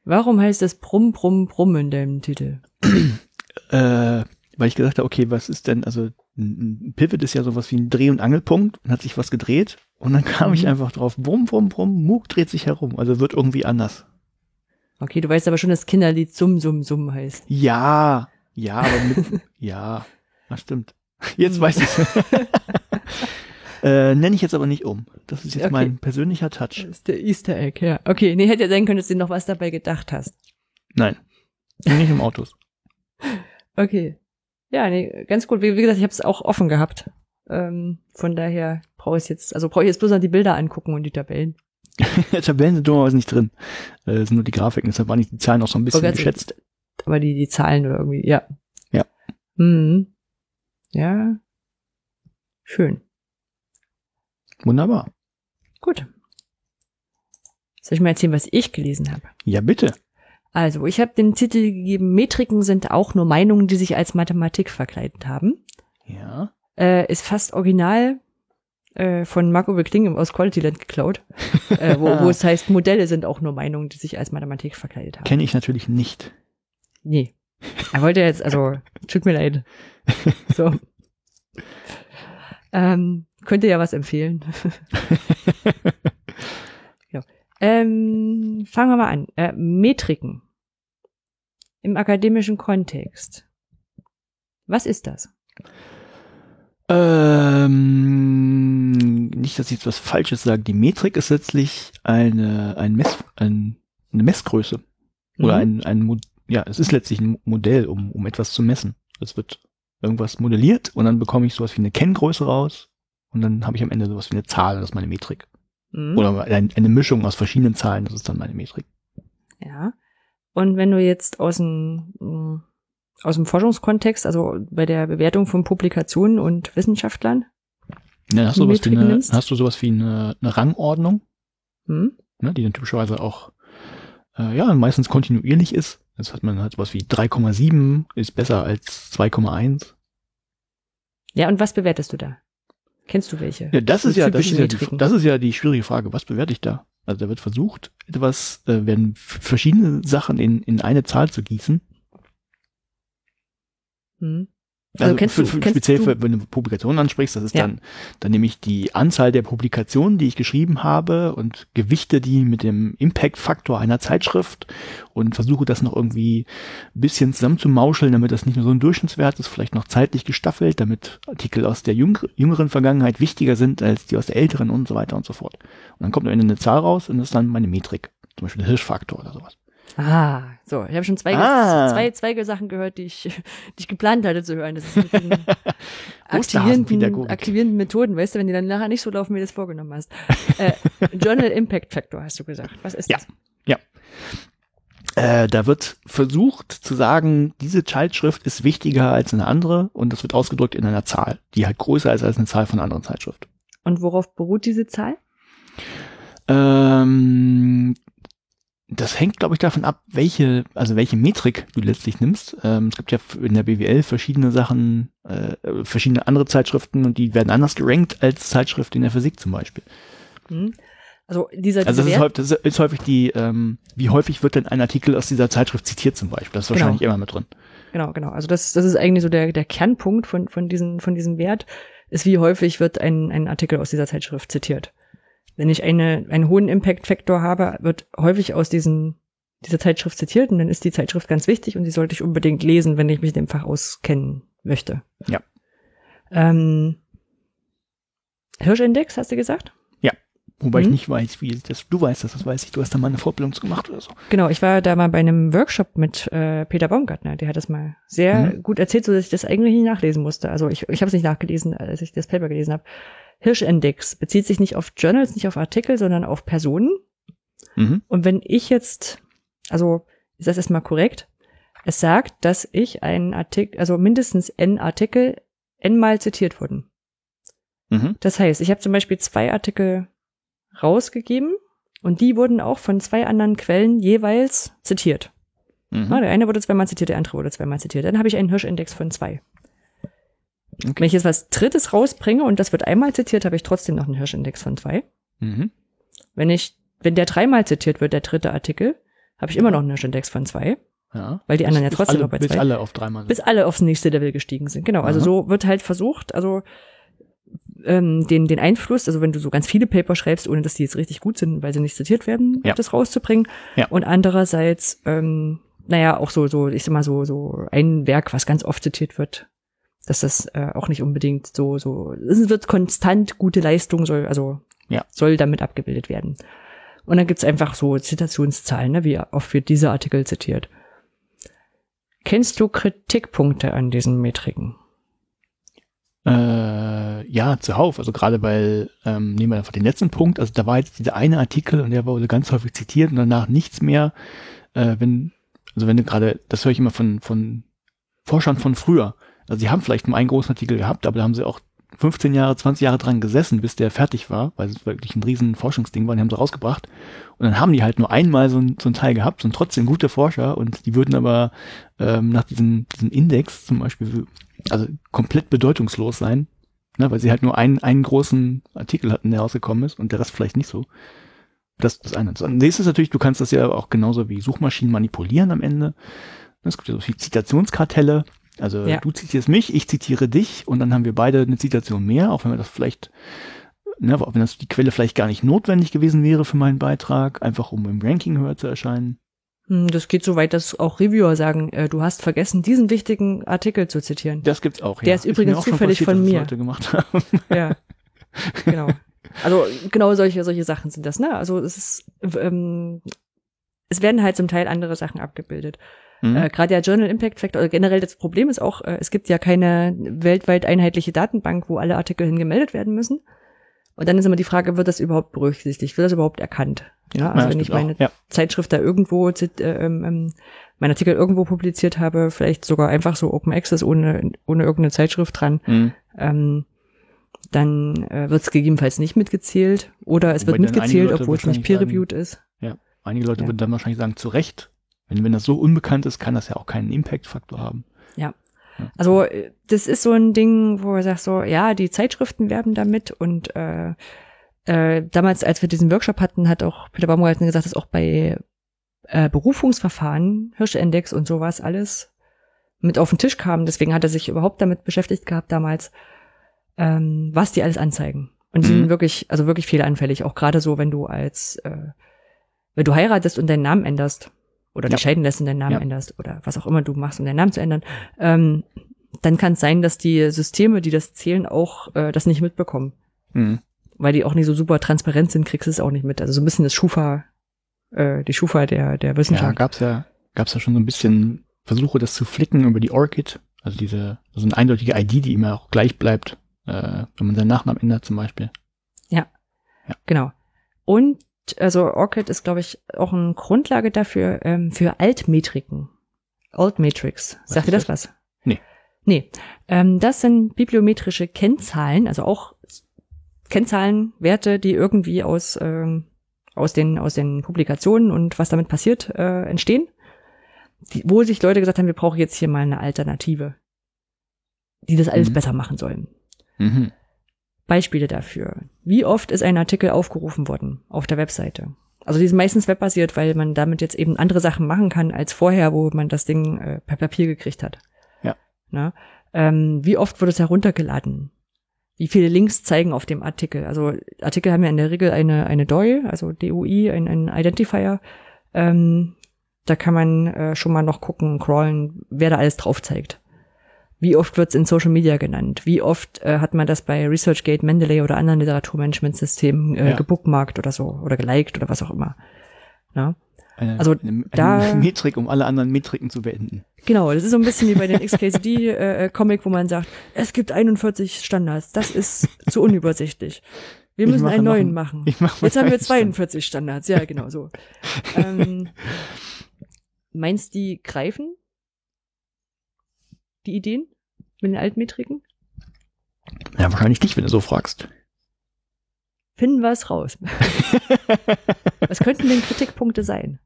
Warum heißt das Brumm, Brumm, Brumm in deinem Titel? Äh, weil ich gesagt habe, okay, was ist denn, also ein Pivot ist ja sowas wie ein Dreh- und Angelpunkt und hat sich was gedreht und dann kam ich Mhm. einfach drauf, brumm, brumm, brumm, Moog dreht sich herum, also wird irgendwie anders. Okay, du weißt aber schon, dass Kinderlied Summ, Summ, Summ heißt. Ja, ja, aber mit, ja, das stimmt. Jetzt weiß ich äh, Nenne ich jetzt aber nicht um. Das ist jetzt Okay. mein persönlicher Touch. Das ist der Easter Egg, ja. Okay, nee, hätte ja sein können, dass du dir noch was dabei gedacht hast. Nein, nicht im Autos. Okay. Ja, nee, ganz gut. Wie, wie gesagt, ich habe es auch offen gehabt. Ähm, von daher brauche ich jetzt, also brauche ich jetzt bloß noch die Bilder angucken und die Tabellen. Tabellen sind dummerweise nicht drin. Äh, sind nur die Grafiken, deshalb waren die Zahlen auch so ein bisschen Okay, geschätzt. Aber die, die Zahlen oder irgendwie, ja. Ja. Mhm. Ja. Schön. Wunderbar. Gut. Soll ich mal erzählen, was ich gelesen habe? Ja, bitte. Also, ich habe den Titel gegeben, Metriken sind auch nur Meinungen, die sich als Mathematik verkleidet haben. Ja. Äh, ist fast original äh, von Marco Kling aus Qualityland geklaut, äh, wo, wo es heißt, Modelle sind auch nur Meinungen, die sich als Mathematik verkleidet haben. Kenne ich natürlich nicht. Nee. Er wollte jetzt, also, tut mir leid. So. ähm, könnte ja was empfehlen. ja. ähm, fangen wir mal an. Äh, Metriken. Im akademischen Kontext. Was ist das? Ähm, nicht, dass ich jetzt was Falsches sage. Die Metrik ist letztlich eine, ein Mess, ein, eine Messgröße. Oder Mhm. ein, ein, ja, es ist letztlich ein Modell, um, um etwas zu messen. Es wird irgendwas modelliert und dann bekomme ich sowas wie eine Kenngröße raus und dann habe ich am Ende sowas wie eine Zahl, das ist meine Metrik. Mhm. Oder ein, eine Mischung aus verschiedenen Zahlen, das ist dann meine Metrik. Ja. Und wenn du jetzt aus dem, mh, aus dem Forschungskontext, also bei der Bewertung von Publikationen und Wissenschaftlern, Dann hast du, sowas wie eine, hast du sowas wie eine, eine Rangordnung, hm? ne, die dann typischerweise auch äh, ja meistens kontinuierlich ist. Jetzt hat man halt sowas wie 3,7 ist besser als 2,1. ja, und was bewertest du da? Kennst du welche? Ja, das ist ja, das ist ja, die, das ist ja die schwierige Frage. Was bewerte ich da? Also da wird versucht, etwas, äh, werden verschiedene Sachen in, in eine Zahl zu gießen. Hm? Also kennst für, du- für, speziell für, wenn du Publikationen ansprichst, das ist Ja. dann, dann nehme ich die Anzahl der Publikationen, die ich geschrieben habe und gewichte die mit dem Impact-Faktor einer Zeitschrift und versuche das noch irgendwie ein bisschen zusammenzumauscheln, damit das nicht nur so ein Durchschnittswert ist, vielleicht noch zeitlich gestaffelt, damit Artikel aus der jüng jüngeren Vergangenheit wichtiger sind als die aus der älteren und so weiter und so fort. Und dann kommt am Ende eine Zahl raus und das ist dann meine Metrik. Zum Beispiel der Hirschfaktor oder sowas. Ah, so, ich habe schon zwei, Ah. zwei, zwei Sachen gehört, die ich, die ich geplant hatte zu hören. Das ist mit Osterhasenpädagogik. aktivierenden, aktivierenden Methoden, weißt du, wenn die dann nachher nicht so laufen, wie du das vorgenommen hast. Äh, Journal Impact Factor hast du gesagt. Was ist Ja. das? Äh, da wird versucht zu sagen, diese Zeitschrift ist wichtiger als eine andere und das wird ausgedrückt in einer Zahl, die halt größer ist als eine Zahl von anderen Zeitschrift. Und worauf beruht diese Zahl? Ähm, das hängt, glaube ich, davon ab, welche, also welche Metrik du letztlich nimmst. Ähm, es gibt ja in der BWL verschiedene Sachen, äh, äh, verschiedene andere Zeitschriften und die werden anders gerankt als Zeitschrift in der Physik zum Beispiel. Hm? Also dieser, Also das ist, Wert, häufig, das ist häufig die, ähm, wie häufig wird denn ein Artikel aus dieser Zeitschrift zitiert zum Beispiel. Das ist Genau. wahrscheinlich immer mit drin. genau, genau. Also das, das ist eigentlich so der, der Kernpunkt von, von, diesen, von diesem Wert, ist wie häufig wird ein, ein Artikel aus dieser Zeitschrift zitiert. Wenn ich eine, einen hohen Impact-Faktor habe, wird häufig aus diesen, dieser Zeitschrift zitiert und dann ist die Zeitschrift ganz wichtig und die sollte ich unbedingt lesen, wenn ich mich in dem Fach auskennen möchte. Ja. Ähm, Hirschindex, hast du gesagt? Wobei ich Mhm. nicht weiß, wie das, du weißt das, das weiß ich, du hast da mal eine Fortbildung gemacht oder so. Genau, ich war da mal bei einem Workshop mit äh, Peter Baumgartner. Der hat das mal sehr Mhm. gut erzählt, so dass ich das eigentlich nicht nachlesen musste. Also ich, ich habe es nicht nachgelesen, als ich das Paper gelesen habe. Hirschindex bezieht sich nicht auf Journals, nicht auf Artikel, sondern auf Personen. Mhm. Und wenn ich jetzt, also ist das erstmal korrekt, es sagt, dass ich einen Artikel, also mindestens n Artikel n mal zitiert wurden. Mhm. Das heißt, ich habe zum Beispiel zwei Artikel rausgegeben und die wurden auch von zwei anderen Quellen jeweils zitiert. Mhm. Ja, der eine wurde zweimal zitiert, der andere wurde zweimal zitiert. Dann habe ich einen Hirschindex von zwei. Wenn ich jetzt was Drittes rausbringe und das wird einmal zitiert, habe ich trotzdem noch einen Hirschindex von zwei. Mhm. Wenn ich, wenn der dreimal zitiert wird, der dritte Artikel, habe ich immer noch einen Hirschindex von zwei, Ja. weil die anderen ja Bis trotzdem alle, noch bei bis zwei, alle auf dreimal bis alle aufs nächste Level gestiegen sind. Genau. Also Aha. so wird halt versucht, also ähm, den, den Einfluss, also wenn du so ganz viele Paper schreibst, ohne dass die jetzt richtig gut sind, weil sie nicht zitiert werden, Ja. das rauszubringen. Ja. Und andererseits, ähm, naja, auch so, so, ich sag mal so, so ein Werk, was ganz oft zitiert wird, dass das äh, auch nicht unbedingt so, so, es wird konstant gute Leistung, soll, also Ja. soll damit abgebildet werden. Und dann gibt's einfach so Zitationszahlen, ne, wie oft wird dieser Artikel zitiert. Kennst du Kritikpunkte an diesen Metriken? Äh, ja, zuhauf. Also gerade weil, ähm, nehmen wir einfach den letzten Punkt, also da war jetzt dieser eine Artikel und der wurde ganz häufig zitiert und danach nichts mehr. Äh, wenn, also wenn du gerade, das höre ich immer von, von Forschern von früher. Also sie haben vielleicht nur einen großen Artikel gehabt, aber da haben sie auch 15 Jahre, 20 Jahre dran gesessen, bis der fertig war, weil es wirklich ein riesen Forschungsding war, die haben sie rausgebracht. Und dann haben die halt nur einmal so ein, so ein Teil gehabt, sind trotzdem gute Forscher und die würden aber ähm, nach diesem, diesem Index zum Beispiel, also komplett bedeutungslos sein, ne, weil sie halt nur einen, einen großen Artikel hatten, der rausgekommen ist und der Rest vielleicht nicht so. Das das eine. Das nächste ist natürlich, du kannst das ja auch genauso wie Suchmaschinen manipulieren am Ende. Es gibt ja so viele Zitationskartelle. Also Ja. du zitierst mich, ich zitiere dich und dann haben wir beide eine Zitation mehr, auch wenn wir das vielleicht, ne, auch wenn das die Quelle vielleicht gar nicht notwendig gewesen wäre für meinen Beitrag, einfach um im Ranking höher zu erscheinen. Hm, Das geht so weit, dass auch Reviewer sagen, äh, du hast vergessen, diesen wichtigen Artikel zu zitieren. Das gibt's auch. Der ist übrigens schon zufällig passiert, von mir. Leute gemacht haben. Ja, genau. Also genau solche solche Sachen sind das. Ne? Also es ist, ähm, es werden halt zum Teil andere Sachen abgebildet. Mhm. Äh, Gerade der Journal Impact Factor, oder generell das Problem ist auch, äh, es gibt ja keine weltweit einheitliche Datenbank, wo alle Artikel hingemeldet werden müssen. Und dann ist immer die Frage, wird das überhaupt berücksichtigt? Wird das überhaupt erkannt? Ja, also Ja, wenn ich meine Ja. Zeitschrift da irgendwo, äh, ähm, ähm, meinen Artikel irgendwo publiziert habe, vielleicht sogar einfach so Open Access ohne, ohne irgendeine Zeitschrift dran, Mhm. ähm, dann äh, wird es gegebenenfalls nicht mitgezählt oder es Wobei wird mitgezählt, obwohl es nicht peer-reviewed ist. Einige Leute Ja. würden dann wahrscheinlich sagen, zu Recht. Wenn, wenn das so unbekannt ist, kann das ja auch keinen Impact-Faktor haben. Also äh, das ist so ein Ding, wo er sagt so, ja, die Zeitschriften werben damit und äh, äh, damals, als wir diesen Workshop hatten, hat auch Peter Baumgarten gesagt, dass auch bei äh, Berufungsverfahren, Hirschindex und sowas alles mit auf den Tisch kam. Deswegen hat er sich überhaupt damit beschäftigt gehabt damals, ähm, was die alles anzeigen. Und die Mhm. sind wirklich, also wirklich fehleranfällig. Auch gerade so, wenn du als, äh, wenn du heiratest und deinen Namen änderst oder Ja. dich scheiden lässt und deinen Namen Ja. änderst oder was auch immer du machst, um deinen Namen zu ändern, ähm, dann kann es sein, dass die Systeme, die das zählen, auch äh, das nicht mitbekommen. Mhm. Weil die auch nicht so super transparent sind, kriegst du es auch nicht mit. Also so ein bisschen das Schufa, äh, die Schufa der, der Ja, Wissenschaft. gab's ja, gab's ja schon so ein bisschen Versuche, das zu flicken über die ORCID. Also diese, also eine eindeutige ID, die immer auch gleich bleibt, äh, wenn man seinen Nachnamen ändert zum Beispiel. Genau. Und also Orchid ist, glaube ich, auch eine Grundlage dafür ähm, für Altmetriken. Altmetrics. Sagt ihr das was? Nee. Nee. Ähm, das sind bibliometrische Kennzahlen, also auch Kennzahlen, Werte, die irgendwie aus, ähm, aus, den, aus den Publikationen und was damit passiert äh, entstehen. Die, wo sich Leute gesagt haben, wir brauchen jetzt hier mal eine Alternative, die das alles Mhm. besser machen sollen. Mhm. Beispiele dafür. Wie oft ist ein Artikel aufgerufen worden auf der Webseite? Also die sind meistens webbasiert, weil man damit jetzt eben andere Sachen machen kann als vorher, wo man das Ding äh, per Papier gekriegt hat. Ja. Na? Ähm, wie oft wurde es heruntergeladen? Wie viele Links zeigen auf dem Artikel? Also Artikel haben ja in der Regel eine, eine DOI, also DOI, ein, ein Identifier. Ähm, da kann man äh, schon mal noch gucken, crawlen, wer da alles drauf zeigt. Wie oft wird es in Social Media genannt? Wie oft äh, hat man das bei ResearchGate, Mendeley oder anderen Literaturmanagementsystemen äh, Ja. gebookmarkt oder so oder geliked oder was auch immer? Ja. Eine, Also eine, eine da- Metrik, um alle anderen Metriken zu beenden. Genau, das ist so ein bisschen wie bei den XKCD-Comic, wo man sagt, es gibt 41 Standards, das ist zu unübersichtlich. Wir müssen einen neuen machen. Mach Jetzt haben wir einen Stand. 42 Standards, ja, genau so. ähm, meinst die greifen? Die Ideen mit den Altmetriken? Ja, wahrscheinlich dich, wenn du so fragst. Finden wir es raus. Was könnten denn Kritikpunkte sein?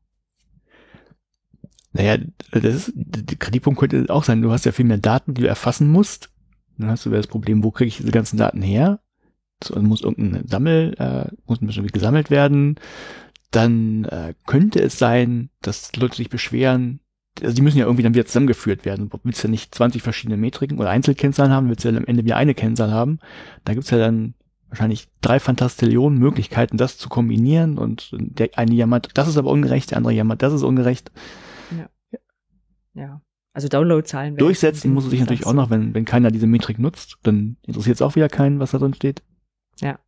Naja, das ist, der Kritikpunkt könnte auch sein, du hast ja viel mehr Daten, die du erfassen musst. Dann hast du das Problem, wo kriege ich diese ganzen Daten her? So, also muss irgendein Sammel, äh, muss ein bisschen gesammelt werden. Dann äh, könnte es sein, dass Leute sich beschweren, also die müssen ja irgendwie dann wieder zusammengeführt werden. Du willst ja nicht 20 verschiedene Metriken oder Einzelkennzahlen haben, willst ja am Ende wieder eine Kennzahl haben. Da gibt's ja dann wahrscheinlich drei Fantastillionen Möglichkeiten, das zu kombinieren und der eine jammert, das ist aber ungerecht, der andere jammert, das ist ungerecht. Ja. Ja. Also Downloadzahlen. Durchsetzen muss es sich natürlich auch noch, wenn, wenn keiner diese Metrik nutzt, dann interessiert es auch wieder keinen, was da drin steht. Ja.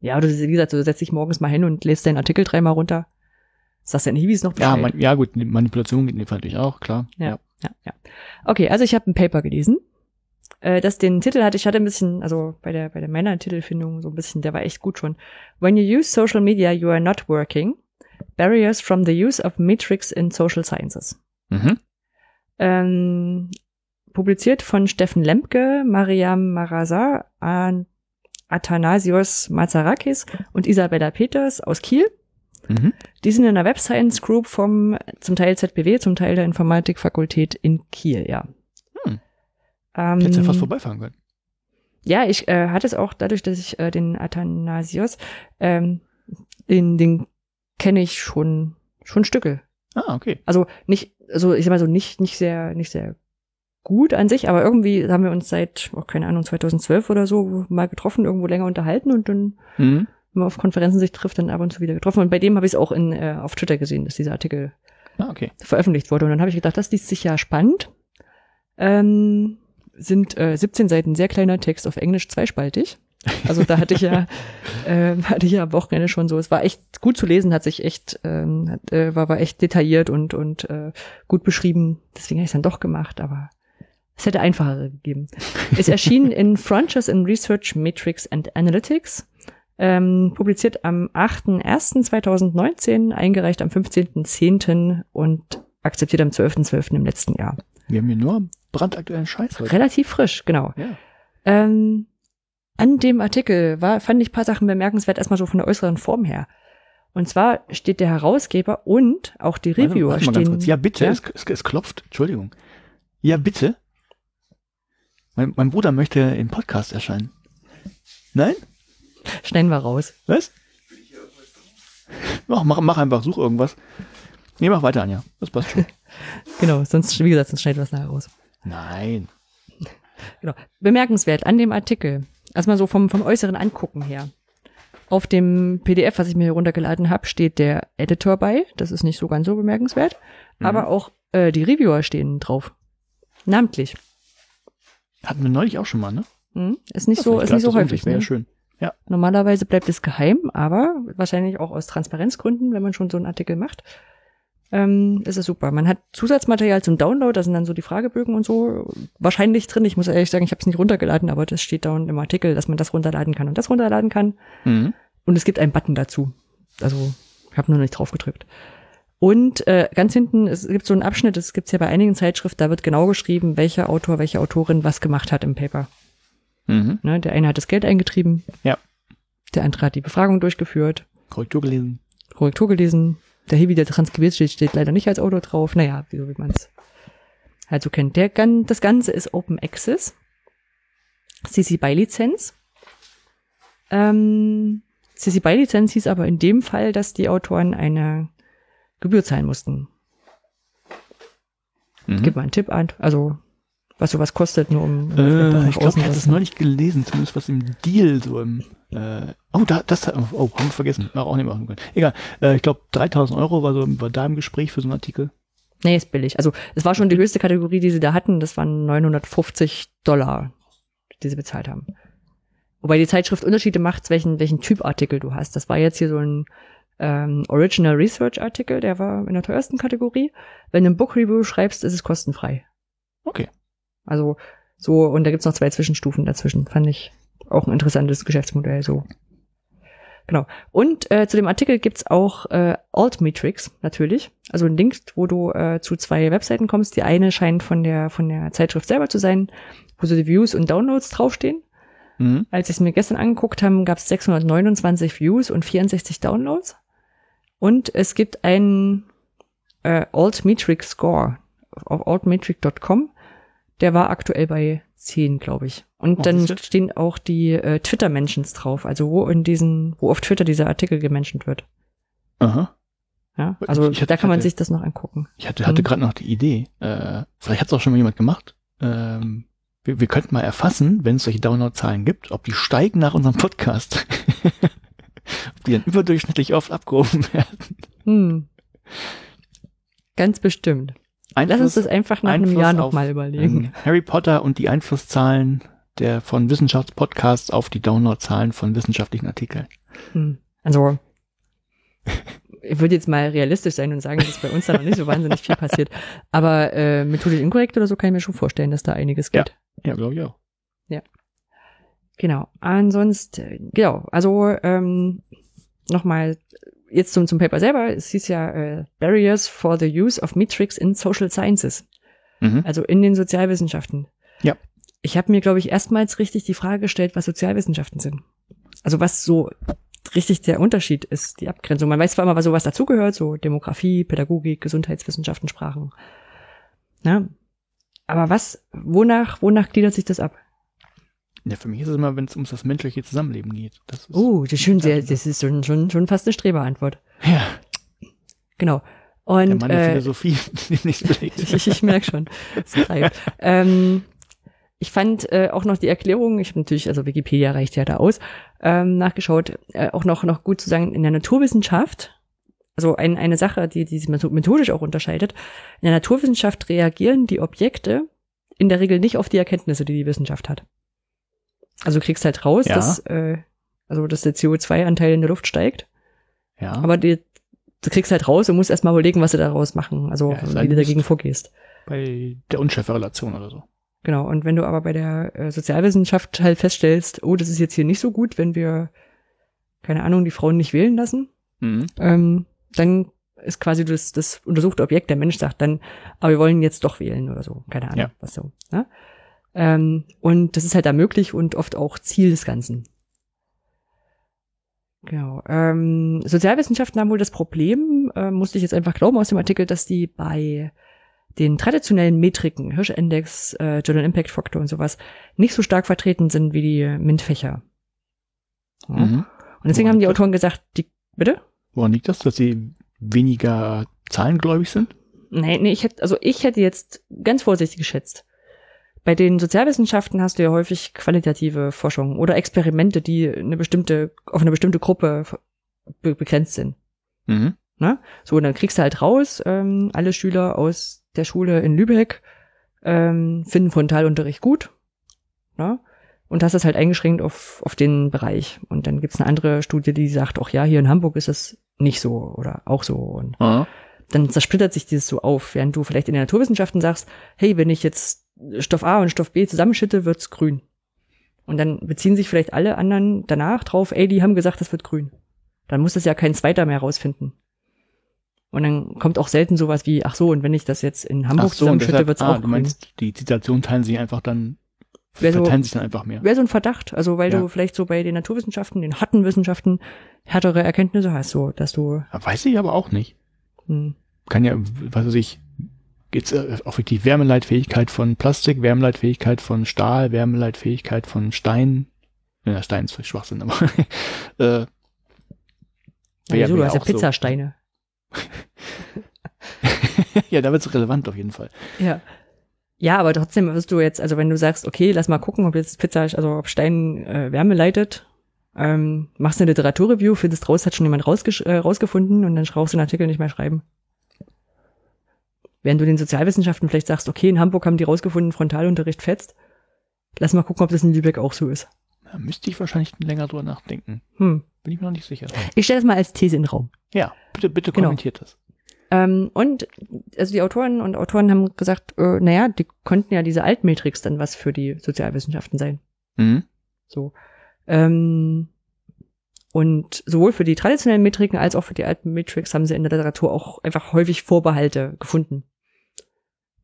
Ja, oder wie gesagt, du setzt dich morgens mal hin und lest deinen Artikel dreimal runter. Sagst ja nicht, wie es noch Ja, man, ja gut, Manipulation geht in dem Fall natürlich auch, klar. Ja, ja, ja. Okay, also ich habe ein Paper gelesen, äh, das den Titel hatte, ich hatte ein bisschen, also bei der, bei der Männer-Titelfindung so ein bisschen, der war echt gut schon. When you use social media, you are not working. Barriers from the use of metrics in social sciences. Mhm. Ähm, publiziert von Steffen Lemke, Mariam Marasa, An Athanasios Mazarakis und Isabella Peters aus Kiel. Mhm. Die sind in einer Web Science Group vom zum Teil ZBW, zum Teil der Informatikfakultät in Kiel, ja. Hm. Ähm, Hättest ja fast vorbeifahren können. ja, ich äh, hatte es auch dadurch, dass ich äh, den Athanasios, ähm, den, den kenne ich schon, schon Stücke. Ah, okay. Also nicht, also ich sag mal so nicht, nicht sehr, nicht sehr gut an sich, aber irgendwie haben wir uns seit, oh, keine Ahnung, 2012 oder so mal getroffen, irgendwo länger unterhalten und dann, Mhm. Wenn man auf Konferenzen sich trifft, dann ab und zu wieder getroffen. Und bei dem habe ich es auch in, äh, auf Twitter gesehen, dass dieser Artikel Ah, okay. veröffentlicht wurde. Und dann habe ich gedacht, das liest sich ja spannend. Ähm, sind äh, 17 Seiten sehr kleiner Text auf Englisch zweispaltig. Also da hatte ich ja, äh, hatte ich ja am Wochenende schon so. Es war echt gut zu lesen, hat sich echt, ähm, hat, äh, war, war echt detailliert und und äh, gut beschrieben. Deswegen habe ich es dann doch gemacht, aber es hätte einfachere gegeben. Es erschien in Frontiers in Research, Metrics and Analytics. Ähm, publiziert am 8.1.2019, eingereicht am 15.10. und akzeptiert am 12.12. im letzten Jahr. Wir haben hier nur brandaktuellen Scheiß heute. Relativ frisch, genau. Ja. Ähm, an dem Artikel war, fand ich ein paar Sachen bemerkenswert, erstmal so von der äußeren Form her. Und zwar steht der Herausgeber und auch die Warte, Reviewer warte ganz stehen. Ja, bitte, Ja? Es, es, es klopft. Entschuldigung. Ja, bitte. Mein, mein Bruder möchte im Podcast erscheinen. Nein? Schneiden wir raus. Was? Mach, mach, mach einfach, such irgendwas. Nee, mach weiter, Anja. Das passt schon. Genau, sonst, wie gesagt, sonst schneiden wir es nachher raus. Nein. Genau. Bemerkenswert an dem Artikel, erstmal so vom, vom äußeren Angucken her. Auf dem PDF, was ich mir hier runtergeladen habe, steht der Editor bei. Das ist nicht so ganz so bemerkenswert. Mhm. Aber auch äh, die Reviewer stehen drauf. Namentlich. Hatten wir neulich auch schon mal, ne? Hm? Ist nicht so, ist nicht so häufig. Wäre Ne? Ja. Normalerweise bleibt es geheim, aber wahrscheinlich auch aus Transparenzgründen, wenn man schon so einen Artikel macht, ähm, ist es super. Man hat Zusatzmaterial zum Download, da sind dann so die Fragebögen und so wahrscheinlich drin. Ich muss ehrlich sagen, ich habe es nicht runtergeladen, aber das steht da im Artikel, dass man das runterladen kann und das runterladen kann. Mhm. Und es gibt einen Button dazu. Also ich habe nur nicht drauf gedrückt. Und äh, ganz hinten, es gibt so einen Abschnitt, das gibt's ja bei einigen Zeitschriften, da wird genau geschrieben, welcher Autor, welche Autorin was gemacht hat im Paper. Mhm. Ne, der eine hat das Geld eingetrieben. Ja. Der andere hat die Befragung durchgeführt, Korrektur gelesen. Korrektur gelesen. Der Hebi, der transkribiert steht, steht leider nicht als Autor drauf. Naja, wie, so wie man es halt so kennt. Der, Gan- das Ganze ist Open Access. CC BY Lizenz. Ähm, CC BY Lizenz hieß aber in dem Fall, dass die Autoren eine Gebühr zahlen mussten. Mhm. Gib mal einen Tipp an. Also, was sowas kostet, nur um, um das Äh, ich glaube, ich zu es neulich gelesen, zumindest was im Deal so im. Äh, oh, da, das, oh, haben wir vergessen. Ach, auch nicht machen können. Egal. Äh, ich glaube, 3000 Euro war so war da im Gespräch für so einen Artikel. Nee, ist billig. Also es war schon die höchste Kategorie, die sie da hatten. Das waren 950 Dollar, die sie bezahlt haben. Wobei die Zeitschrift Unterschiede macht, welchen, welchen Typ Artikel du hast. Das war jetzt hier so ein ähm, Original Research Artikel, der war in der teuersten Kategorie. Wenn du ein Book Review schreibst, ist es kostenfrei. Okay. Also so, und da gibt's noch zwei Zwischenstufen dazwischen. Fand ich auch ein interessantes Geschäftsmodell so. Genau. Und äh, zu dem Artikel gibt's auch äh, Altmetrics natürlich. Also ein Link, wo du äh, zu zwei Webseiten kommst. Die eine scheint von der von der Zeitschrift selber zu sein, wo so die Views und Downloads draufstehen. Mhm. Als ich es mir gestern angeguckt habe, gab es 629 Views und 64 Downloads. Und es gibt einen äh, Altmetric Score auf altmetric.com. Der war aktuell bei 10, glaube ich. Und Oh, dann stehen auch die äh, Twitter-Mentions drauf, also wo in diesen, wo auf Twitter dieser Artikel gementioned wird. Aha. Ja, also Ich hatte- da kann man hatte- sich das noch angucken. Ich hatte, hatte Mhm. gerade noch die Idee, äh, vielleicht hat es auch schon mal jemand gemacht. Ähm, wir, wir könnten mal erfassen, wenn es solche Downloadzahlen gibt, ob die steigen nach unserem Podcast. ob die dann überdurchschnittlich oft abgerufen werden. Hm. Ganz bestimmt. Lass uns das einfach nach einem Einfluss Jahr auf, nochmal überlegen. ähm, Harry Potter und die Einflusszahlen der von Wissenschaftspodcasts auf die Downloadzahlen von wissenschaftlichen Artikeln. Hm. Also, ich würde jetzt mal realistisch sein und sagen, dass bei uns da noch nicht so wahnsinnig viel passiert. Aber äh, methodisch inkorrekt oder so kann ich mir schon vorstellen, dass da einiges Ja. geht. Ja, glaube ich auch. Genau. Ansonsten, genau, also ähm, nochmal jetzt zum, zum Paper selber. Es hieß ja äh, Barriers for the Use of Metrics in Social Sciences. Mhm. Also in den Sozialwissenschaften. Ja. Ich habe mir, glaube ich, erstmals richtig die Frage gestellt, was Sozialwissenschaften sind. Also was so richtig der Unterschied ist, die Abgrenzung. Man weiß zwar immer, was sowas dazugehört, so Demografie, Pädagogik, Gesundheitswissenschaften, Sprachen. Ja. Aber was, wonach, wonach gliedert sich das ab? Ja, für mich ist es immer, wenn es ums das menschliche Zusammenleben geht. Das ist, Oh, das ist schon sehr, das ist schon, schon, schon fast eine Streberantwort. ja, Genau. der Und Mann der äh, Philosophie, nicht ich, ich merke schon. Ähm, ich fand äh, auch noch die Erklärung, ich habe natürlich, also Wikipedia reicht ja da aus, ähm, nachgeschaut, äh, auch noch, noch gut zu sagen, in der Naturwissenschaft, also ein, eine Sache, die, die sich methodisch auch unterscheidet, in der Naturwissenschaft reagieren die Objekte in der Regel nicht auf die Erkenntnisse, die die Wissenschaft hat. Also du kriegst halt raus, Ja. dass, äh, also dass der CO2-Anteil in der Luft steigt, Ja, aber die, du kriegst halt raus und musst erstmal überlegen, was du daraus machen, also Ja, wie du dagegen vorgehst. bei der Unschärferelation oder so. Genau, und wenn du aber bei der äh, Sozialwissenschaft halt feststellst, oh, das ist jetzt hier nicht so gut, wenn wir, keine Ahnung, die Frauen nicht wählen lassen, Mhm. ähm, dann ist quasi das, das untersuchte Objekt, der Mensch sagt dann, aber wir wollen jetzt doch wählen oder so, keine Ahnung, Ja. was so. Ne? Ähm, und das ist halt da möglich und oft auch Ziel des Ganzen. Genau. Ähm, Sozialwissenschaften haben wohl das Problem, äh, musste ich jetzt einfach glauben aus dem Artikel, dass die bei den traditionellen Metriken, Hirsch-Index, äh, Journal Impact Factor und sowas, nicht so stark vertreten sind wie die MINT-Fächer. Ja. Mhm. Und deswegen Woran haben die? Autoren gesagt, die, bitte? Woran liegt das, dass sie weniger zahlengläubig sind? Nee, nee, ich hätte, also ich hätte jetzt ganz vorsichtig geschätzt. Bei den Sozialwissenschaften hast du ja häufig qualitative Forschung oder Experimente, die eine bestimmte, auf eine bestimmte Gruppe be begrenzt sind. Mhm. So, und dann kriegst du halt raus, ähm, alle Schüler aus der Schule in Lübeck ähm, finden Frontalunterricht gut. Ne? Und hast das halt eingeschränkt auf, auf den Bereich. Und dann gibt's eine andere Studie, die sagt, auch ja, hier in Hamburg ist es nicht so oder auch so. Und Ah. dann zersplittert sich dieses so auf, während du vielleicht in den Naturwissenschaften sagst, hey, wenn ich jetzt Stoff A und Stoff B zusammenschütte, wird's grün. Und dann beziehen sich vielleicht alle anderen danach drauf, ey, die haben gesagt, das wird grün. Dann muss das ja kein zweiter mehr rausfinden. Und dann kommt auch selten sowas wie, ach so, und wenn ich das jetzt in Hamburg Ach so, zusammenschütte, deshalb, wird's ah, auch du grün. meinst, die Zitationen teilen sich einfach dann, Wer so- verteilen sich dann einfach mehr. Wäre so ein Verdacht, also weil Ja. du vielleicht so bei den Naturwissenschaften, den harten Wissenschaften härtere Erkenntnisse hast, so dass du Ja, Weiß ich aber auch nicht. hm, Kann ja, was weiß ich, geht's äh, auf die Wärmeleitfähigkeit von Plastik, Wärmeleitfähigkeit von Stahl, Wärmeleitfähigkeit von Stein. Ja, Stein ist vielleicht Schwachsinn, aber äh, ja, ja- so, wär du hast ja auch so. Pizzasteine. ja, da wird's relevant auf jeden Fall. Ja. Ja, aber trotzdem wirst du jetzt, also wenn du sagst, okay, lass mal gucken, ob jetzt Pizza, also ob Stein äh, Wärme leitet, ähm, machst eine Literaturreview, findest raus, hat schon jemand rausgesch äh, rausgefunden und dann brauchst du den Artikel nicht mehr schreiben. Während du den Sozialwissenschaften vielleicht sagst, okay, in Hamburg haben die rausgefunden, Frontalunterricht fetzt, lass mal gucken, ob das in Lübeck auch so ist. Da müsste ich wahrscheinlich länger drüber nachdenken. Hm. Bin ich mir noch nicht sicher. Ich stelle das mal als These in den Raum. Ja, bitte, bitte Genau. kommentiert das. Ähm, und also die Autoren und Autoren haben gesagt, äh, naja, die konnten ja diese Altmetrics dann was für die Sozialwissenschaften sein. Mhm. So. Ähm, und sowohl für die traditionellen Metriken als auch für die alten Metrics haben sie in der Literatur auch einfach häufig Vorbehalte gefunden.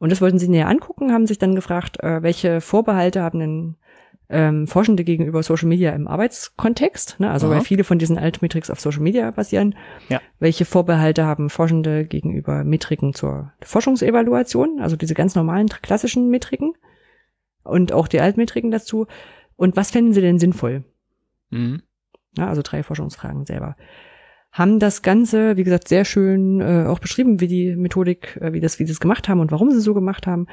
Und das wollten sie näher angucken, haben sich dann gefragt, äh, welche Vorbehalte haben denn ähm, Forschende gegenüber Social Media im Arbeitskontext, ne? also Aha. weil viele von diesen Altmetrics auf Social Media basieren. Ja. Welche Vorbehalte haben Forschende gegenüber Metriken zur Forschungsevaluation, also diese ganz normalen klassischen Metriken und auch die Altmetriken dazu? Und was fänden sie denn sinnvoll? Mhm. Ja, also drei Forschungsfragen selber. Haben das Ganze, wie gesagt, sehr schön äh, auch beschrieben, wie die Methodik, äh, wie das, wie sie das gemacht haben und warum sie so gemacht haben.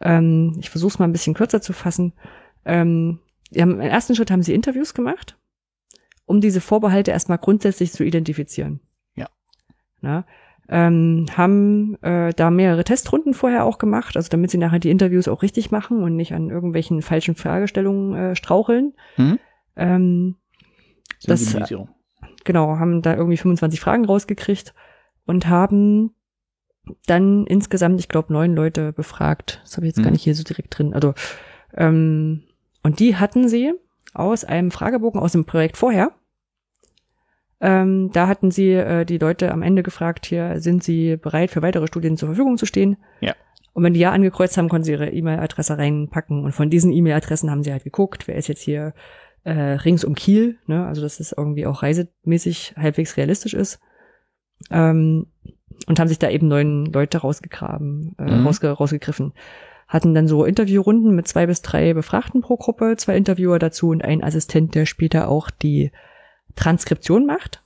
Ähm, ich versuche es mal ein bisschen kürzer zu fassen. Ähm, haben, Im ersten Schritt haben sie Interviews gemacht, um diese Vorbehalte erstmal grundsätzlich zu identifizieren. Ja. Na, ähm, haben äh, da mehrere Testrunden vorher auch gemacht, also damit sie nachher die Interviews auch richtig machen und nicht an irgendwelchen falschen Fragestellungen äh, straucheln. Mhm. Ähm, Das- Sensibilisierung. Genau, haben da irgendwie 25 Fragen rausgekriegt und haben dann insgesamt, ich glaube, neun Leute befragt. Das habe ich jetzt gar Mhm. nicht hier so direkt drin. Also, ähm, und die hatten sie aus einem Fragebogen aus dem Projekt vorher. Ähm, da hatten sie äh, die Leute am Ende gefragt, hier, sind sie bereit für weitere Studien zur Verfügung zu stehen? Ja. Und wenn die ja angekreuzt haben, konnten sie ihre E-Mail-Adresse reinpacken. Und von diesen E-Mail-Adressen haben sie halt geguckt, wer ist jetzt hier äh, rings um Kiel, ne? also dass es irgendwie auch reisemäßig halbwegs realistisch ist. Ähm, und haben sich da eben neun Leute rausgegraben, äh, Mhm. rausge rausgegriffen. Hatten dann so Interviewrunden mit zwei bis drei Befragten pro Gruppe, zwei Interviewer dazu und ein Assistent, der später auch die Transkription macht.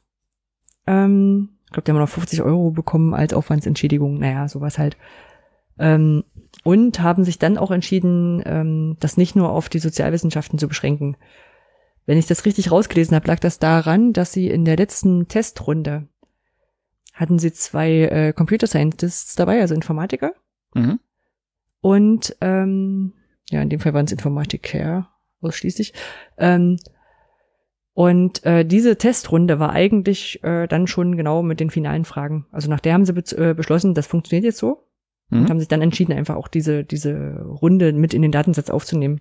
Ähm, ich glaube, die haben noch 50 Euro bekommen als Aufwandsentschädigung, naja, sowas halt. Ähm, und haben sich dann auch entschieden, ähm, das nicht nur auf die Sozialwissenschaften zu beschränken. Wenn ich das richtig rausgelesen habe, lag das daran, dass sie in der letzten Testrunde hatten sie zwei äh, Computer Scientists dabei, also Informatiker. Mhm. Und ähm, ja, in dem Fall waren es Informatiker ausschließlich. Ähm, und äh, diese Testrunde war eigentlich äh, dann schon genau mit den finalen Fragen. Also nach der haben sie be äh, beschlossen, das funktioniert jetzt so und Mhm. haben sich dann entschieden, einfach auch diese, diese Runde mit in den Datensatz aufzunehmen.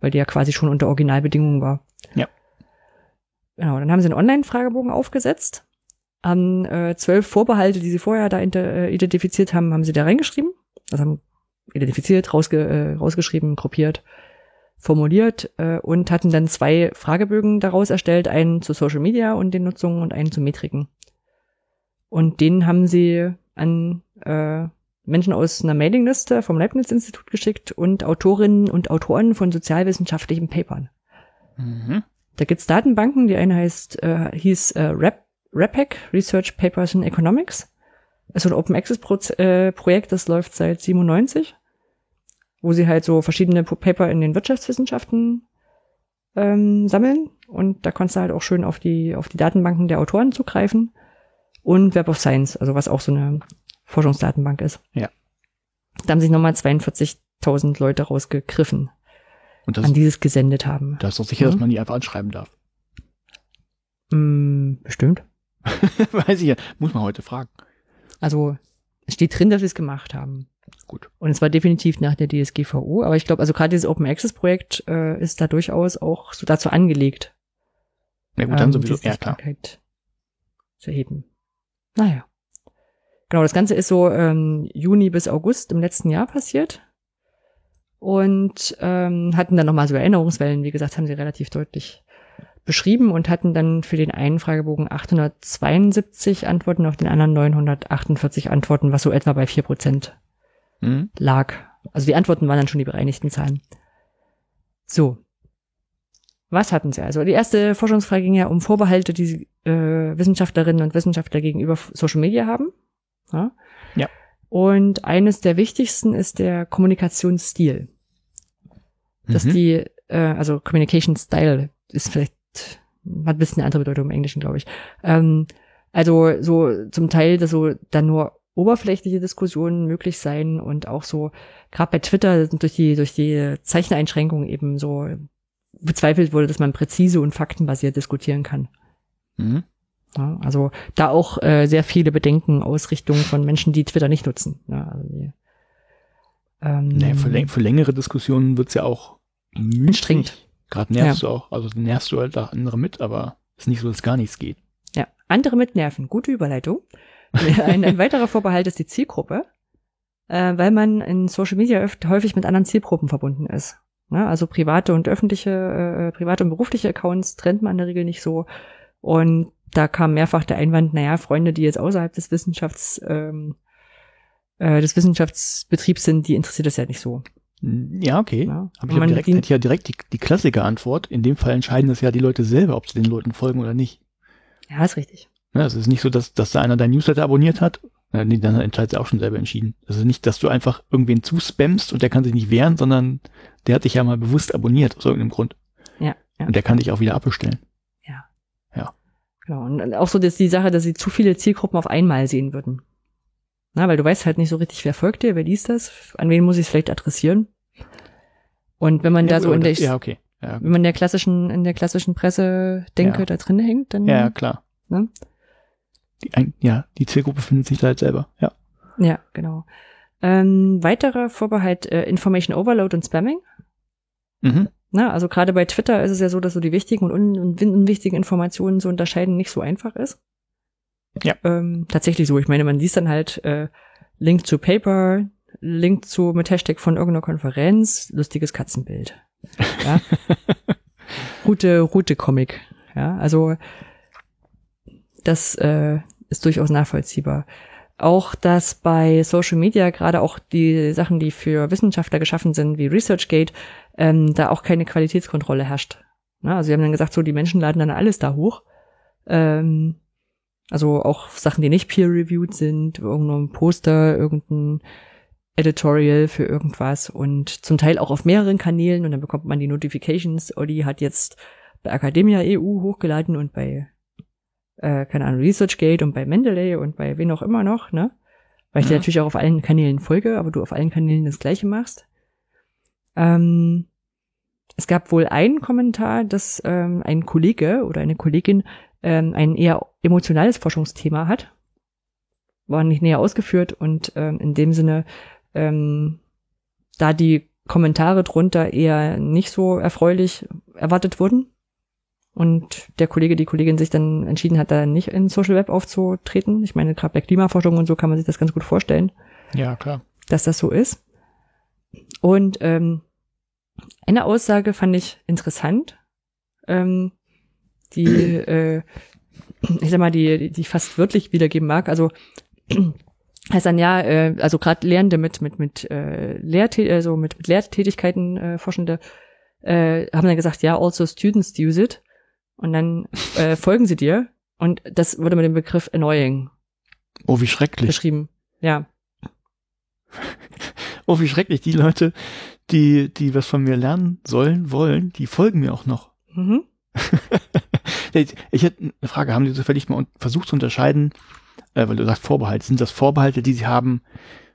Weil die ja quasi schon unter Originalbedingungen war. Ja. Genau, dann haben sie einen Online-Fragebogen aufgesetzt. Haben äh, zwölf Vorbehalte, die sie vorher da äh, identifiziert haben, haben sie da reingeschrieben. Also haben identifiziert, rausge, äh, rausgeschrieben, gruppiert, formuliert äh, und hatten dann zwei Fragebögen daraus erstellt, einen zu Social Media und den Nutzungen und einen zu Metriken. Und den haben sie an äh, Menschen aus einer Mailingliste vom Leibniz-Institut geschickt und Autorinnen und Autoren von sozialwissenschaftlichen Papern. Mhm. Da gibt's Datenbanken, die eine heißt, äh, hieß äh, Rap, RAPEC, Research Papers in Economics. Das ist so ein Open Access äh, Projekt, das läuft seit 97, wo sie halt so verschiedene Paper in den Wirtschaftswissenschaften ähm, sammeln. Und da konntest du halt auch schön auf die, auf die Datenbanken der Autoren zugreifen. Und Web of Science, also was auch so eine Forschungsdatenbank ist. Ja. Da haben sich nochmal 42.000 Leute rausgegriffen, Und das, an die sie es gesendet haben. da ist doch sicher, Mhm. dass man die einfach anschreiben darf. Mm, bestimmt. Weiß ich ja. Muss man heute fragen. Also es steht drin, dass sie es gemacht haben. Gut. Und es war definitiv nach der DSGVO. Aber ich glaube, also gerade dieses Open Access Projekt äh, ist da durchaus auch so dazu angelegt, Ja gut, dann ähm, sowieso. Ja, klar. Zu erheben. Naja. Genau, das Ganze ist so ähm, Juni bis August im letzten Jahr passiert. Und ähm, hatten dann nochmal so Erinnerungswellen, wie gesagt, haben sie relativ deutlich beschrieben und hatten dann für den einen Fragebogen 872 Antworten, auf den anderen 948 Antworten, was so etwa bei vier Prozent Mhm. lag. Also die Antworten waren dann schon die bereinigten Zahlen. So. Was hatten sie? Also die erste Forschungsfrage ging ja um Vorbehalte, die äh, Wissenschaftlerinnen und Wissenschaftler gegenüber Social Media haben. Ja. Ja. Und eines der wichtigsten ist der Kommunikationsstil. Dass Mhm. die, äh, also Communication Style ist vielleicht, hat ein bisschen eine andere Bedeutung im Englischen, glaube ich. Ähm, also so zum Teil, dass so dann nur oberflächliche Diskussionen möglich sein und auch so, gerade bei Twitter durch die, durch die Zeicheneinschränkungen eben so bezweifelt wurde, dass man präzise und faktenbasiert diskutieren kann. Mhm. Ja, also da auch äh, sehr viele Bedenken aus Richtung von Menschen, die Twitter nicht nutzen. Ja, also die, ähm, Nee, für, läng für längere Diskussionen wird's ja auch. Anstrengend. Gerade nervst du auch. Also nervst du halt auch andere mit, aber ist nicht so, dass gar nichts geht. Ja, andere mit Nerven. Gute Überleitung. ein, ein weiterer Vorbehalt ist die Zielgruppe, äh, weil man in Social Media öft häufig mit anderen Zielgruppen verbunden ist. Ne? Also private und öffentliche, äh, private und berufliche Accounts trennt man in der Regel nicht so. Und da kam mehrfach der Einwand, naja, Freunde, die jetzt außerhalb des Wissenschafts, ähm, äh, des Wissenschaftsbetriebs sind, die interessiert das ja nicht so. Ja, okay. Ja. Aber ich habe direkt, hätte ja direkt die, die Klassiker-Antwort. In dem Fall entscheiden das ja die Leute selber, ob sie den Leuten folgen oder nicht. Ja, ist richtig. Ja, es ist nicht so, dass, dass da einer dein Newsletter abonniert hat. Ja, nee, dann entscheidet er auch schon selber entschieden. Ist nicht, dass du einfach irgendwen zuspammst und der kann sich nicht wehren, sondern der hat dich ja mal bewusst abonniert, aus irgendeinem Grund. Ja. ja. Und der kann dich auch wieder abbestellen. Genau. Und auch so dass die Sache, dass sie zu viele Zielgruppen auf einmal sehen würden. Na, weil du weißt halt nicht so richtig, wer folgt dir, wer liest das, an wen muss ich es vielleicht adressieren. Und wenn man ja, da so in der, ja, okay. Ja, wenn man der klassischen, in der klassischen Presse denke, da drin hängt, dann, ja, klar. ne? Die, ein, ja, die Zielgruppe findet sich da halt selber. Ja. Ja, genau. Ähm, weiterer Vorbehalt, äh, Information Overload und Spamming. Mhm. Na, also gerade bei Twitter ist es ja so, dass so die wichtigen und un und unwichtigen Informationen zu unterscheiden nicht so einfach ist. Ja. Ähm, tatsächlich so. Ich meine, man liest dann halt äh, Link zu Paper, Link zu mit Hashtag von irgendeiner Konferenz, lustiges Katzenbild. Ja. Route, Route Comic. Ja, also das äh, ist durchaus nachvollziehbar. Auch, dass bei Social Media gerade auch die Sachen, die für Wissenschaftler geschaffen sind, wie ResearchGate, ähm, da auch keine Qualitätskontrolle herrscht. Na, also sie haben dann gesagt, so die Menschen laden dann alles da hoch. Ähm, also auch Sachen, die nicht peer-reviewed sind, irgendein Poster, irgendein Editorial für irgendwas und zum Teil auch auf mehreren Kanälen und dann bekommt man die Notifications. Olli hat jetzt bei Academia EU hochgeladen und bei, äh, keine Ahnung, ResearchGate und bei Mendeley und bei wen auch immer noch, ne? Weil ich dir Ja. natürlich auch auf allen Kanälen folge, aber du auf allen Kanälen das Gleiche machst. Ähm, es gab wohl einen Kommentar, dass ähm, ein Kollege oder eine Kollegin ähm, ein eher emotionales Forschungsthema hat. War nicht näher ausgeführt und ähm, in dem Sinne, ähm, da die Kommentare drunter eher nicht so erfreulich erwartet wurden und der Kollege, die Kollegin sich dann entschieden hat, da nicht in Social Web aufzutreten. Ich meine, gerade bei Klimaforschung und so kann man sich das ganz gut vorstellen Ja, klar. dass das so ist. Und ähm, eine Aussage fand ich interessant, ähm, die äh, ich sag mal, die, die- ich fast wörtlich wiedergeben mag. Also heißt dann ja, äh, also gerade Lehrende mit mit mit äh, Lehrtä also mit, mit Lehrtätigkeiten äh, Forschende äh, haben dann gesagt, ja, also students use it. Und dann äh, folgen sie dir. Und das wurde mit dem Begriff annoying Oh, wie schrecklich. beschrieben. Ja. Oh, wie schrecklich. Die Leute, die, die was von mir lernen sollen, wollen, die folgen mir auch noch. Mhm. ich, hätte eine Frage, haben Sie zufällig mal versucht zu unterscheiden, äh, weil du sagst Vorbehalte, sind das Vorbehalte, die Sie haben,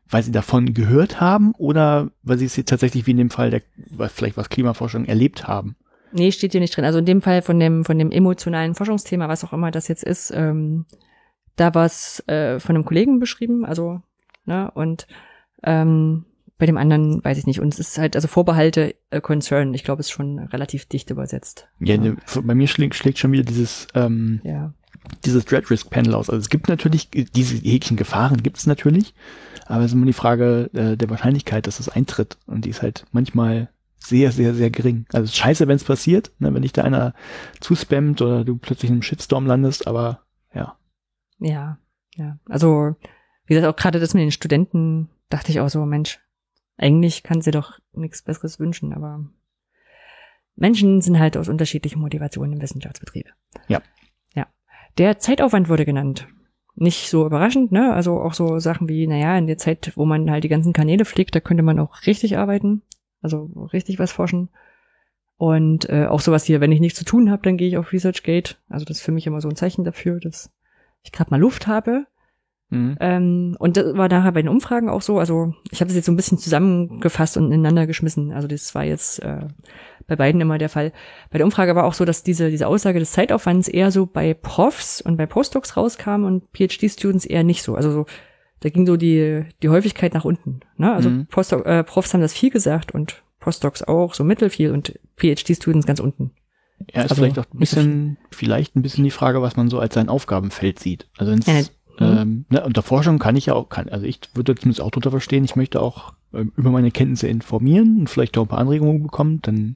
weil Sie davon gehört haben oder weil Sie es jetzt tatsächlich wie in dem Fall der, was- vielleicht was Klimaforschung erlebt haben? Nee, steht hier nicht drin. Also in dem Fall von dem, von dem emotionalen Forschungsthema, was auch immer das jetzt ist, ähm, da war es äh, von einem Kollegen beschrieben, also, ne, und ähm, bei dem anderen weiß ich nicht. Und es ist halt, also Vorbehalte, äh, Concern, ich glaube, ist schon relativ dicht übersetzt. Ja, ne, bei mir schlägt, schlägt schon wieder dieses, ähm, Ja. dieses Dread Risk Panel aus. Also es gibt natürlich, diese jeglichen Gefahren gibt es natürlich, aber es ist immer die Frage äh, der Wahrscheinlichkeit, dass es eintritt. Und die ist halt manchmal sehr, sehr, sehr gering. Also es ist scheiße, wenn es passiert, ne, wenn dich da einer zuspammt oder du plötzlich in einem Shitstorm landest, aber ja. Ja, ja. Also, wie gesagt, auch gerade das mit den Studenten, dachte ich auch so, Mensch, eigentlich kann sie doch nichts Besseres wünschen, aber Menschen sind halt aus unterschiedlichen Motivationen im Wissenschaftsbetrieb. Ja. Ja. Der Zeitaufwand wurde genannt. Nicht so überraschend, ne? Also auch so Sachen wie, naja, in der Zeit, wo man halt die ganzen Kanäle pflegt, da könnte man auch richtig arbeiten. Also richtig was forschen. Und äh, auch sowas hier, wenn ich nichts zu tun habe, dann gehe ich auf ResearchGate. Also das ist für mich immer so ein Zeichen dafür, dass ich gerade mal Luft habe. Mhm. Ähm, und das war nachher bei den Umfragen auch so. Also ich habe das jetzt so ein bisschen zusammengefasst und ineinander geschmissen. Also das war jetzt äh, bei beiden immer der Fall. Bei der Umfrage war auch so, dass diese, diese Aussage des Zeitaufwands eher so bei Profs und bei Postdocs rauskam und PhD-Students eher nicht so. Also so, da ging so die, die Häufigkeit nach unten. Ne? Also Mhm. Postdoc, äh, Profs haben das viel gesagt und Postdocs auch, so mittelfiel und PhD-Students ganz unten. Ja, ist Also, vielleicht auch ein so bisschen, vielleicht ein bisschen die Frage, was man so als sein Aufgabenfeld sieht. Also ins, Ja, ne- ähm, ne, unter Forschung kann ich ja auch, kann, also ich würde zumindest auch drunter verstehen, ich möchte auch ähm, über meine Kenntnisse informieren und vielleicht auch ein paar Anregungen bekommen, dann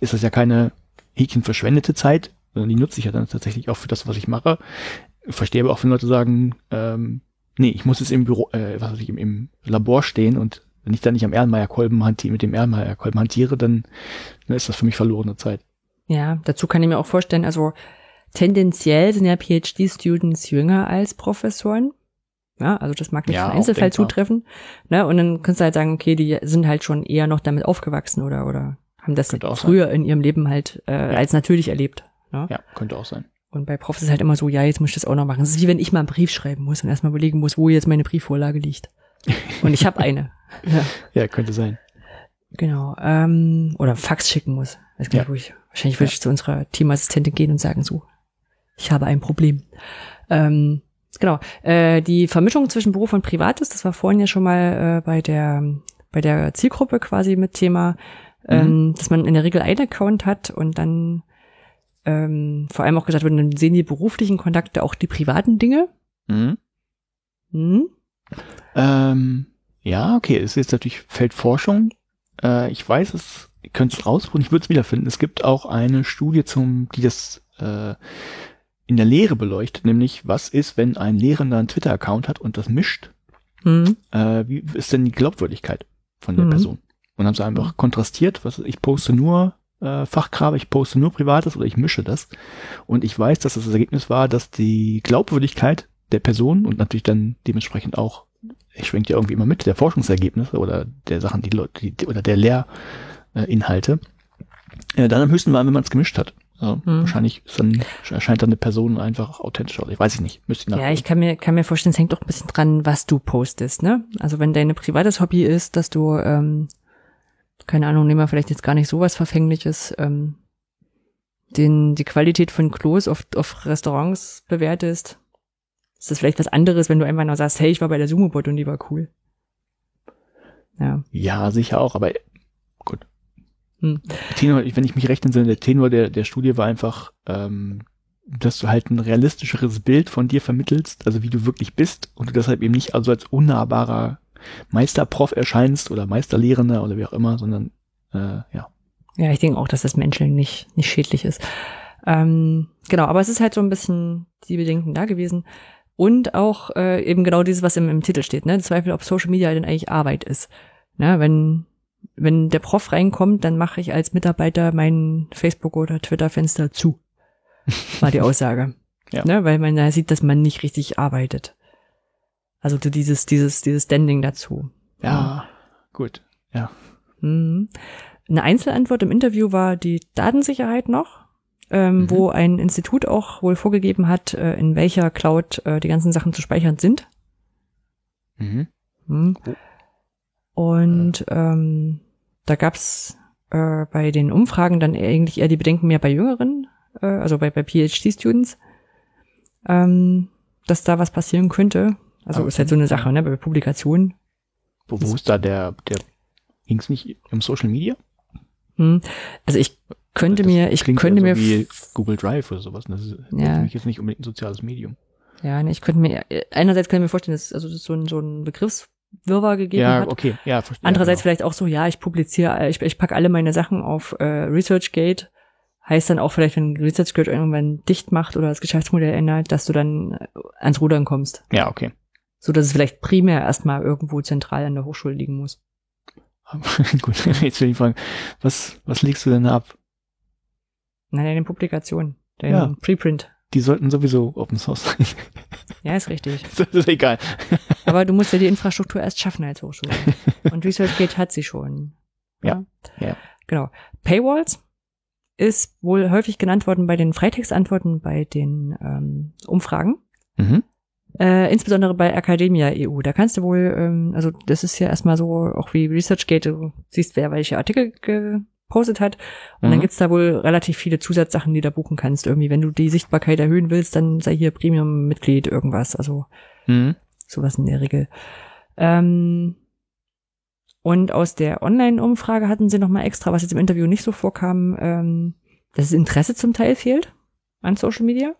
ist das ja keine Häkchen verschwendete Zeit, sondern die nutze ich ja dann tatsächlich auch für das, was ich mache. Ich verstehe aber auch, wenn Leute sagen, ähm, nee, ich muss jetzt im Büro, äh, was weiß ich, im, im Labor stehen und wenn ich dann nicht am Erlenmeyer-Kolben hantiere, mit dem Erlenmeyer-Kolben hantiere, dann, dann ist das für mich verlorene Zeit. Ja, dazu kann ich mir auch vorstellen, also tendenziell sind ja PhD-Students jünger als Professoren. Ja, also das mag nicht Ja, auch Einzelfall denkbar. zutreffen. Ne? Und dann kannst du halt sagen, okay, die sind halt schon eher noch damit aufgewachsen oder, oder haben das auch sein. früher in ihrem Leben halt äh, als natürlich erlebt. Ne? Ja, könnte auch sein. Und bei Profs ist halt immer so, ja, jetzt muss ich das auch noch machen. Es ist wie wenn ich mal einen Brief schreiben muss und erstmal überlegen muss, wo jetzt meine Briefvorlage liegt. Und ich habe eine. Ja, Ja, könnte sein. genau. Ähm, oder Fax schicken muss. Weiß gar nicht, Ja. wo ich. Wahrscheinlich würde ich zu unserer Teamassistentin gehen und sagen, so, ich habe ein Problem. Ähm, genau. Äh, die Vermischung zwischen Beruf und Privates, das war vorhin ja schon mal äh, bei der bei der Zielgruppe quasi mit Thema, ähm, dass man in der Regel einen Account hat und dann ähm, vor allem auch gesagt wird, dann sehen die beruflichen Kontakte auch die privaten Dinge. Mhm. Hm? Ähm, ja, okay, es ist jetzt natürlich Feldforschung. Äh, ich weiß es, ihr könnt es rausholen, ich würde es wiederfinden. Es gibt auch eine Studie zum, die das äh, in der Lehre beleuchtet, nämlich was ist, wenn ein Lehrender einen Twitter-Account hat und das mischt, Hm? äh, wie ist denn die Glaubwürdigkeit von der Mhm. Person? Und haben sie einfach kontrastiert, was ich poste nur äh, Fachgrabe, ich poste nur Privates oder ich mische das. Und ich weiß, dass das, das Ergebnis war, dass die Glaubwürdigkeit der Person und natürlich dann dementsprechend auch, ich schwenkt ja irgendwie immer mit, der Forschungsergebnisse oder der Sachen, die Leute, die, oder der Lehrinhalte, äh, dann am höchsten war, wenn man es gemischt hat. Also Mhm. Wahrscheinlich ist dann, erscheint dann eine Person einfach authentisch aus. Ich weiß ich nicht. Müsste ich Ja, ich kann mir, kann mir vorstellen, es hängt doch ein bisschen dran, was du postest, ne? Also wenn dein privates Hobby ist, dass du, ähm, keine Ahnung, nehmen wir vielleicht jetzt gar nicht sowas Verfängliches, ähm, den, die Qualität von Klos auf, auf Restaurants bewertest, ist das vielleicht was anderes, wenn du einfach nur sagst, hey, ich war bei der Sumobot und die war cool. Ja. Ja, sicher auch, aber. Hm. Tenor, wenn ich mich recht entsinne, der Tenor der, der Studie war einfach, ähm, dass du halt ein realistischeres Bild von dir vermittelst, also wie du wirklich bist und du deshalb eben nicht also als unnahbarer Meisterprof erscheinst oder Meisterlehrender oder wie auch immer, sondern äh, ja. Ja, ich denke auch, dass das Menscheln nicht, nicht schädlich ist. Ähm, genau, aber es ist halt so ein bisschen die Bedenken da gewesen. Und auch äh, eben genau dieses, was im, im Titel steht, ne? Zweifel, ob Social Media denn eigentlich Arbeit ist. Ne? Wenn, wenn der Prof reinkommt, dann mache ich als Mitarbeiter mein Facebook- oder Twitter-Fenster zu. War die Aussage. Ja. Ne? Weil man da sieht, dass man nicht richtig arbeitet. Also so dieses, dieses, dieses Standing dazu. Ja, gut. Ja. Mhm. Eine Einzelantwort im Interview war die Datensicherheit noch, ähm, Mhm. wo ein Institut auch wohl vorgegeben hat, äh, in welcher Cloud äh, die ganzen Sachen zu speichern sind. Mhm. Mhm. Und ähm, da gab's äh, bei den Umfragen dann eigentlich eher die Bedenken mehr bei Jüngeren, äh, also bei, bei PhD-Students, ähm, dass da was passieren könnte. Also Okay. ist halt so eine Sache, ne, bei Publikationen. Wo, wo ist da der, der ging's nicht um Social Media? Hm. Also ich könnte Das mir, ich könnte ja mir wie Google Drive oder sowas. Das ist Ja. für mich jetzt nicht unbedingt ein soziales Medium. Ja, ne, ich könnte mir, einerseits kann ich mir vorstellen, dass also dass es so ein, so ein Begriffswirrwarr gegeben Ja, hat. okay, ja, verstehe. Andererseits ja, vielleicht auch so, ja, ich publiziere, ich, ich packe alle meine Sachen auf äh, ResearchGate. Heißt dann auch vielleicht, wenn ResearchGate irgendwann dicht macht oder das Geschäftsmodell ändert, dass du dann äh, ans Rudern kommst. genau. Ja, okay. So dass es vielleicht primär erstmal irgendwo zentral an der Hochschule liegen muss. Gut, jetzt will ich fragen, was, was legst du denn da ab? Nein, deine Publikation, dein Ja. Preprint. Die sollten sowieso Open Source sein. Ja, ist richtig. das ist egal. Aber du musst ja die Infrastruktur erst schaffen als Hochschule. Und ResearchGate hat sie schon. Ja, ja. Genau. Paywalls ist wohl häufig genannt worden bei den Freitextantworten bei den ähm, Umfragen. Mhm. Äh, insbesondere bei Academia EU. Da kannst du wohl, ähm, also das ist ja erstmal so, auch wie ResearchGate, du siehst, wer welche Artikel gepostet hat. Und dann Mhm. gibt's da wohl relativ viele Zusatzsachen, die du da buchen kannst. Irgendwie, wenn du die Sichtbarkeit erhöhen willst, dann sei hier Premium-Mitglied, irgendwas. Also Mhm. sowas in der Regel. Ähm, und aus der Online-Umfrage hatten sie nochmal extra, was jetzt im Interview nicht so vorkam, ähm, dass das Interesse zum Teil fehlt an Social Media.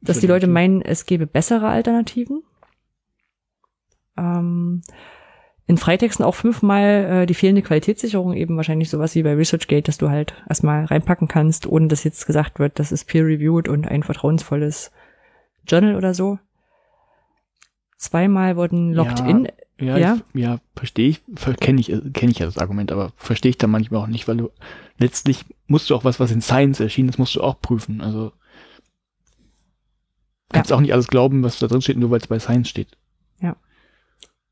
Dass die Leute meinen, es gäbe bessere Alternativen. Ähm, in Freitexten auch fünfmal äh, die fehlende Qualitätssicherung, eben wahrscheinlich sowas wie bei ResearchGate, dass du halt erstmal reinpacken kannst, ohne dass jetzt gesagt wird, das ist peer-reviewed und ein vertrauensvolles Journal oder so. Zweimal wurden locked Ja, in. Ja, Ja? Ich, ja verstehe ich, kenne ich, kenne ich ja das Argument, aber verstehe ich dann manchmal auch nicht, weil du letztlich musst du auch was, was in Science erschienen ist, musst du auch prüfen. Also kannst auch nicht alles glauben, was da drin steht, nur weil es bei Science steht.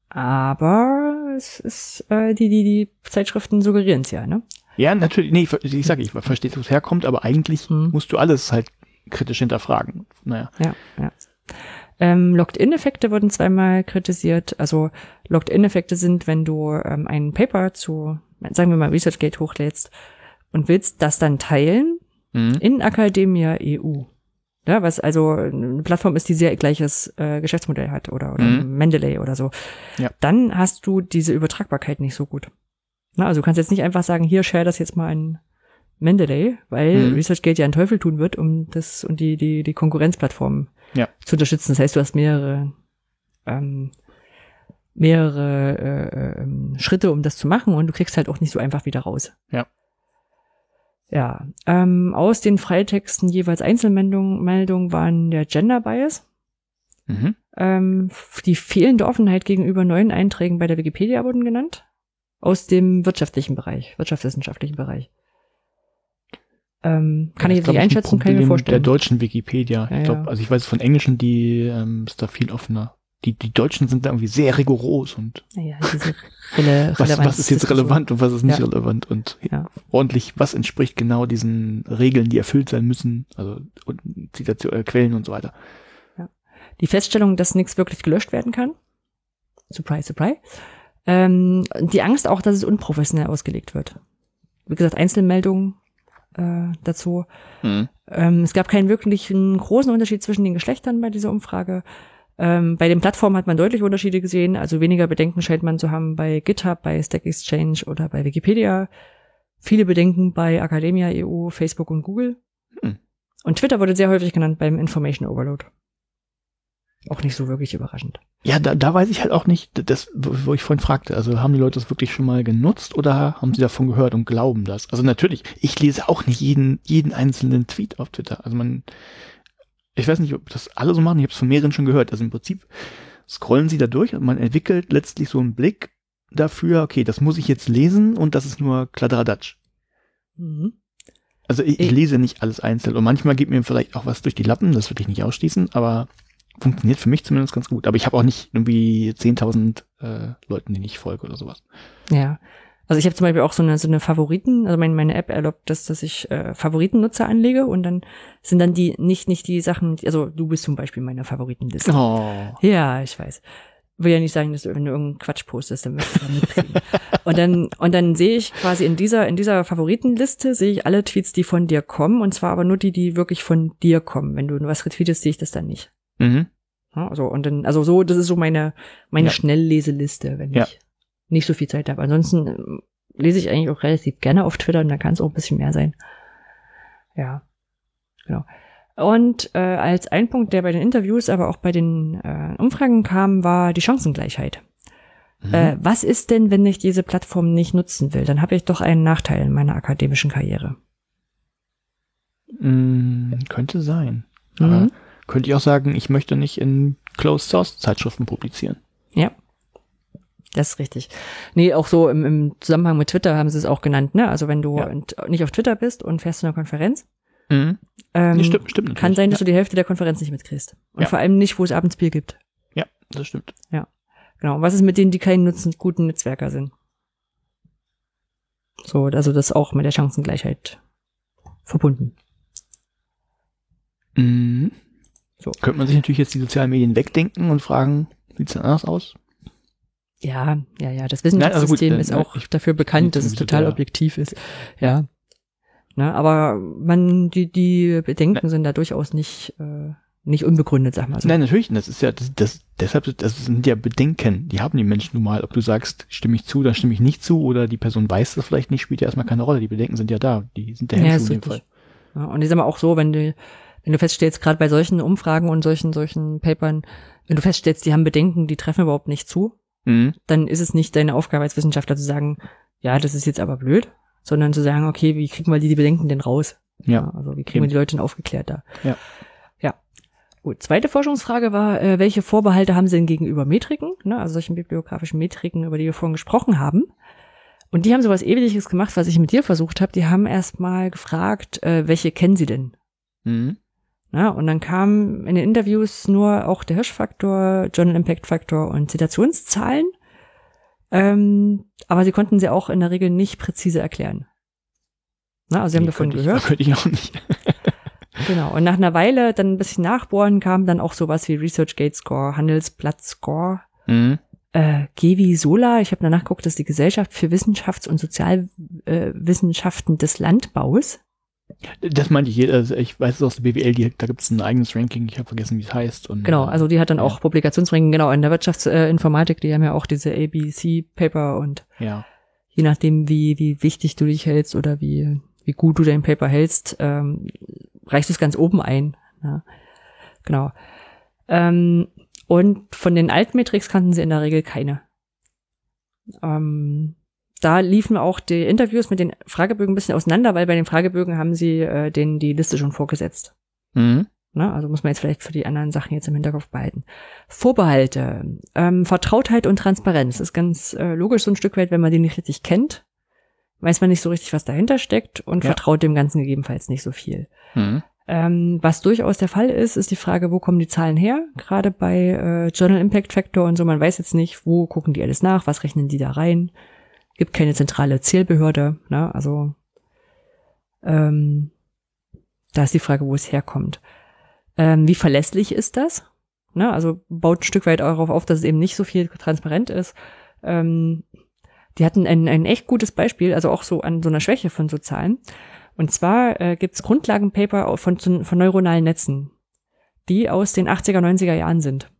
Aber es ist, äh, die, die, die Zeitschriften suggerieren es ja, ne? Ja, natürlich, nee, ich, ich sage, ich verstehe, wo es herkommt, aber eigentlich Hm. musst du alles halt kritisch hinterfragen. Naja. Ja, ja. Ähm, Locked-in-Effekte wurden zweimal kritisiert. Also Locked-in-Effekte sind, wenn du ähm, ein Paper zu, sagen wir mal, ResearchGate hochlädst und willst das dann teilen Mhm. in Academia EU. Ja, was also eine Plattform ist, die sehr gleiches äh, Geschäftsmodell hat oder, oder Mhm. Mendeley oder so. Ja. Dann hast du diese Übertragbarkeit nicht so gut. Na, also du kannst jetzt nicht einfach sagen, hier share das jetzt mal in Mendeley, weil Mhm. ResearchGate ja einen Teufel tun wird, um das und die die die Konkurrenzplattformen Ja. zu unterstützen. Das heißt, du hast mehrere ähm, mehrere äh, ähm, Schritte, um das zu machen und du kriegst halt auch nicht so einfach wieder raus. Ja. Ja, ähm, aus den Freitexten jeweils Einzelmeldungen Meldungen waren der Gender Bias, Mhm. ähm, die fehlende Offenheit gegenüber neuen Einträgen bei der Wikipedia wurden genannt, aus dem wirtschaftlichen Bereich, wirtschaftswissenschaftlichen Bereich. Ähm, kann Das ich jetzt nicht ein einschätzen, kann ich mir vorstellen. Der deutschen Wikipedia. Ja, ich glaube, ja. also ich weiß von englischen, die ähm, ist da viel offener. Die, die Deutschen sind da irgendwie sehr rigoros und diese Rele was, was ist jetzt relevant und was ist nicht Ja. relevant und Ja. ordentlich, was entspricht genau diesen Regeln, die erfüllt sein müssen, also und Zitation, äh, Quellen und so weiter. Die Feststellung, dass nichts wirklich gelöscht werden kann. Surprise, surprise. Ähm, die Angst auch, dass es unprofessionell ausgelegt wird. Wie gesagt, Einzelmeldungen äh, dazu. Mhm. Ähm, es gab keinen wirklichen großen Unterschied zwischen den Geschlechtern bei dieser Umfrage. Ähm, bei den Plattformen hat man deutliche Unterschiede gesehen. Also weniger Bedenken scheint man zu haben bei GitHub, bei Stack Exchange oder bei Wikipedia. Viele Bedenken bei Academia EU, Facebook und Google. Hm. Und Twitter wurde sehr häufig genannt beim Information Overload. Auch nicht so wirklich überraschend. Ja, da, da weiß ich halt auch nicht, das, wo wo ich vorhin fragte, also haben die Leute das wirklich schon mal genutzt oder haben sie davon gehört und glauben das? Also natürlich, ich lese auch nicht jeden, jeden einzelnen Tweet auf Twitter. Also man, ich weiß nicht, ob das alle so machen, ich habe es von mehreren schon gehört. Also im Prinzip scrollen sie da durch und man entwickelt letztlich so einen Blick dafür, okay, das muss ich jetzt lesen und das ist nur Kladderadatsch. Mhm. Also ich, ich Ich- lese nicht alles einzeln und manchmal geht mir vielleicht auch was durch die Lappen, das würde ich nicht ausschließen, aber funktioniert für mich zumindest ganz gut. Aber ich habe auch nicht irgendwie 10.000 äh, Leuten, denen ich folge oder sowas. Ja. Also ich habe zum Beispiel auch so eine, so eine Favoriten, also meine, meine App erlaubt das, dass ich äh, Favoritennutzer anlege und dann sind dann die nicht, nicht die Sachen, also du bist zum Beispiel meine Favoritenliste. Oh. Ja, ich weiß. Will ja nicht sagen, dass du, wenn du irgendeinen Quatsch postest, dann wirst du mitkriegen. und dann, und dann sehe ich quasi in dieser, in dieser Favoritenliste sehe ich alle Tweets, die von dir kommen, und zwar aber nur die, die wirklich von dir kommen. Wenn du was retweetest, sehe ich das dann nicht. Mhm. Also, und dann, also so, das ist so meine, meine Ja. Schnellleseliste, wenn Ja. ich nicht so viel Zeit habe. Ansonsten ähm, lese ich eigentlich auch relativ gerne auf Twitter und da kann es auch ein bisschen mehr sein. Ja, genau. Und äh, als ein Punkt, der bei den Interviews, aber auch bei den äh, Umfragen kam, war die Chancengleichheit. Mhm. Äh, was ist denn, wenn ich diese Plattform nicht nutzen will? Dann habe ich doch einen Nachteil in meiner akademischen Karriere. Mm, könnte sein. Aber Mhm. könnte ich auch sagen, ich möchte nicht in Closed Source Zeitschriften publizieren. Ja. Das ist richtig. Nee, auch so im, im Zusammenhang mit Twitter haben sie es auch genannt, ne? Also wenn du Ja. nicht auf Twitter bist und fährst zu einer Konferenz, Mhm. ähm, Nee, stimmt, stimmt kann sein, dass ja. du die Hälfte der Konferenz nicht mitkriegst. Und Ja. vor allem nicht, wo es abends Bier gibt. ja, das stimmt. Genau. Was ist mit denen, die keinen Nutzen, guten Netzwerker sind? So, also das ist auch mit der Chancengleichheit verbunden. Mhm. So. Könnte man sich natürlich jetzt die sozialen Medien wegdenken und fragen, sieht's denn anders aus? Ja, ja, ja. Das Nein, also Wissenschaftssystem äh, ist ne, auch ich- dafür bekannt, dass es total ja. objektiv ist. Ja. Ne, aber man, die, die Bedenken sind da durchaus nicht, äh, nicht unbegründet, sag mal so. Nein, natürlich, das ist ja, das, das, deshalb, das sind ja Bedenken, die haben die Menschen nun mal. Ob du sagst, stimme ich zu, dann stimme ich nicht zu, oder die Person weiß das vielleicht nicht, spielt ja erstmal keine Rolle. Die Bedenken sind ja da, die sind der Ja, Hemmschuh ist in dem. Fall. Ja, und ich sag mal auch so, wenn du, wenn du feststellst, gerade bei solchen Umfragen und solchen, solchen Papern, wenn du feststellst, die haben Bedenken, die treffen überhaupt nicht zu, Mhm. dann ist es nicht deine Aufgabe als Wissenschaftler zu sagen, ja, das ist jetzt aber blöd, sondern zu sagen, okay, wie kriegen wir die, Bedenken denn raus? Ja. also wie kriegen wir die Leute denn aufgeklärt da? Ja. Ja. Gut, zweite Forschungsfrage war, äh, welche Vorbehalte haben Sie denn gegenüber Metriken, ne, also solchen bibliografischen Metriken, über die wir vorhin gesprochen haben? Und die haben sowas Ewiges gemacht, was ich mit dir versucht habe. Die haben erstmal gefragt, äh, welche kennen Sie denn? Mhm. Ja, und dann kam in den Interviews nur auch der Hirschfaktor, Journal Impact Factor und Zitationszahlen. Ähm, aber sie konnten sie auch in der Regel nicht präzise erklären. Na, also sie haben davon könnte gehört. Ich, könnte ich auch nicht. Genau. Und nach einer Weile dann ein bisschen nachbohren kam dann auch sowas wie ResearchGate Score, Handelsblatt Score, Mhm. äh, Gevi Sola. Ich habe danach geguckt, das ist die Gesellschaft für Wissenschafts- und Sozialwissenschaften äh, des Landbaus. Das meinte ich, also ich weiß es aus der BWL, die, da gibt es ein eigenes Ranking, ich habe vergessen, wie es heißt. Und, Genau, also die hat dann ja. auch Publikationsranking, genau, in der Wirtschaftsinformatik, die haben ja auch diese ABC-Paper und Ja. je nachdem, wie, wie wichtig du dich hältst oder wie, wie gut du dein Paper hältst, ähm, reicht es ganz oben ein. Ja. Genau. Ähm, und von den Altmetrics kannten sie in der Regel keine. Ähm, da liefen auch die Interviews mit den Fragebögen ein bisschen auseinander, weil bei den Fragebögen haben sie äh, denen die Liste schon vorgesetzt. Mhm. Ne? Also muss man jetzt vielleicht für die anderen Sachen jetzt im Hinterkopf behalten. Vorbehalte, ähm, Vertrautheit und Transparenz ist ganz äh, logisch so ein Stück weit, wenn man die nicht richtig kennt, weiß man nicht so richtig, was dahinter steckt und Ja. vertraut dem Ganzen gegebenenfalls nicht so viel. Mhm. Ähm, was durchaus der Fall ist, ist die Frage, wo kommen die Zahlen her? Gerade bei äh, Journal Impact Factor und so, man weiß jetzt nicht, wo gucken die alles nach, was rechnen die da rein. Gibt keine zentrale Zählbehörde, ne? Also ähm, da ist die Frage, wo es herkommt. Ähm, wie verlässlich ist das? Ne? Also baut ein Stück weit darauf auf, dass es eben nicht so viel transparent ist. Ähm, die hatten ein, ein echt gutes Beispiel, also auch so an so einer Schwäche von so Zahlen. Und zwar äh, gibt es Grundlagenpaper von, von neuronalen Netzen, die aus den 80er, 90er Jahren sind.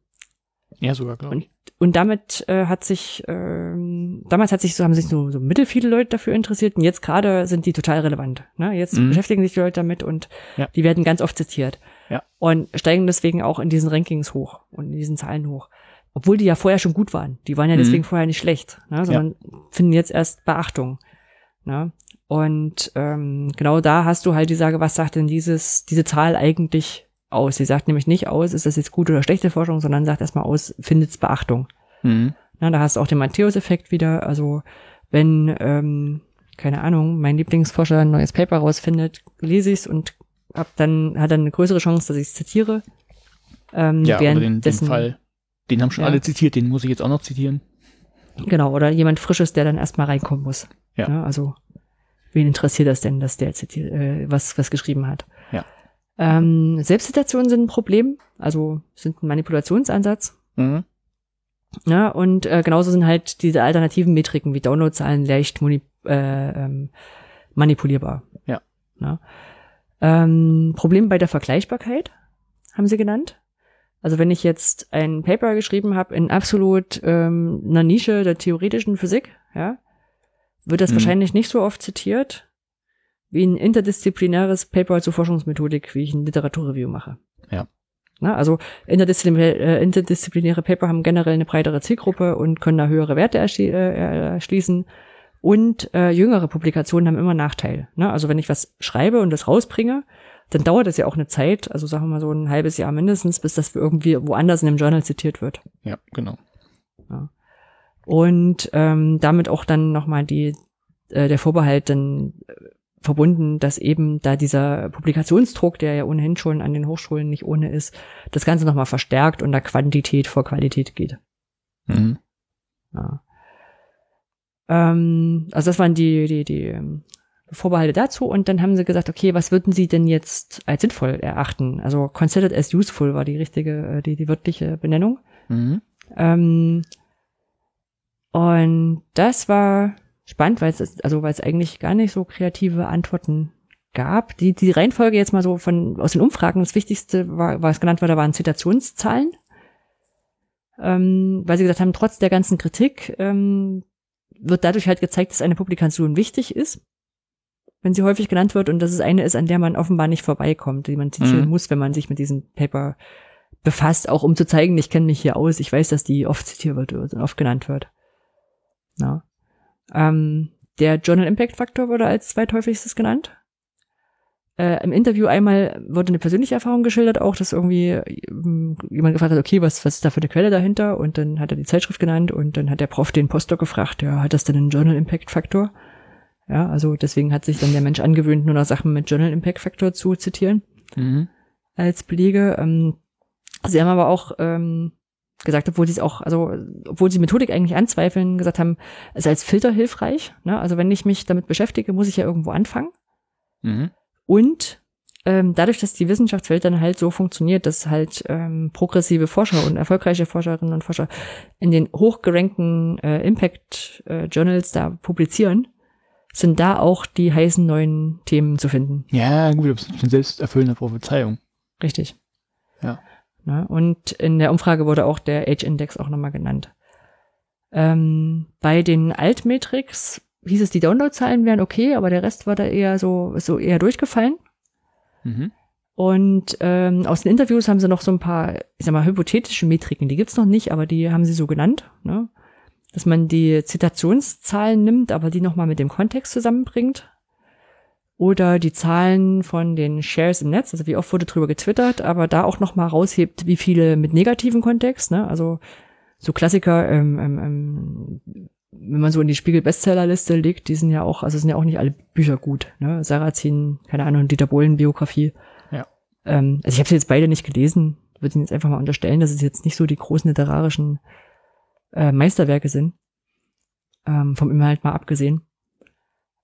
Ja, sogar, glaube ich. Und damit äh, hat sich, ähm, damals hat sich so, haben sich so, so mittel viele Leute dafür interessiert und jetzt gerade sind die total relevant. Ne? Jetzt Mhm. beschäftigen sich die Leute damit und Ja. die werden ganz oft zitiert. Ja. Und steigen deswegen auch in diesen Rankings hoch und in diesen Zahlen hoch. Obwohl die ja vorher schon gut waren. Die waren ja Mhm. deswegen vorher nicht schlecht, ne? sondern finden jetzt erst Beachtung. Ne? Und ähm, genau da hast du halt die Sage, was sagt denn dieses, diese Zahl eigentlich aus? Sie sagt nämlich nicht aus, ist das jetzt gute oder schlechte Forschung, sondern sagt erstmal aus, findet's Beachtung. Mhm. Na, da hast du auch den Matthäus-Effekt wieder. Also wenn, ähm, keine Ahnung, mein Lieblingsforscher ein neues Paper rausfindet, lese ich's und hab dann, hat dann eine größere Chance, dass ich es zitiere. Ähm, Ja, oder den, den währenddessen- Fall. Den haben schon Ja. alle zitiert, den muss ich jetzt auch noch zitieren. Genau, oder jemand Frisches, der dann erstmal reinkommen muss. Ja. Ne, also, wen interessiert das denn, dass der zitiert, äh, was, was geschrieben hat? Ja. Ähm, Selbstzitationen sind ein Problem, also sind ein Manipulationsansatz. Mhm. Ja, und äh, genauso sind halt diese alternativen Metriken wie Downloadzahlen leicht äh, ähm, manipulierbar. Ja. ja. Ähm, Problem bei der Vergleichbarkeit haben sie genannt. Also wenn ich jetzt ein Paper geschrieben habe in absolut ähm, einer Nische der theoretischen Physik, ja, wird das Mhm. wahrscheinlich nicht so oft zitiert wie ein interdisziplinäres Paper zur Forschungsmethodik, wie ich ein Literaturreview mache. Ja. Na, also interdisziplinäre, äh, interdisziplinäre Paper haben generell eine breitere Zielgruppe und können da höhere Werte erschli äh, erschließen. Und äh, jüngere Publikationen haben immer Nachteil. Ne? Also wenn ich was schreibe und das rausbringe, dann dauert es ja auch eine Zeit, also sagen wir mal so ein halbes Jahr mindestens, bis das irgendwie woanders in dem Journal zitiert wird. Ja, genau. Und ähm, damit auch dann nochmal die, äh, der Vorbehalt dann verbunden, dass eben da dieser Publikationsdruck, der ja ohnehin schon an den Hochschulen nicht ohne ist, das Ganze nochmal verstärkt und da Quantität vor Qualität geht. Mhm. Ja. Ähm, also das waren die, die, die ähm, Vorbehalte dazu und dann haben sie gesagt, okay, was würden sie denn jetzt als sinnvoll erachten? Also considered as useful war die richtige, äh, die, die wörtliche Benennung. Mhm. Ähm, und das war spannend, weil es also weil es eigentlich gar nicht so kreative Antworten gab. Die die Reihenfolge jetzt mal so von aus den Umfragen das Wichtigste war, was genannt wurde, waren Zitationszahlen, ähm, weil sie gesagt haben, trotz der ganzen Kritik ähm, wird dadurch halt gezeigt, dass eine Publikation wichtig ist, wenn sie häufig genannt wird und dass es eine ist, an der man offenbar nicht vorbeikommt, die man zitieren Mhm. muss, wenn man sich mit diesem Paper befasst, auch um zu zeigen, ich kenne mich hier aus, ich weiß, dass die oft zitiert wird und oft genannt wird. Ja. Ähm, der Journal Impact Faktor wurde als zweithäufigstes genannt. Äh, Im Interview einmal wurde eine persönliche Erfahrung geschildert, auch, dass irgendwie ähm, jemand gefragt hat, okay, was, was ist da für eine Quelle dahinter? Und dann hat er die Zeitschrift genannt und dann hat der Prof den Postdoc gefragt, ja, hat das denn einen Journal Impact Faktor? Ja, also deswegen hat sich dann der Mensch angewöhnt, nur noch Sachen mit Journal Impact Factor zu zitieren Mhm. als Belege. Ähm, sie haben aber auch ähm, gesagt, obwohl sie es auch, also obwohl sie Methodik eigentlich anzweifeln, gesagt haben, es ist als Filter hilfreich. Ne? Also wenn ich mich damit beschäftige, muss ich ja irgendwo anfangen. Mhm. Und ähm, dadurch, dass die Wissenschaftswelt dann halt so funktioniert, dass halt ähm, progressive Forscher und erfolgreiche Forscherinnen und Forscher in den hochgerankten äh, Impact äh, Journals da publizieren, sind da auch die heißen neuen Themen zu finden. Ja, gut, das ist eine selbsterfüllende Prophezeiung. Richtig. Ja. Ne? Und in der Umfrage wurde auch der Age-Index auch nochmal genannt. Ähm, bei den Altmetrics hieß es, die Downloadzahlen wären okay, aber der Rest war da eher so, so eher durchgefallen. Mhm. Und ähm, aus den Interviews haben sie noch so ein paar, ich sag mal, hypothetische Metriken, die gibt's noch nicht, aber die haben sie so genannt, ne? dass man die Zitationszahlen nimmt, aber die nochmal mit dem Kontext zusammenbringt. Oder die Zahlen von den Shares im Netz, also wie oft wurde drüber getwittert, aber da auch nochmal raushebt, wie viele mit negativen Kontext, ne? Also so Klassiker, ähm, ähm, ähm, wenn man so in die Spiegel-Bestsellerliste legt, die sind ja auch, also sind ja auch nicht alle Bücher gut, ne? Sarrazin, keine Ahnung, Dieter Bohlen-Biografie. Ja. Ähm, also ich habe sie jetzt beide nicht gelesen, würde ihnen jetzt einfach mal unterstellen, dass es jetzt nicht so die großen literarischen äh, Meisterwerke sind. Ähm, vom Inhalt mal abgesehen.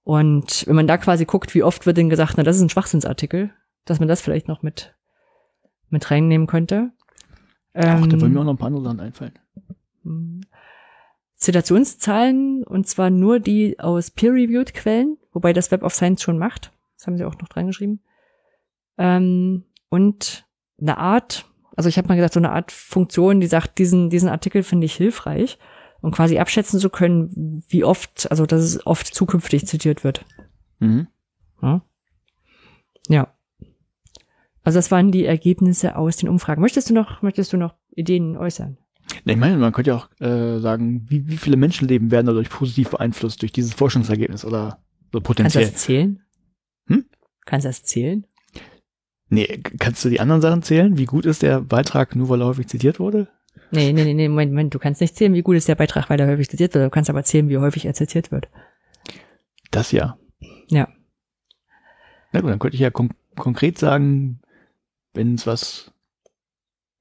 Und wenn man da quasi guckt, wie oft wird denn gesagt, na, das ist ein Schwachsinnsartikel, dass man das vielleicht noch mit, mit reinnehmen könnte. Ach, da Ähm, wollen mir auch noch ein paar andere Sachen einfallen. Zitationszahlen, und zwar nur die aus peer-reviewed Quellen, wobei das Web of Science schon macht. Das haben sie auch noch dran geschrieben. Ähm, und eine Art, also ich habe mal gesagt, so eine Art Funktion, die sagt, diesen, diesen Artikel finde ich hilfreich, um quasi abschätzen zu können, wie oft, also dass es oft zukünftig zitiert wird. Mhm. Ja. ja. Also das waren die Ergebnisse aus den Umfragen. Möchtest du noch, möchtest du noch Ideen äußern? Ich meine, man könnte ja auch äh, sagen, wie, wie viele Menschenleben werden dadurch positiv beeinflusst durch dieses Forschungsergebnis oder so Kannst du potenziell. das zählen? Hm? Kannst du das zählen? Nee, kannst du die anderen Sachen zählen? Wie gut ist der Beitrag, nur weil er häufig zitiert wurde? Nee, nee, nee, nee, Moment, Moment, du kannst nicht zählen, wie gut ist der Beitrag, weil er häufig zitiert wird. Du kannst aber zählen, wie häufig er zitiert wird. Das ja. Ja. Na gut, dann könnte ich ja kon konkret sagen, wenn es was.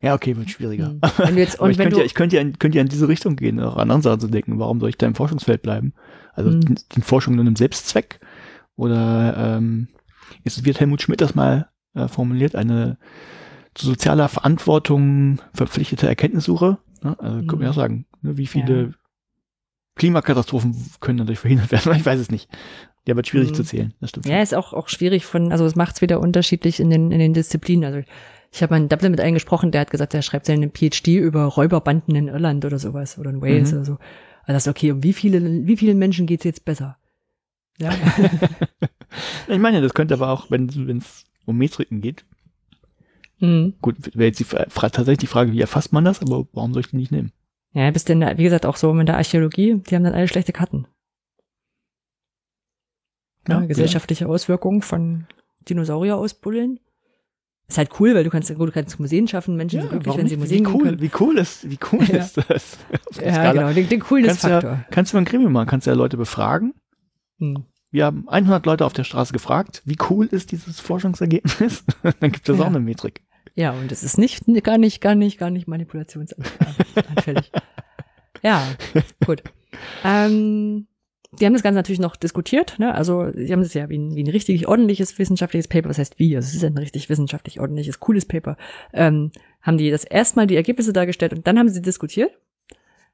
Ja, okay, wird schwieriger. Hm. Wenn du jetzt, Aber und ich wenn könnte, du, ja, ich könnte ja, in- könnte ja in diese Richtung gehen, auch an anderen Sachen zu denken. Warum soll ich da im Forschungsfeld bleiben? Also Hm. sind sind Forschung nur einem Selbstzweck? Oder ähm, ist, wird Helmut Schmidt das mal äh, formuliert, eine zu sozialer Verantwortung verpflichtete Erkenntnissuche? Ne? Also könnte man ja Hm. auch sagen, ne, wie viele Ja. Klimakatastrophen können dadurch verhindert werden? Ich weiß es nicht. Der wird schwierig Hm. zu zählen. Das stimmt. ja, ist auch, auch schwierig von, also es macht es wieder unterschiedlich in den, in den Disziplinen. Also ich habe mal in Dublin mit einem gesprochen, der hat gesagt, er schreibt seinen PhD über Räuberbanden in Irland oder sowas oder in Wales Mhm. oder so. Also das ist okay, um wie viele, wie vielen Menschen geht's jetzt besser? Ja. Ich meine, das könnte aber auch, wenn es um Metriken geht, mhm. gut, wäre jetzt die, tatsächlich die Frage, wie erfasst man das, aber warum soll ich die nicht nehmen? Ja, bist denn, wie gesagt, auch so mit der Archäologie, die haben dann alle schlechte Karten. Ja, Ja, gesellschaftliche Auswirkungen von Dinosaurier ausbuddeln. Ist halt cool, weil du kannst, gut, du kannst Museen schaffen, Menschen sind glücklich, wenn sie nicht? Museen wie cool, können. wie cool ist, wie cool Ja. ist das? Ja, Skala. genau, den, den Coolness-Faktor. Kannst, ja, kannst du mal ein Gremium machen, kannst ja Leute befragen. Hm. Wir haben 100 Leute auf der Straße gefragt, wie cool ist dieses Forschungsergebnis? Dann gibt es Ja. auch eine Metrik. Ja, und es ist nicht, gar nicht, gar nicht, gar nicht manipulationsanfällig. ja, gut. Ähm, die haben das Ganze natürlich noch diskutiert, ne? Also, sie haben das ja wie ein, wie ein richtig ordentliches wissenschaftliches Paper, was heißt wie? Also, es ist ein richtig wissenschaftlich ordentliches, cooles Paper. Ähm, haben die das erstmal die Ergebnisse dargestellt und dann haben sie diskutiert.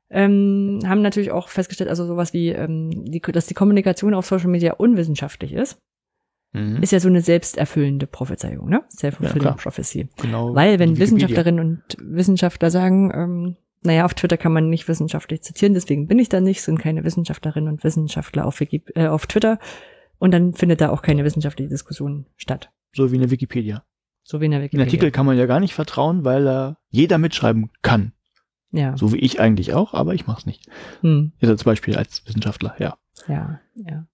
Ähm, haben natürlich auch festgestellt, also sowas wie, ähm, die, dass die Kommunikation auf Social Media unwissenschaftlich ist, Mhm. ist ja so eine selbsterfüllende Prophezeiung, ne? Ja, Self-fulfilling klar. Prophecy. Genau. Weil wenn. Wissenschaftlerinnen und Wissenschaftler sagen, ähm, naja, auf Twitter kann man nicht wissenschaftlich zitieren, deswegen bin ich da nicht, sind keine Wissenschaftlerinnen und Wissenschaftler auf, Wiki, äh, auf Twitter und dann findet da auch keine wissenschaftliche Diskussion statt. So wie eine Wikipedia. So wie in der Den Wikipedia. Artikel kann man ja gar nicht vertrauen, weil da jeder mitschreiben kann. Ja. So wie ich eigentlich auch, aber ich mache es nicht. Hm. Jetzt zum Beispiel als Wissenschaftler, ja. Ja, ja.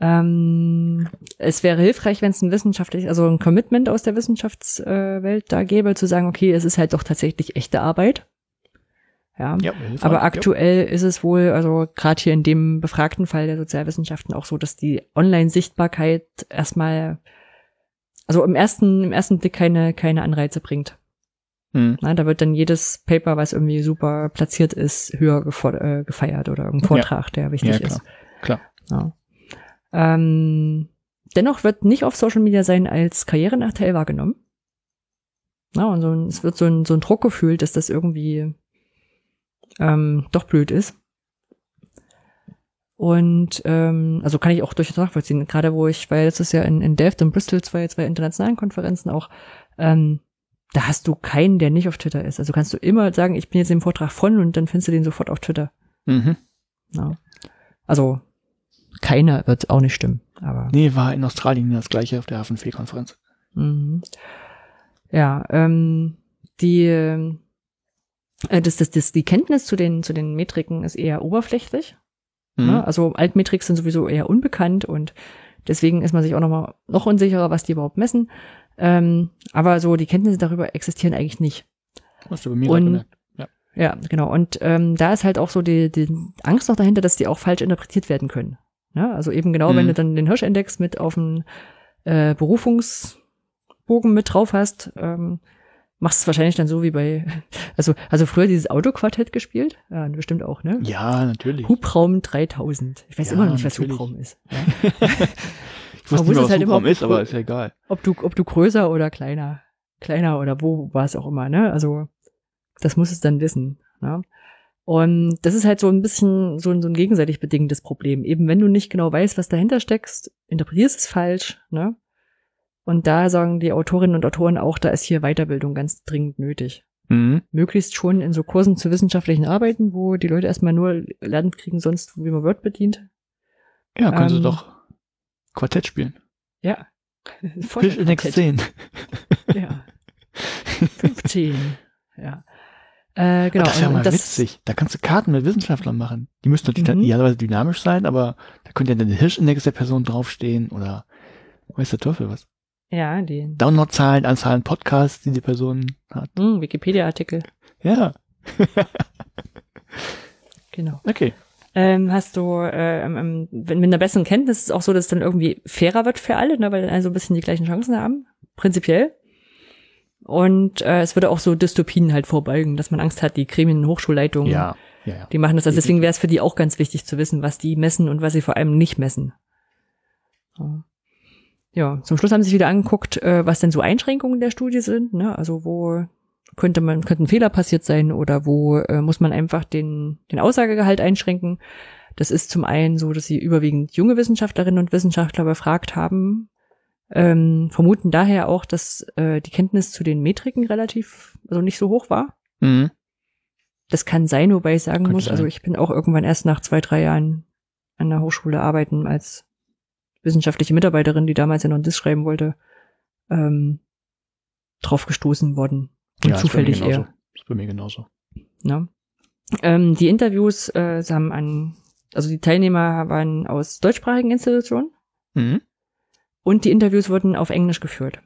Ähm, es wäre hilfreich, wenn es ein wissenschaftlich, also ein Commitment aus der Wissenschaftswelt da gäbe, zu sagen, okay, es ist halt doch tatsächlich echte Arbeit. Ja. ja Aber ja. aktuell ist es wohl, also gerade hier in dem befragten Fall der Sozialwissenschaften auch so, dass die Online-Sichtbarkeit erstmal, also im ersten, im ersten Blick keine, keine Anreize bringt. Hm. Na, da wird dann jedes Paper, was irgendwie super platziert ist, höher äh, gefeiert oder irgendein Vortrag, der wichtig Ja, klar. ist. Klar. Ja. Ähm, dennoch wird nicht auf Social Media sein als Karrierenachteil wahrgenommen. Na, und so ein, es wird so ein, so ein Druck gefühlt, dass das irgendwie ähm, doch blöd ist. Und ähm, also kann ich auch durchaus nachvollziehen, gerade wo ich, weil letztes Jahr in, in Delft und Bristol zwei, zwei internationalen Konferenzen auch, ähm, da hast du keinen, der nicht auf Twitter ist. Also kannst du immer sagen, ich bin jetzt im Vortrag von und dann findest du den sofort auf Twitter. Mhm. Ja. Also keiner wird auch nicht stimmen, aber Nee, war in Australien das gleiche auf der H5P-Konferenz. mhm. ja, ähm, die äh, das, das, das, die Kenntnis zu den zu den Metriken ist eher oberflächlich. Mhm. Ne? Also Altmetrik sind sowieso eher unbekannt und deswegen ist man sich auch noch mal noch unsicherer, was die überhaupt messen. Ähm, aber so die Kenntnisse darüber existieren eigentlich nicht. Hast du bei mir Und- gemerkt. Ja, genau. Und ähm, da ist halt auch so die, die Angst noch dahinter, dass die auch falsch interpretiert werden können. Ja, also eben genau, wenn Mhm. du dann den Hirschindex mit auf dem äh, Berufungsbogen mit drauf hast, ähm, machst du es wahrscheinlich dann so wie bei, also, also früher dieses Autoquartett gespielt, ja, bestimmt auch, ne? Ja, natürlich. Hubraum 3000. Ich weiß Ja, immer noch nicht, was natürlich. Hubraum ist. Ja? ich wusste nicht, was halt Hubraum immer ist, aber ist ja egal. Ob du, ob du größer oder kleiner, kleiner oder wo war es auch immer, ne? Also, das muss es dann wissen, ne? Und das ist halt so ein bisschen so ein, so ein gegenseitig bedingendes Problem. Eben wenn du nicht genau weißt, was dahinter steckst, interpretierst es falsch, ne? Und da sagen die Autorinnen und Autoren auch, da ist hier Weiterbildung ganz dringend nötig. Mhm. Möglichst schon in so Kursen zu wissenschaftlichen Arbeiten, wo die Leute erstmal nur lernen kriegen, sonst wie man Word bedient. Ja, können sie Ähm, doch Quartett spielen. Ja. Index Quartett. 10. Ja. 15. ja. Äh, genau. das wäre und mal das, witzig. Da kannst du Karten mit Wissenschaftlern machen. Die müssen natürlich dann Mhm. idealerweise dynamisch sein, aber da könnte ja dann der Hirschindex der Person draufstehen oder weiß der Teufel was. Ja, die Downloadzahlen, Anzahlen Podcasts, die die Person hat. hm, Wikipedia-Artikel. Ja, Genau. okay. Ähm, hast du, äh, ähm, mit einer besseren Kenntnis ist es auch so, dass es dann irgendwie fairer wird für alle, ne, weil alle so ein bisschen die gleichen Chancen haben, prinzipiell. Und äh, es würde auch so Dystopien halt vorbeugen, dass man Angst hat, die Gremien Hochschulleitungen, Ja, ja, ja. die machen das. Also deswegen wäre es für die auch ganz wichtig zu wissen, was die messen und was sie vor allem nicht messen. Ja. Ja, zum Schluss haben sie sich wieder angeguckt, äh, was denn so Einschränkungen der Studie sind. Ne? Also wo könnte man könnte ein Fehler passiert sein oder wo äh, muss man einfach den den Aussagegehalt einschränken. Das ist zum einen so, dass sie überwiegend junge Wissenschaftlerinnen und Wissenschaftler befragt haben, ähm, vermuten daher auch, dass äh, die Kenntnis zu den Metriken relativ also nicht so hoch war. Mhm. Das kann sein, wobei ich sagen Könnte muss, also sein. ich bin auch irgendwann erst nach zwei, drei Jahren an der Hochschule arbeiten als wissenschaftliche Mitarbeiterin, die damals ja noch ein Diss schreiben wollte, ähm, drauf gestoßen worden. Und Ja, zufällig genauso. eher. Ist bei mir genauso. Ne? Ähm, die Interviews äh, sie haben an, also die Teilnehmer waren aus deutschsprachigen Institutionen Mhm. Und die Interviews wurden auf Englisch geführt.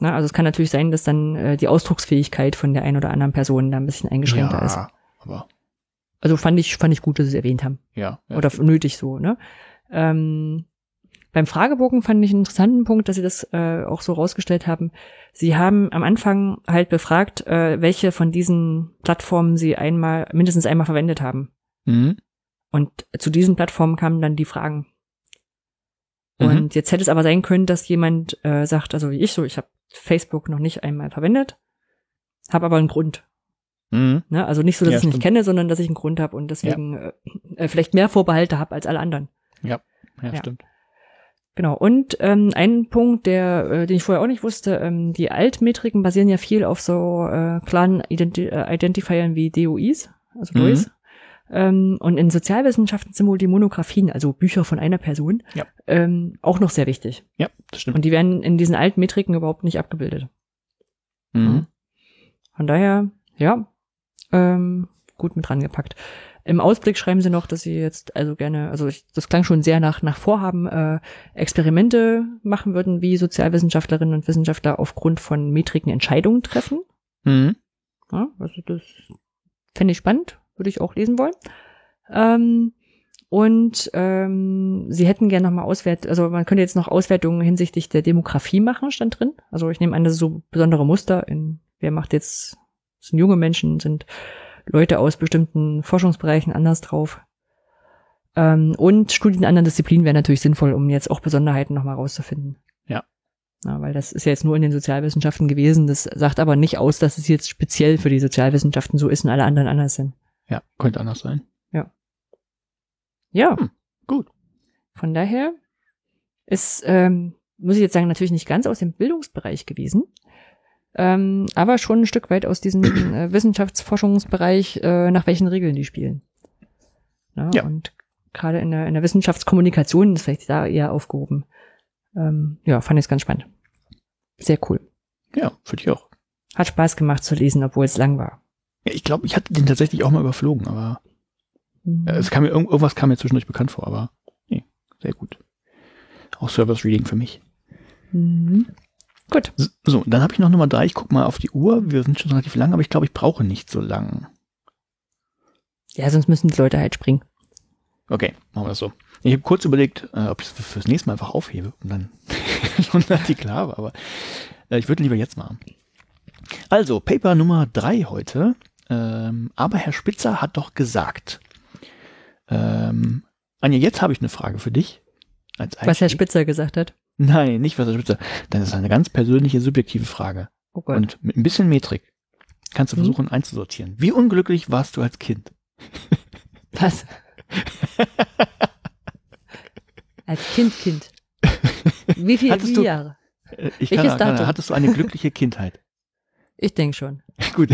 Na, also es kann natürlich sein, dass dann äh, die Ausdrucksfähigkeit von der einen oder anderen Person da ein bisschen eingeschränkter ist. Ja, aber Also fand ich, fand ich gut, dass sie es erwähnt haben. ja. ja Oder nötig so, ne? Ähm, beim Fragebogen fand ich einen interessanten Punkt, dass sie das äh, auch so rausgestellt haben. Sie haben am Anfang halt befragt, äh, welche von diesen Plattformen sie einmal, mindestens einmal verwendet haben. Mhm. Und zu diesen Plattformen kamen dann die Fragen. Mhm. Und jetzt hätte es aber sein können, dass jemand äh, sagt, also wie ich so, ich habe Facebook noch nicht einmal verwendet, habe aber einen Grund. Mhm. Ne? Also nicht so, dass Ja, ich ihn nicht kenne, sondern dass ich einen Grund habe und deswegen äh, äh, vielleicht mehr Vorbehalte habe als alle anderen. Ja, Ja. stimmt. Genau. Und ähm, ein Punkt, der, äh, den ich vorher auch nicht wusste, ähm, die Altmetriken basieren ja viel auf so äh, klaren Identi äh, Identifiern wie DOIs, also Mhm. DOIs. Und in Sozialwissenschaften sind wohl die Monographien, also Bücher von einer Person, Ja. ähm, auch noch sehr wichtig. Ja, das stimmt. Und die werden in diesen alten Metriken überhaupt nicht abgebildet. Mhm. Von daher, ja, ähm, gut mit rangepackt. Im Ausblick schreiben sie noch, dass sie jetzt also gerne, also ich, das klang schon sehr nach, nach Vorhaben, äh, Experimente machen würden, wie Sozialwissenschaftlerinnen und Wissenschaftler aufgrund von Metriken Entscheidungen treffen. Mhm. Ja, also das fände ich spannend, würde ich auch lesen wollen. Ähm, und ähm, sie hätten gerne nochmal Auswert, also man könnte jetzt noch Auswertungen hinsichtlich der Demografie machen, stand drin. Also ich nehme an, das ist so besondere Muster in, wer macht jetzt, sind junge Menschen, sind Leute aus bestimmten Forschungsbereichen anders drauf. Ähm, und Studien in anderen Disziplinen wären natürlich sinnvoll, um jetzt auch Besonderheiten nochmal rauszufinden. Ja. Ja, weil das ist ja jetzt nur in den Sozialwissenschaften gewesen. Das sagt aber nicht aus, dass es jetzt speziell für die Sozialwissenschaften so ist und alle anderen anders sind. Ja, könnte anders sein. Ja. Hm, gut. Von daher ist, ähm, muss ich jetzt sagen, natürlich nicht ganz aus dem Bildungsbereich gewesen, ähm, aber schon ein Stück weit aus diesem äh, Wissenschaftsforschungsbereich, äh, nach welchen Regeln die spielen. Ja, Ja. Und gerade in der, in der Wissenschaftskommunikation ist vielleicht da eher aufgehoben. Ähm, ja, fand ich es ganz spannend. Sehr cool. Ja, finde ich auch. Hat Spaß gemacht zu lesen, obwohl es lang war. Ja, ich glaube, ich hatte den tatsächlich auch mal überflogen, aber äh, es kam mir irgend- irgendwas kam mir zwischendurch bekannt vor, aber nee, sehr gut. Auch Service Reading für mich. Mhm. Gut. So, dann habe ich noch Nummer drei. Ich guck mal auf die Uhr. Wir sind schon relativ lang, aber ich glaube, ich brauche nicht so lang. Ja, sonst müssen die Leute halt springen. Okay, machen wir das so. Ich habe kurz überlegt, äh, ob ich es für- fürs nächste Mal einfach aufhebe und dann schon ein Artikel habe, aber äh, ich würde lieber jetzt machen. Also, Paper Nummer drei heute. Ähm, aber Herr Spitzer hat doch gesagt. Ähm, Anja, jetzt habe ich eine Frage für dich. Was Herr. Spitzer gesagt hat. Nein, nicht was Herr Spitzer. Das ist eine ganz persönliche, subjektive Frage. Oh Gott. Und mit ein bisschen Metrik kannst du Mhm. versuchen einzusortieren. Wie unglücklich warst du als Kind? Was? Als Kind, Kind. Wie viel Hattest wie du- Jahre? Äh, Ich Welches kann, kann, Datum? hattest du eine glückliche Kindheit? Ich denke schon. Gut.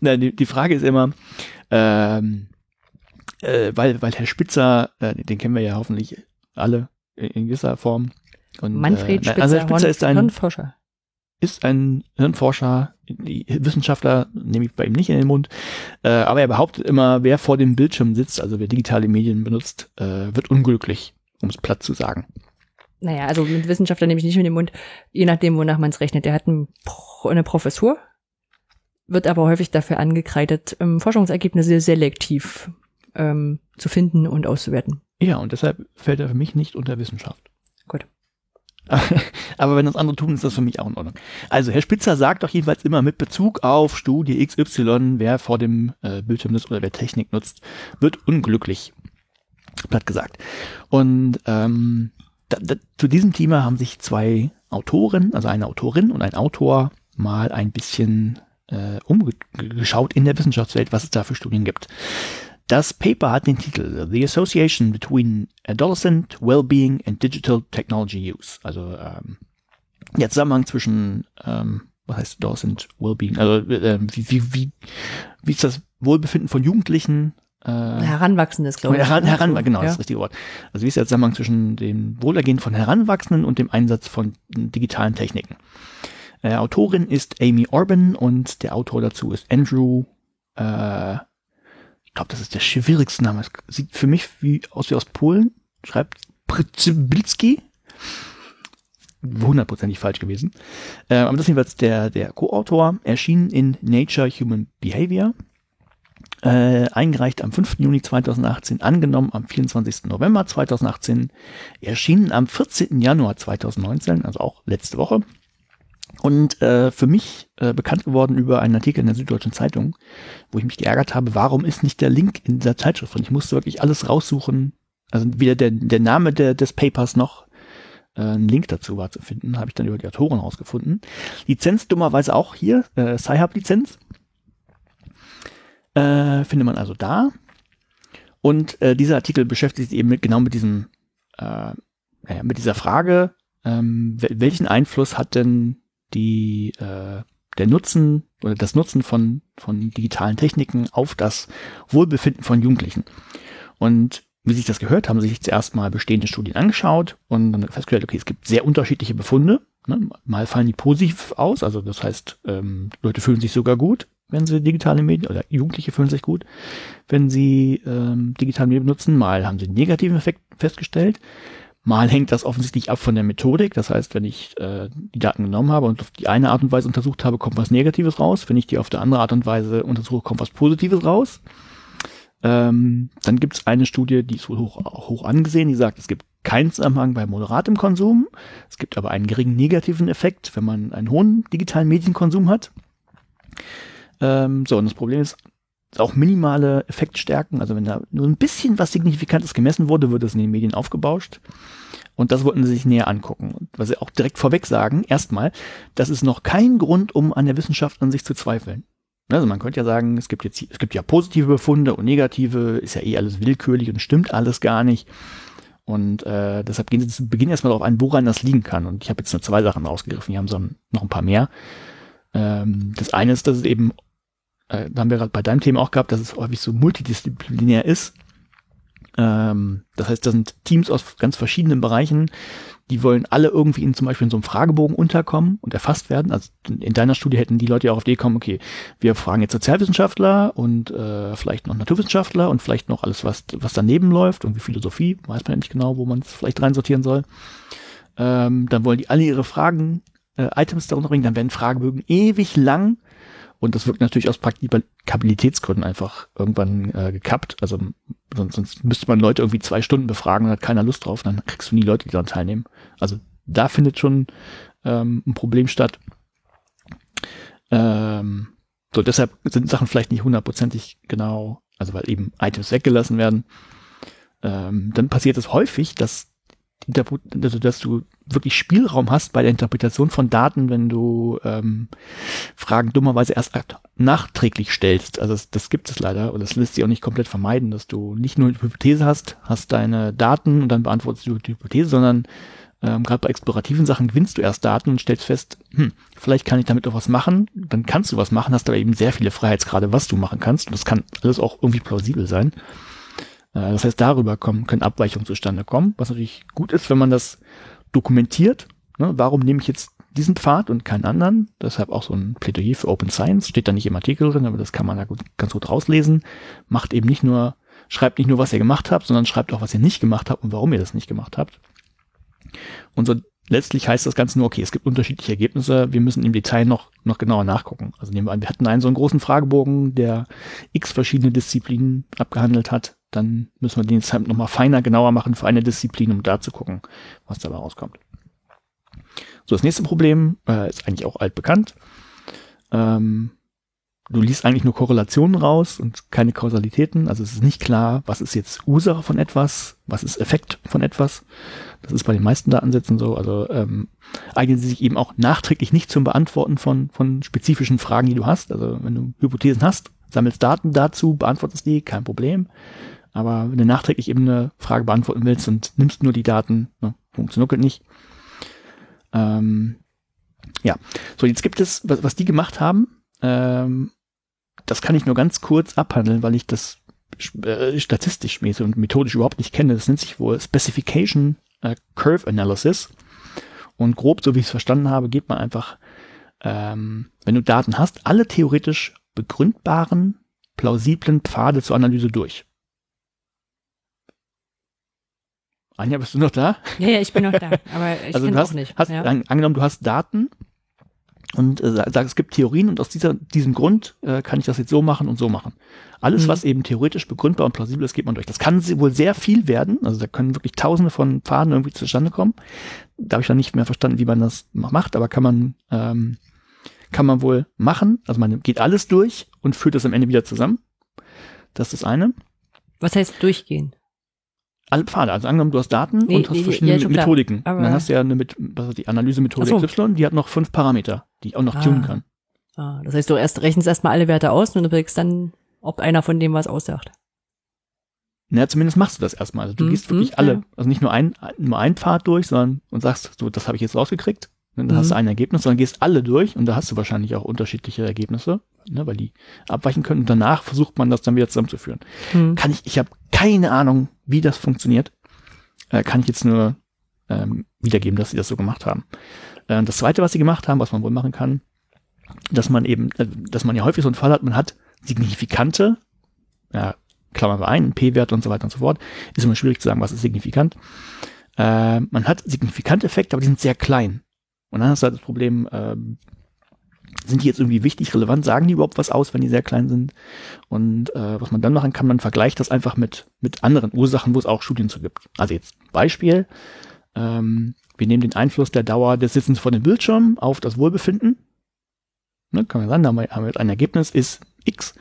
Nein, die, die Frage ist immer, ähm, äh, weil, weil Herr Spitzer, äh, den kennen wir ja hoffentlich alle in, in gewisser Form. Und, Manfred äh, Spitzer, also Herr Spitzer ist ein, Hirnforscher. ist ein Hirnforscher, Wissenschaftler, nehme ich bei ihm nicht in den Mund, äh, aber er behauptet immer, wer vor dem Bildschirm sitzt, also wer digitale Medien benutzt, äh, wird unglücklich, um es platt zu sagen. Naja, also mit Wissenschaftler nehme ich nicht mit dem Mund, je nachdem, wonach man es rechnet. Der hat ein, eine Professur, wird aber häufig dafür angekreidet, ähm, Forschungsergebnisse selektiv ähm, zu finden und auszuwerten. Ja, und deshalb fällt er für mich nicht unter Wissenschaft. Gut. Aber wenn das andere tun, ist das für mich auch in Ordnung. Also, Herr Spitzer sagt doch jedenfalls immer mit Bezug auf Studie XY, wer vor dem äh, Bildschirm sitzt oder wer Technik nutzt, wird unglücklich. Platt gesagt. Und ähm, da, da, zu diesem Thema haben sich zwei Autoren, also eine Autorin und ein Autor, mal ein bisschen äh, umgeschaut in der Wissenschaftswelt, was es da für Studien gibt. Das Paper hat den Titel The Association Between Adolescent Wellbeing and Digital Technology Use. Also ähm, der Zusammenhang zwischen, ähm, was heißt Adolescent Wellbeing? Also äh, wie, wie, wie, wie ist das Wohlbefinden von Jugendlichen? Äh, Heranwachsendes, glaube ich. Heran, ne? heran, genau, das ja. ist das richtige Wort. Also wie ist der Zusammenhang zwischen dem Wohlergehen von Heranwachsenden und dem Einsatz von digitalen Techniken? Äh, Autorin ist Amy Orban und der Autor dazu ist Andrew, äh, ich glaube, das ist der schwierigste Name. Es sieht für mich wie aus wie aus Polen. Schreibt Przybilski. Hundertprozentig falsch gewesen. Äh, aber das ist jedenfalls der, der Co-Autor. Erschien in Nature Human Behavior äh, eingereicht am 5. Juni 2018, angenommen am 24. November 2018, erschienen am 14. Januar 2019, also auch letzte Woche. Und äh, für mich äh, bekannt geworden über einen Artikel in der Süddeutschen Zeitung, wo ich mich geärgert habe, warum ist nicht der Link in dieser Zeitschrift drin? Ich musste wirklich alles raussuchen. Also weder der, der Name der, des Papers noch äh, ein Link dazu war zu finden, habe ich dann über die Autoren rausgefunden. Lizenz dummerweise auch hier, äh, Sci-Hub-Lizenz. Äh, findet man also da. Und äh, dieser Artikel beschäftigt sich eben mit, genau mit diesem, äh, naja, mit dieser Frage, ähm, wel welchen Einfluss hat denn die, äh, der Nutzen oder das Nutzen von, von digitalen Techniken auf das Wohlbefinden von Jugendlichen. Und wie sich das gehört, haben sie sich zuerst mal bestehende Studien angeschaut und dann festgestellt, okay, es gibt sehr unterschiedliche Befunde. Ne? Mal fallen die positiv aus, also das heißt, ähm, Leute fühlen sich sogar gut, wenn sie digitale Medien, oder Jugendliche fühlen sich gut, wenn sie ähm, digitale Medien benutzen. Mal haben sie einen negativen Effekt festgestellt. Mal hängt das offensichtlich ab von der Methodik. Das heißt, wenn ich äh, die Daten genommen habe und auf die eine Art und Weise untersucht habe, kommt was Negatives raus. Wenn ich die auf der andere Art und Weise untersuche, kommt was Positives raus. Ähm, dann gibt es eine Studie, die ist wohl hoch, hoch angesehen, die sagt, es gibt keinen Zusammenhang bei moderatem Konsum. Es gibt aber einen geringen negativen Effekt, wenn man einen hohen digitalen Medienkonsum hat. Ähm, so, und das Problem ist, auch minimale Effektstärken, also wenn da nur ein bisschen was Signifikantes gemessen wurde, wird es in den Medien aufgebauscht. Und das wollten sie sich näher angucken. Und was sie auch direkt vorweg sagen, erstmal, das ist noch kein Grund, um an der Wissenschaft an sich zu zweifeln. Also man könnte ja sagen, es gibt jetzt, es gibt ja positive Befunde und negative, ist ja eh alles willkürlich und stimmt alles gar nicht. Und äh, deshalb gehen sie zu Beginn erstmal darauf ein, woran das liegen kann. Und ich habe jetzt nur zwei Sachen rausgegriffen, die haben so noch ein paar mehr. Ähm, das eine ist, dass es eben, äh, da haben wir gerade bei deinem Thema auch gehabt, dass es häufig so multidisziplinär ist. Ähm, das heißt, da sind Teams aus ganz verschiedenen Bereichen, die wollen alle irgendwie in zum Beispiel in so einem Fragebogen unterkommen und erfasst werden. Also in deiner Studie hätten die Leute ja auch auf die kommen, okay, wir fragen jetzt Sozialwissenschaftler und äh, vielleicht noch Naturwissenschaftler und vielleicht noch alles, was, was daneben läuft, irgendwie Philosophie, weiß man ja nicht genau, wo man es vielleicht reinsortieren soll. Ähm, dann wollen die alle ihre Fragen, äh, Items darunter bringen, dann werden Fragebögen ewig lang und das wird natürlich aus Praktikabilitätsgründen einfach irgendwann äh, gekappt. Also sonst, sonst müsste man Leute irgendwie zwei Stunden befragen und hat keiner Lust drauf, dann kriegst du nie Leute, die daran teilnehmen. Also da findet schon ähm, ein Problem statt. Ähm, so, deshalb sind Sachen vielleicht nicht hundertprozentig genau, also weil eben Items weggelassen werden. Ähm, dann passiert es häufig, dass also dass du wirklich Spielraum hast bei der Interpretation von Daten, wenn du ähm, Fragen dummerweise erst nachträglich stellst. Also das, das gibt es leider und das lässt sich auch nicht komplett vermeiden, dass du nicht nur eine Hypothese hast, hast deine Daten und dann beantwortest du die Hypothese, sondern ähm, gerade bei explorativen Sachen gewinnst du erst Daten und stellst fest, hm, vielleicht kann ich damit auch was machen. Dann kannst du was machen, hast aber eben sehr viele Freiheitsgrade, was du machen kannst. Und das kann alles auch irgendwie plausibel sein. Äh, das heißt, darüber kommen, können Abweichungen zustande kommen, was natürlich gut ist, wenn man das dokumentiert. Ne? Warum nehme ich jetzt diesen Pfad und keinen anderen? Deshalb auch so ein Plädoyer für Open Science. Steht da nicht im Artikel drin, aber das kann man da gut, ganz gut rauslesen. Macht eben nicht nur, schreibt nicht nur, was ihr gemacht habt, sondern schreibt auch, was ihr nicht gemacht habt und warum ihr das nicht gemacht habt. Und so letztlich heißt das Ganze nur, okay, es gibt unterschiedliche Ergebnisse, wir müssen im Detail noch, noch genauer nachgucken. Also nehmen wir an, wir hatten einen so einen großen Fragebogen, der x verschiedene Disziplinen abgehandelt hat dann müssen wir den jetzt halt nochmal feiner, genauer machen für eine Disziplin, um da zu gucken, was dabei rauskommt. So, das nächste Problem äh, ist eigentlich auch altbekannt. Ähm, du liest eigentlich nur Korrelationen raus und keine Kausalitäten. Also es ist nicht klar, was ist jetzt Ursache von etwas, was ist Effekt von etwas. Das ist bei den meisten Datensätzen so. Also ähm, eignen sie sich eben auch nachträglich nicht zum Beantworten von, von spezifischen Fragen, die du hast. Also wenn du Hypothesen hast, sammelst Daten dazu, beantwortest die, kein Problem. Aber wenn du nachträglich eben eine Frage beantworten willst und nimmst nur die Daten, ne, funktioniert nicht. Ähm, ja, so jetzt gibt es, was, was die gemacht haben, ähm, das kann ich nur ganz kurz abhandeln, weil ich das äh, statistisch und methodisch überhaupt nicht kenne. Das nennt sich wohl Specification äh, Curve Analysis. Und grob, so wie ich es verstanden habe, geht man einfach, ähm, wenn du Daten hast, alle theoretisch begründbaren, plausiblen Pfade zur Analyse durch. Anja, bist du noch da? Ja, ja, ich bin noch da, aber ich also bin auch nicht. Hast, ja. Angenommen, du hast Daten und äh, sagst, es gibt Theorien und aus dieser, diesem Grund äh, kann ich das jetzt so machen und so machen. Alles, mhm. was eben theoretisch begründbar und plausibel ist, geht man durch. Das kann wohl sehr viel werden. Also da können wirklich tausende von Pfaden irgendwie zustande kommen. Da habe ich dann nicht mehr verstanden, wie man das macht, aber kann man, ähm, kann man wohl machen. Also man geht alles durch und führt das am Ende wieder zusammen. Das ist das eine. Was heißt durchgehen? Alle Pfade. Also angenommen, du hast Daten nee, und hast nee, verschiedene ja, Methodiken. Und dann hast du ja eine mit, was ist die Analysemethode so. XY, die hat noch fünf Parameter, die ich auch noch ah. tunen kann. Ah, das heißt, du erst rechnest erstmal alle Werte aus und du kriegst dann, ob einer von dem was aussagt. Naja, zumindest machst du das erstmal. Also du hm, gehst wirklich hm, alle, ja. also nicht nur ein, nur ein Pfad durch, sondern und sagst, so, das habe ich jetzt rausgekriegt. Dann mhm. hast du ein Ergebnis, dann gehst alle durch und da hast du wahrscheinlich auch unterschiedliche Ergebnisse, ne, weil die abweichen können. Und danach versucht man das dann wieder zusammenzuführen. Mhm. Kann ich, ich habe keine Ahnung, wie das funktioniert. Äh, kann ich jetzt nur ähm, wiedergeben, dass sie das so gemacht haben. Äh, das zweite, was sie gemacht haben, was man wohl machen kann, dass man eben, äh, dass man ja häufig so einen Fall hat, man hat signifikante, ja, Klammern wir ein, P-Wert und so weiter und so fort. Ist immer schwierig zu sagen, was ist signifikant. Äh, man hat signifikante Effekte, aber die sind sehr klein. Und dann hast du halt das Problem, äh, sind die jetzt irgendwie wichtig, relevant, sagen die überhaupt was aus, wenn die sehr klein sind? Und äh, was man dann machen kann, man vergleicht das einfach mit, mit anderen Ursachen, wo es auch Studien zu gibt. Also jetzt Beispiel, ähm, wir nehmen den Einfluss der Dauer des Sitzens vor dem Bildschirm auf das Wohlbefinden. Ne, kann man sagen, da haben wir, wir ein Ergebnis, ist X.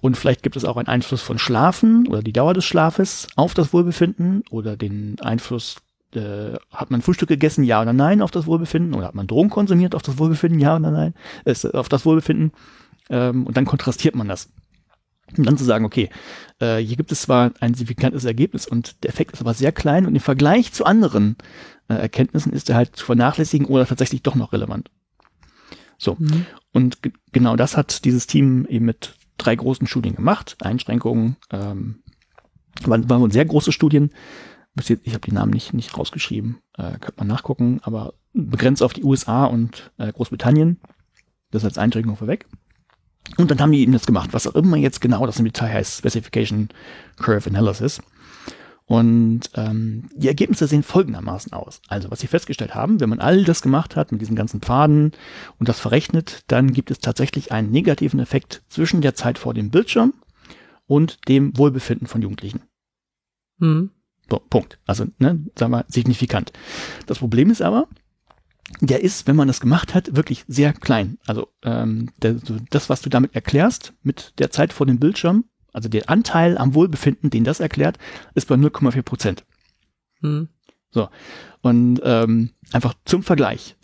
Und vielleicht gibt es auch einen Einfluss von Schlafen oder die Dauer des Schlafes auf das Wohlbefinden oder den Einfluss, äh, hat man Frühstück gegessen, ja oder nein, auf das Wohlbefinden oder hat man Drogen konsumiert auf das Wohlbefinden, ja oder nein, äh, auf das Wohlbefinden. Ähm, und dann kontrastiert man das. Um dann zu sagen, okay, äh, hier gibt es zwar ein signifikantes Ergebnis und der Effekt ist aber sehr klein und im Vergleich zu anderen äh, Erkenntnissen ist er halt zu vernachlässigen oder tatsächlich doch noch relevant. So. Mhm. Und genau das hat dieses Team eben mit drei großen Studien gemacht. Einschränkungen, ähm, waren, waren sehr große Studien. Ich habe die Namen nicht, nicht rausgeschrieben, äh, könnte man nachgucken, aber begrenzt auf die USA und äh, Großbritannien. Das als Einschränkung vorweg. Und dann haben die eben das gemacht, was auch immer jetzt genau das im Detail heißt, Specification Curve Analysis. Und ähm, die Ergebnisse sehen folgendermaßen aus. Also, was sie festgestellt haben, wenn man all das gemacht hat mit diesen ganzen Pfaden und das verrechnet, dann gibt es tatsächlich einen negativen Effekt zwischen der Zeit vor dem Bildschirm und dem Wohlbefinden von Jugendlichen. Hm. So, Punkt. Also, ne, sagen wir, signifikant. Das Problem ist aber, der ist, wenn man das gemacht hat, wirklich sehr klein. Also ähm, der, das, was du damit erklärst, mit der Zeit vor dem Bildschirm, also der Anteil am Wohlbefinden, den das erklärt, ist bei 0,4 Prozent. Hm. So. Und ähm, einfach zum Vergleich.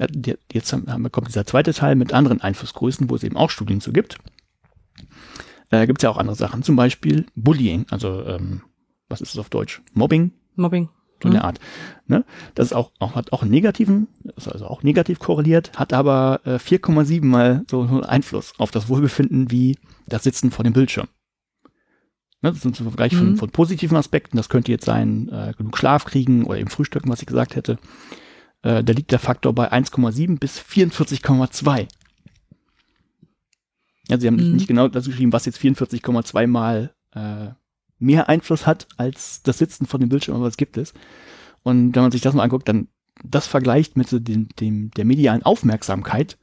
Jetzt haben, kommt dieser zweite Teil mit anderen Einflussgrößen, wo es eben auch Studien zu gibt. Äh, gibt es ja auch andere Sachen. Zum Beispiel Bullying, also ähm, was ist es auf Deutsch? Mobbing? Mobbing. So eine hm. Art. Ne? Das ist auch, auch, hat auch einen negativen, ist also auch negativ korreliert, hat aber äh, 4,7 mal so einen Einfluss auf das Wohlbefinden wie das Sitzen vor dem Bildschirm. Ne, das sind zum Vergleich von, mhm. von positiven Aspekten. Das könnte jetzt sein, äh, genug Schlaf kriegen oder eben Frühstücken, was ich gesagt hätte. Äh, da liegt der Faktor bei 1,7 bis 44,2. Ja, sie haben mhm. nicht genau dazu geschrieben, was jetzt 44,2 mal äh, mehr Einfluss hat als das Sitzen von dem Bildschirm, aber es gibt es. Und wenn man sich das mal anguckt, dann das vergleicht mit dem, dem der medialen Aufmerksamkeit,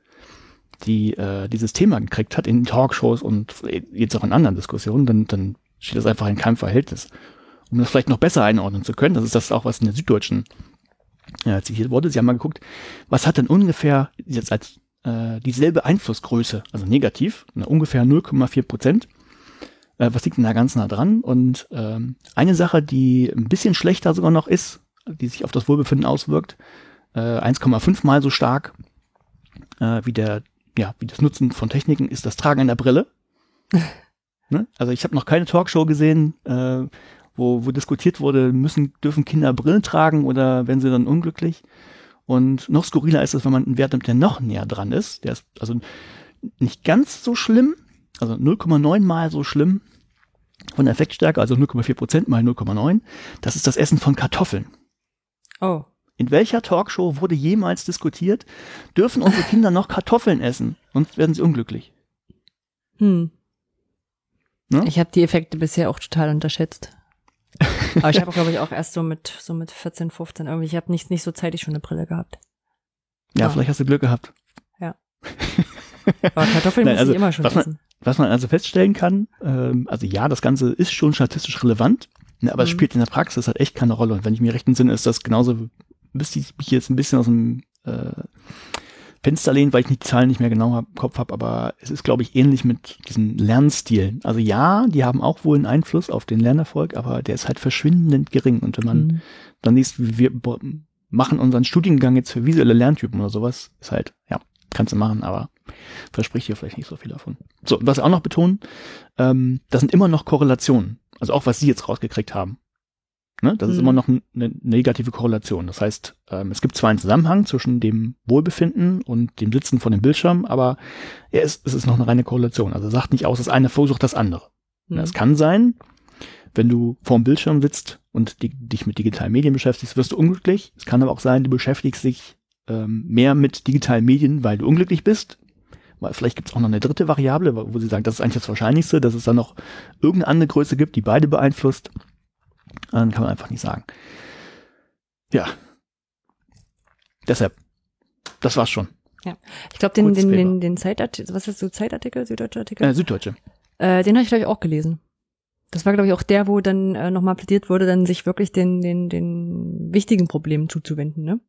die äh, dieses Thema gekriegt hat in Talkshows und jetzt auch in anderen Diskussionen, dann, dann steht das einfach in keinem Verhältnis. Um das vielleicht noch besser einordnen zu können, das ist das auch, was in der Süddeutschen äh, zitiert wurde. Sie haben mal geguckt, was hat denn ungefähr jetzt als äh, dieselbe Einflussgröße, also negativ, na, ungefähr 0,4 Prozent. Äh, was liegt denn da ganz nah dran? Und ähm, eine Sache, die ein bisschen schlechter sogar noch ist, die sich auf das Wohlbefinden auswirkt, äh, 1,5 mal so stark äh, wie der, ja, wie das Nutzen von Techniken ist das Tragen einer Brille. Ne? Also ich habe noch keine Talkshow gesehen, äh, wo, wo diskutiert wurde, müssen, dürfen Kinder Brillen tragen oder werden sie dann unglücklich? Und noch skurriler ist es, wenn man einen Wert nimmt, der noch näher dran ist. Der ist also nicht ganz so schlimm, also 0,9 mal so schlimm von der Effektstärke, also 0,4 Prozent mal 0,9. Das ist das Essen von Kartoffeln. Oh. In welcher Talkshow wurde jemals diskutiert, dürfen unsere Kinder noch Kartoffeln essen, sonst werden sie unglücklich? Hm. Ne? Ich habe die Effekte bisher auch total unterschätzt. Aber ich habe, glaube ich, auch erst so mit so mit 14, 15 irgendwie. Ich habe nicht nicht so zeitig schon eine Brille gehabt. Ja, ja. vielleicht hast du Glück gehabt. Ja. Aber Kartoffeln Nein, muss also, ich immer schon essen. Man, was man also feststellen kann, ähm, also ja, das Ganze ist schon statistisch relevant, ne, aber mhm. es spielt in der Praxis halt echt keine Rolle. Und wenn ich mir recht entsinne, ist das genauso, müsste ich mich jetzt ein bisschen aus dem äh, Fenster lehnen, weil ich die Zahlen nicht mehr genau im Kopf habe, aber es ist, glaube ich, ähnlich mit diesen Lernstilen. Also ja, die haben auch wohl einen Einfluss auf den Lernerfolg, aber der ist halt verschwindend gering. Und wenn man mhm. dann liest, wir machen unseren Studiengang jetzt für visuelle Lerntypen oder sowas, ist halt, ja, kannst du machen, aber verspricht hier vielleicht nicht so viel davon. So, was auch noch betonen, ähm, das sind immer noch Korrelationen. Also auch was Sie jetzt rausgekriegt haben. Ne? Das ist Mhm. immer noch eine negative Korrelation. Das heißt, ähm, es gibt zwar einen Zusammenhang zwischen dem Wohlbefinden und dem Sitzen vor dem Bildschirm, aber er ist, es ist noch eine reine Korrelation. Also sagt nicht aus, das eine verursacht das andere. Hm. Es kann sein, wenn du vor dem Bildschirm sitzt und di dich mit digitalen Medien beschäftigst, wirst du unglücklich. Es kann aber auch sein, du beschäftigst dich ähm, mehr mit digitalen Medien, weil du unglücklich bist. Weil vielleicht gibt es auch noch eine dritte Variable, wo sie sagen, das ist eigentlich das Wahrscheinlichste, dass es dann noch irgendeine andere Größe gibt, die beide beeinflusst. Dann kann man einfach nicht sagen. Ja. Deshalb, das war's schon. Ich glaube, den, den, den, den Zeitartikel, was ist so Zeitartikel, Süddeutsche Artikel? Äh, Süddeutsche. Äh, den habe ich, glaube ich, auch gelesen. Das war, glaube ich, auch der, wo dann äh, nochmal plädiert wurde, dann sich wirklich den, den, den wichtigen Problemen zuzuwenden, ne?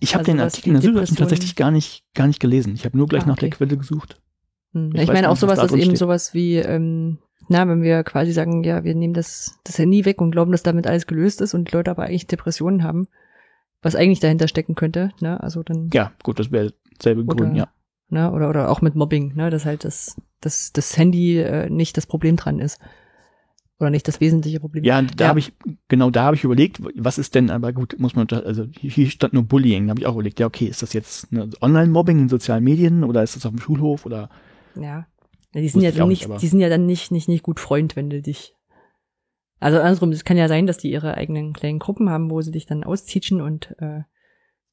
Ich habe Also den Artikel in der Süddeutschen tatsächlich gar nicht, gar nicht gelesen. Ich habe nur gleich Ah, nach der okay. Quelle gesucht. Hm. Ich Ich, meine auch sowas, drin eben steht. sowas wie, ähm, na, wenn wir quasi sagen, ja, wir nehmen das, das Handy weg und glauben, dass damit alles gelöst ist und die Leute aber eigentlich Depressionen haben, was eigentlich dahinter stecken könnte, ne? Also dann, Ja, gut, das wäre selbe Oder- Grund, ja. ne, oder, oder auch mit Mobbing, ne, dass halt das, das, das Handy äh, nicht das Problem dran ist. Oder nicht das wesentliche Problem. Ja, da Ja. habe ich, genau da habe ich überlegt, was ist denn, aber gut, muss man, also hier- stand nur Bullying, da habe ich auch überlegt, ja, okay, ist das jetzt ne, Online-Mobbing in sozialen Medien oder ist das auf dem Schulhof oder Ja. Die sind ja dann nicht, nicht, die sind ja dann nicht, nicht, nicht gut Freund, wenn du dich. Also andersrum, es kann ja sein, dass die ihre eigenen kleinen Gruppen haben, wo sie dich dann austeachen und äh,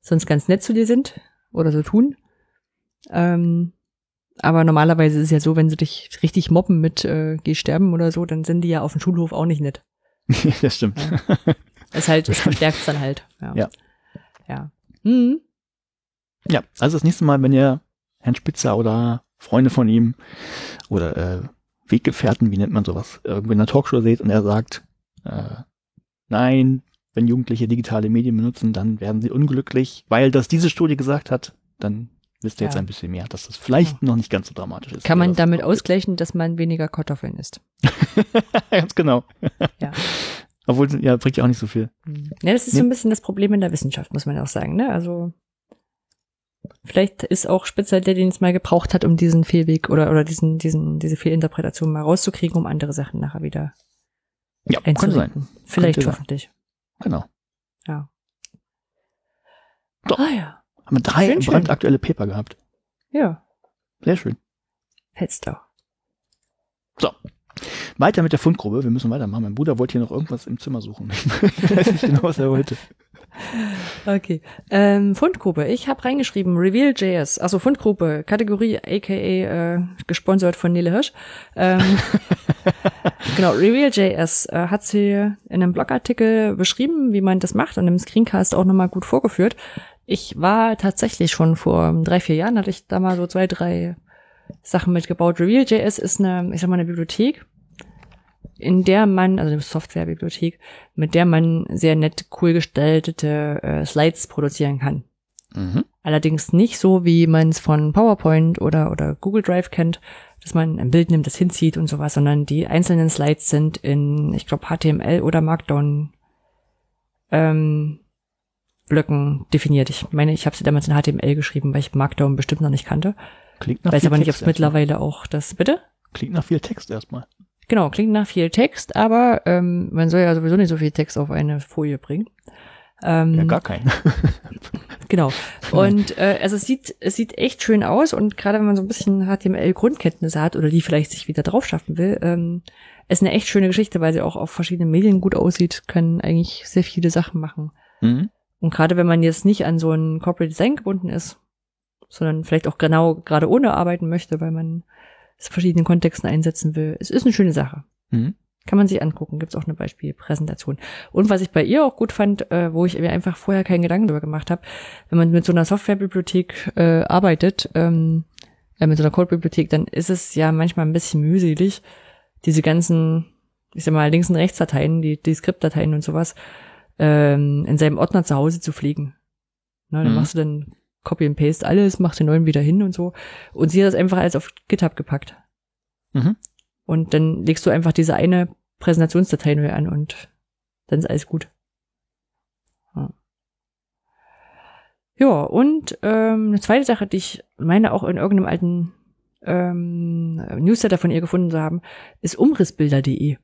sonst ganz nett zu dir sind oder so tun. Ähm, aber normalerweise ist es ja so, wenn sie dich richtig mobben mit äh, geh sterben oder so, dann sind die ja auf dem Schulhof auch nicht nett. das stimmt. Es halt, es verstärkt dann halt. Ja. Ja. Ja. Hm. Ja, also das nächste Mal, wenn ihr Herrn Spitzer oder Freunde von ihm oder äh, Weggefährten, wie nennt man sowas, irgendwo in einer Talkshow seht und er sagt, äh, nein, wenn Jugendliche digitale Medien benutzen, dann werden sie unglücklich, weil das diese Studie gesagt hat, dann wisst ihr jetzt Ja. ein bisschen mehr, dass das vielleicht noch nicht ganz so dramatisch ist. Kann man damit ausgleichen, dass man weniger Kartoffeln isst. Ganz genau. Ja. Obwohl, ja, bringt ja auch nicht so viel. Ja, das ist Nee. so ein bisschen das Problem in der Wissenschaft, muss man auch sagen. Ne? Also vielleicht ist auch Spitzer der, den es mal gebraucht hat, um diesen Fehlweg oder oder diesen diesen diese Fehlinterpretation mal rauszukriegen, um andere Sachen nachher wieder Ja, kann sein. Vielleicht Könnte sein. hoffentlich. Genau. Ja. Ah ja. Haben wir drei Schön, schön. brandaktuelle Paper gehabt. Ja. Sehr schön. Hättest du. So. Weiter mit der Fundgrube. Wir müssen weitermachen. Mein Bruder wollte hier noch irgendwas im Zimmer suchen. ich weiß nicht genau, was er wollte. Okay. Ähm, Fundgruppe. Ich habe reingeschrieben Reveal.js. Also Fundgruppe, Kategorie aka äh, gesponsert von Nele Hirsch. Ähm, genau, Reveal.js äh, hat sie in einem Blogartikel beschrieben, wie man das macht und im Screencast auch nochmal gut vorgeführt. Ich war tatsächlich schon vor drei, vier Jahren, hatte ich da mal so zwei, drei Sachen mitgebaut. Reveal.js ist eine, ich sag mal, eine Bibliothek, in der man, also eine Softwarebibliothek, mit der man sehr nett, cool gestaltete äh, Slides produzieren kann. Mhm. Allerdings nicht so, wie man es von PowerPoint oder, oder Google Drive kennt, dass man ein Bild nimmt, das hinzieht und sowas, sondern die einzelnen Slides sind in, ich glaube, HTML oder Markdown ähm, Blöcken definiert. Ich meine, ich habe sie damals in HTML geschrieben, weil ich Markdown bestimmt noch nicht kannte. Klingt nach Weiß viel aber nicht, ob es mittlerweile auch das, bitte? Klingt nach viel Text erstmal. Genau, klingt nach viel Text, aber ähm, man soll ja sowieso nicht so viel Text auf eine Folie bringen. Ähm, Ja, gar keinen. Genau. Und äh, also es sieht, es sieht echt schön aus und gerade wenn man so ein bisschen HTML-Grundkenntnisse hat oder die vielleicht sich wieder drauf schaffen will, ähm, ist eine echt schöne Geschichte, weil sie auch auf verschiedenen Medien gut aussieht, kann eigentlich sehr viele Sachen machen. Mhm. Und gerade wenn man jetzt nicht an so ein Corporate Design gebunden ist, sondern vielleicht auch genau gerade ohne arbeiten möchte, weil man es in verschiedenen Kontexten einsetzen will, es ist eine schöne Sache. Mhm. Kann man sich angucken, gibt's auch eine Beispielpräsentation. Und was ich bei ihr auch gut fand, äh, wo ich mir einfach vorher keinen Gedanken darüber gemacht habe, wenn man mit so einer Softwarebibliothek äh, arbeitet, ähm, äh, mit so einer Codebibliothek, dann ist es ja manchmal ein bisschen mühselig, diese ganzen, ich sag mal, Links- und Rechtsdateien, die, die Skriptdateien und sowas, ähm, in seinem Ordner zu Hause zu pflegen. Ne, dann Mhm. machst du dann Copy and Paste alles, machst den neuen wieder hin und so. Und sie hat das einfach alles auf GitHub gepackt. Mhm. Und dann legst du einfach diese eine Präsentationsdatei neu an und dann ist alles gut. Ja, ja und ähm, eine zweite Sache, die ich meine auch in irgendeinem alten ähm, Newsletter von ihr gefunden zu haben, ist umrissbilder.de.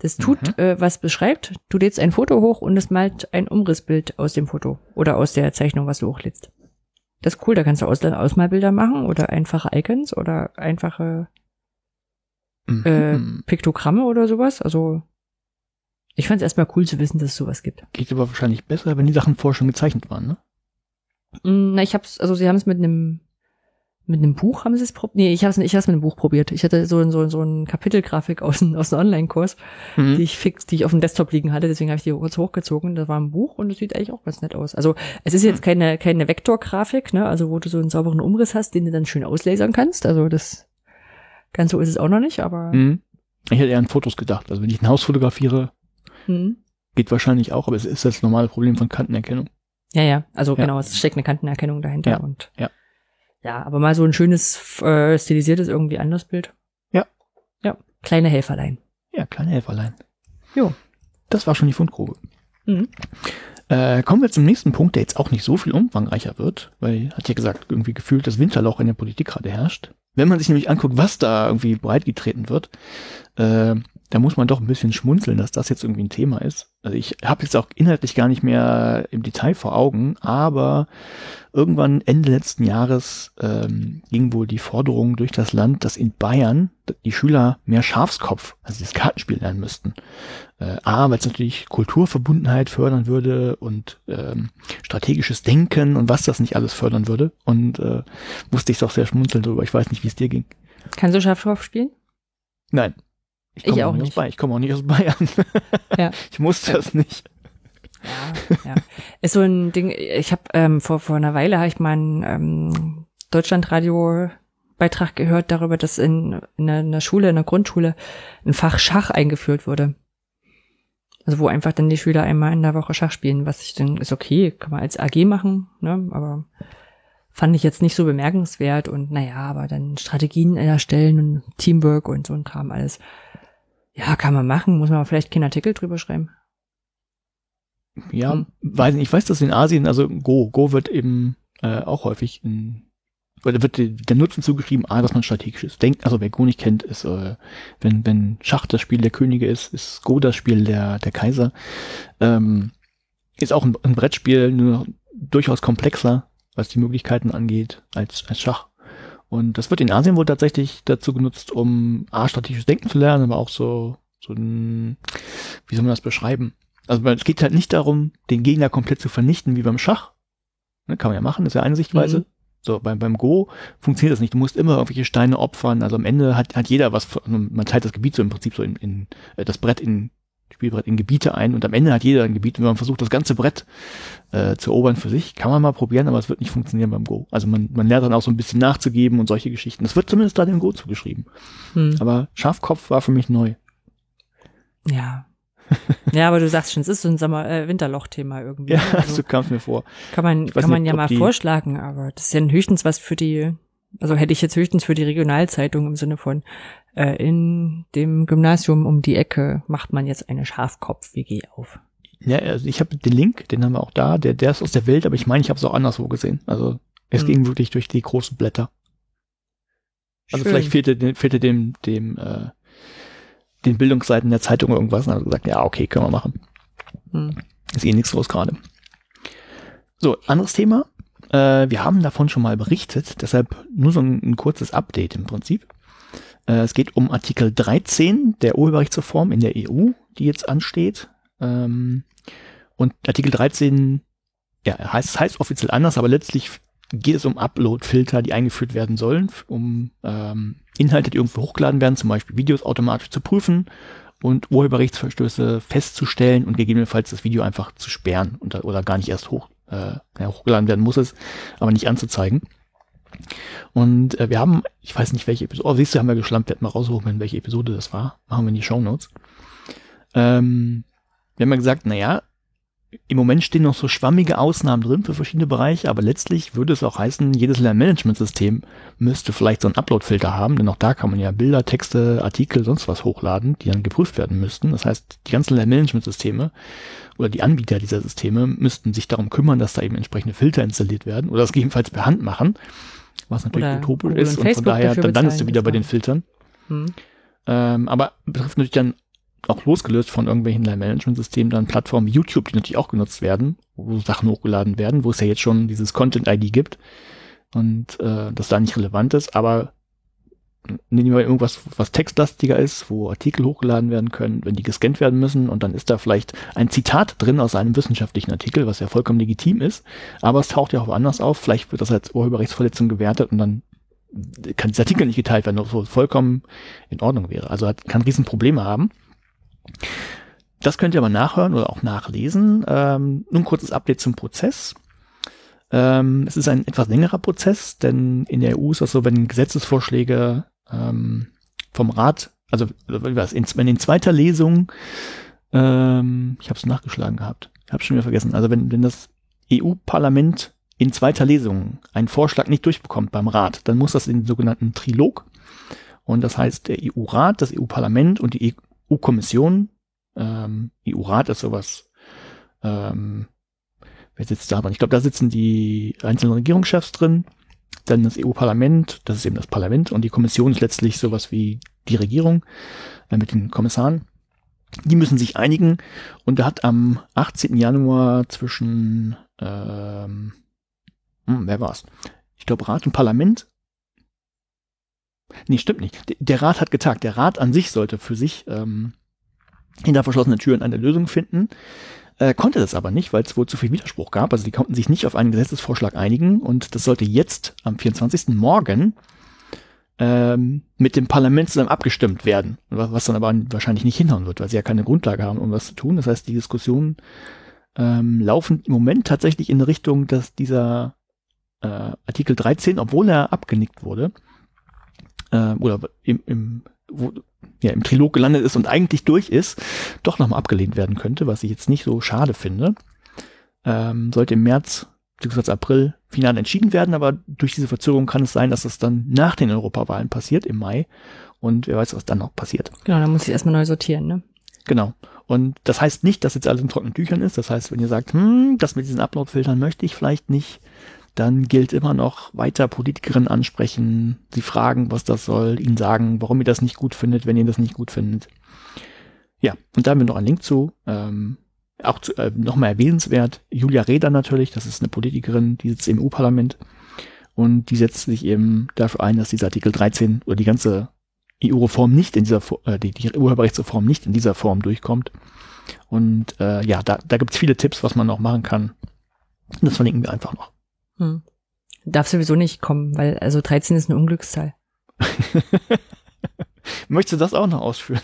Das tut, Mhm. äh, was beschreibt. Du lädst ein Foto hoch und es malt ein Umrissbild aus dem Foto oder aus der Zeichnung, was du hochlädst. Das ist cool, da kannst du Aus Ausmalbilder machen oder einfache Icons oder einfache äh, Mhm. Piktogramme oder sowas. Also ich fand es erstmal cool zu wissen, dass es sowas gibt. Geht aber wahrscheinlich besser, wenn die Sachen vorher schon gezeichnet waren, ne? Mm, Na, ich hab's, also sie haben es mit einem mit einem Buch haben sie es probiert. Nee, ich hab's, ich hab's mit einem Buch probiert. Ich hatte so, ein- so, so ein Kapitelgrafik aus, einem- aus einem Online-Kurs, Mhm. die ich fix, die ich auf dem Desktop liegen hatte, deswegen habe ich die kurz hochgezogen. Da war ein Buch und es sieht eigentlich auch ganz nett aus. Also es ist jetzt keine, keine Vektorgrafik, ne, also wo du so einen sauberen Umriss hast, den du dann schön auslasern kannst. Also das ganz so ist es auch noch nicht, aber Mhm. Ich hätte eher an Fotos gedacht. Also wenn ich ein Haus fotografiere, hm. geht wahrscheinlich auch, aber es ist das normale Problem von Kantenerkennung. Ja, ja, also Ja. genau, es steckt eine Kantenerkennung dahinter Ja, und ja. Ja, aber mal so ein schönes äh, stilisiertes irgendwie anderes Bild. Ja. Ja, kleine Helferlein. Ja, kleine Helferlein. Jo. Das war schon die Fundgrube. Mhm. Äh, kommen wir zum nächsten Punkt, der jetzt auch nicht so viel umfangreicher wird, weil, hat ja gesagt, irgendwie gefühlt das Winterloch in der Politik gerade herrscht. Wenn man sich nämlich anguckt, was da irgendwie breitgetreten wird, äh, da muss man doch ein bisschen schmunzeln, dass das jetzt irgendwie ein Thema ist. Also ich habe jetzt auch inhaltlich gar nicht mehr im Detail vor Augen, aber irgendwann Ende letzten Jahres ähm, ging wohl die Forderung durch das Land, dass in Bayern die Schüler mehr Schafskopf, also das Kartenspiel lernen müssten. Äh, A, weil es natürlich Kulturverbundenheit fördern würde und ähm, strategisches Denken und was das nicht alles fördern würde. Und äh, musste ich doch sehr schmunzeln drüber. Ich weiß nicht, wie es dir ging. Kannst du Schafkopf spielen? Nein. Ich komme auch nicht. Ich komme auch nicht aus Bayern. Ja. Ich musste das nicht. Ja, ja. Ist so ein Ding, ich habe ähm, vor, vor einer Weile habe ich mal einen ähm, Deutschlandradio-Beitrag gehört darüber, dass in, in einer Schule, in einer Grundschule ein Fach Schach eingeführt wurde. Also wo einfach dann die Schüler einmal in der Woche Schach spielen, was ich dann ist okay, kann man als AG machen, ne? Aber fand ich jetzt nicht so bemerkenswert und naja, aber dann Strategien erstellen und Teamwork und so ein Kram alles. Ja, kann man machen, muss man vielleicht keinen Artikel drüber schreiben. Ja, Hm. weiß nicht. Ich weiß, dass in Asien, also Go, Go wird eben äh, auch häufig in, oder wird der Nutzen zugeschrieben, A, dass man strategisches Denken, also wer Go nicht kennt, ist, äh, wenn, wenn Schach das Spiel der Könige ist, ist Go das Spiel der, der Kaiser. Ähm, ist auch ein, ein Brettspiel, nur durchaus komplexer, was die Möglichkeiten angeht, als, als Schach. Und das wird in Asien wohl tatsächlich dazu genutzt, um A, strategisches Denken zu lernen, aber auch so, so ein, wie soll man das beschreiben? Also es geht halt nicht darum, den Gegner komplett zu vernichten wie beim Schach. Ne, kann man ja machen, ist ja eine Sichtweise. Mhm. So, beim, beim Go funktioniert das nicht. Du musst immer irgendwelche Steine opfern. Also am Ende hat, hat jeder was, man teilt das Gebiet so im Prinzip so in, in äh, das Brett in, Spielbrett in Gebiete ein und am Ende hat jeder ein Gebiet und wenn man versucht, das ganze Brett äh, zu erobern für sich, kann man mal probieren, aber es wird nicht funktionieren beim Go. Also man, man lernt dann auch so ein bisschen nachzugeben und solche Geschichten. Das wird zumindest da dem Go zugeschrieben. Hm. Aber Schafkopf war für mich neu. Ja. Ja, aber du sagst schon, es ist so ein Sommer äh, Winterloch-Thema irgendwie. Ja, Also so kam es mir vor. kann man kann man nicht, ja mal die- vorschlagen, aber das ist ja höchstens was für die, also hätte ich jetzt höchstens für die Regionalzeitung im Sinne von äh, in dem Gymnasium um die Ecke macht man jetzt eine Schafkopf-WG auf. Ja, also ich habe den Link, den haben wir auch da, der, der ist aus der Welt, aber ich meine, ich habe es auch anderswo gesehen. Also es Hm. ging wirklich durch die großen Blätter. Also Schön. vielleicht fehlte, dem- fehlte dem, dem, äh, den Bildungsseiten der Zeitung irgendwas. Und dann haben sie gesagt, ja, okay, können wir machen. Hm. Ist eh nichts los gerade. So, anderes Thema. Äh, wir haben davon schon mal berichtet, deshalb nur so ein, ein kurzes Update im Prinzip. Äh, es geht um Artikel 13 der Urheberrechtsreform in der EU, die jetzt ansteht. Ähm, und Artikel 13, ja, heißt, es heißt offiziell anders, aber letztlich geht es um Upload-Filter, die eingeführt werden sollen, um ähm, Inhalte, die irgendwo hochgeladen werden, zum Beispiel Videos automatisch zu prüfen und Urheberrechtsverstöße festzustellen und gegebenenfalls das Video einfach zu sperren und, oder gar nicht erst hoch, äh, ja, hochgeladen werden muss es, aber nicht anzuzeigen. Und äh, wir haben, ich weiß nicht welche Episode, oh, siehst du, haben wir geschlampt, wir hätten mal raussuchen, welche Episode das war. Machen wir in die Shownotes. Ähm, wir haben ja gesagt, naja, im Moment stehen noch so schwammige Ausnahmen drin für verschiedene Bereiche, aber letztlich würde es auch heißen, jedes Lernmanagementsystem müsste vielleicht so einen Upload-Filter haben, denn auch da kann man ja Bilder, Texte, Artikel, sonst was hochladen, die dann geprüft werden müssten. Das heißt, die ganzen Lernmanagementsysteme oder die Anbieter dieser Systeme müssten sich darum kümmern, dass da eben entsprechende Filter installiert werden oder das gegebenenfalls per Hand machen, was natürlich Oder utopisch Google ist und und von daher, dann landest du wieder bei den. Filtern. Hm. Ähm, aber betrifft natürlich dann auch losgelöst von irgendwelchen Management-Systemen dann Plattformen wie YouTube, die natürlich auch genutzt werden, wo Sachen hochgeladen werden, wo es ja jetzt schon dieses Content-ID gibt und äh, das da nicht relevant ist, aber nehmen wir irgendwas, was textlastiger ist, wo Artikel hochgeladen werden können, wenn die gescannt werden müssen und dann ist da vielleicht ein Zitat drin aus einem wissenschaftlichen Artikel, was ja vollkommen legitim ist, aber es taucht ja auch woanders auf, vielleicht wird das als Urheberrechtsverletzung gewertet und dann kann dieser Artikel nicht geteilt werden, was vollkommen in Ordnung wäre. Also hat, kann Riesenprobleme haben. Das könnt ihr aber nachhören oder auch nachlesen. Ähm, nun kurzes Update zum Prozess. Ähm, es ist ein etwas längerer Prozess, denn in der EU ist das so, wenn Gesetzesvorschläge ähm, vom Rat, also was, in, wenn in zweiter Lesung, ähm, ich habe es nachgeschlagen gehabt, habe schon wieder vergessen, also wenn, wenn das EU-Parlament in zweiter Lesung einen Vorschlag nicht durchbekommt beim Rat, dann muss das in den sogenannten Trilog. Und das heißt, der EU-Rat, das EU-Parlament und die EU-Kommission, ähm, EU-Rat ist sowas, ähm, wer sitzt da? Ich glaube, da sitzen die einzelnen Regierungschefs drin, dann das EU-Parlament, das ist eben das Parlament und die Kommission ist letztlich sowas wie die Regierung äh, mit den Kommissaren. Die müssen sich einigen und da hat am 18. Januar zwischen ähm, hm, wer war's? Ich glaube, Rat und Parlament. Nee, stimmt nicht. Der Rat hat getagt. Der Rat an sich sollte für sich ähm, hinter verschlossenen Türen eine Lösung finden. Äh, konnte das aber nicht, weil es wohl zu viel Widerspruch gab. Also die konnten sich nicht auf einen Gesetzesvorschlag einigen und das sollte jetzt am 24. Morgen ähm, mit dem Parlament zusammen abgestimmt werden. Was dann aber wahrscheinlich nicht hinhauen wird, weil sie ja keine Grundlage haben, um was zu tun. Das heißt, die Diskussionen ähm, laufen im Moment tatsächlich in Richtung, dass dieser äh, Artikel 13, obwohl er abgenickt wurde, äh, oder im, im, wo, ja, im Trilog gelandet ist und eigentlich durch ist, doch nochmal abgelehnt werden könnte, was ich jetzt nicht so schade finde. Ähm, sollte im März bzw. April final entschieden werden, aber durch diese Verzögerung kann es sein, dass es dann nach den Europawahlen passiert, im Mai. Und wer weiß, was dann noch passiert. Genau, dann muss ich erstmal neu sortieren, ne? Genau. Und das heißt nicht, dass jetzt alles in trockenen Tüchern ist. Das heißt, wenn ihr sagt, hm, das mit diesen Upload-Filtern möchte ich vielleicht nicht, dann gilt immer noch weiter Politikerinnen ansprechen, sie fragen, was das soll, ihnen sagen, warum ihr das nicht gut findet, wenn ihr das nicht gut findet. Ja, und da haben wir noch einen Link zu. Ähm, auch äh, nochmal erwähnenswert, Julia Reda natürlich, das ist eine Politikerin, die sitzt im EU-Parlament und die setzt sich eben dafür ein, dass dieser Artikel 13 oder die ganze EU-Reform nicht in dieser, äh, die, die Urheberrechtsreform nicht in dieser Form durchkommt. Und äh, ja, da, da gibt es viele Tipps, was man noch machen kann. Das verlinken wir einfach noch. Hm. Darf sowieso nicht kommen, weil also 13 ist eine Unglückszahl. Möchtest du das auch noch ausführen?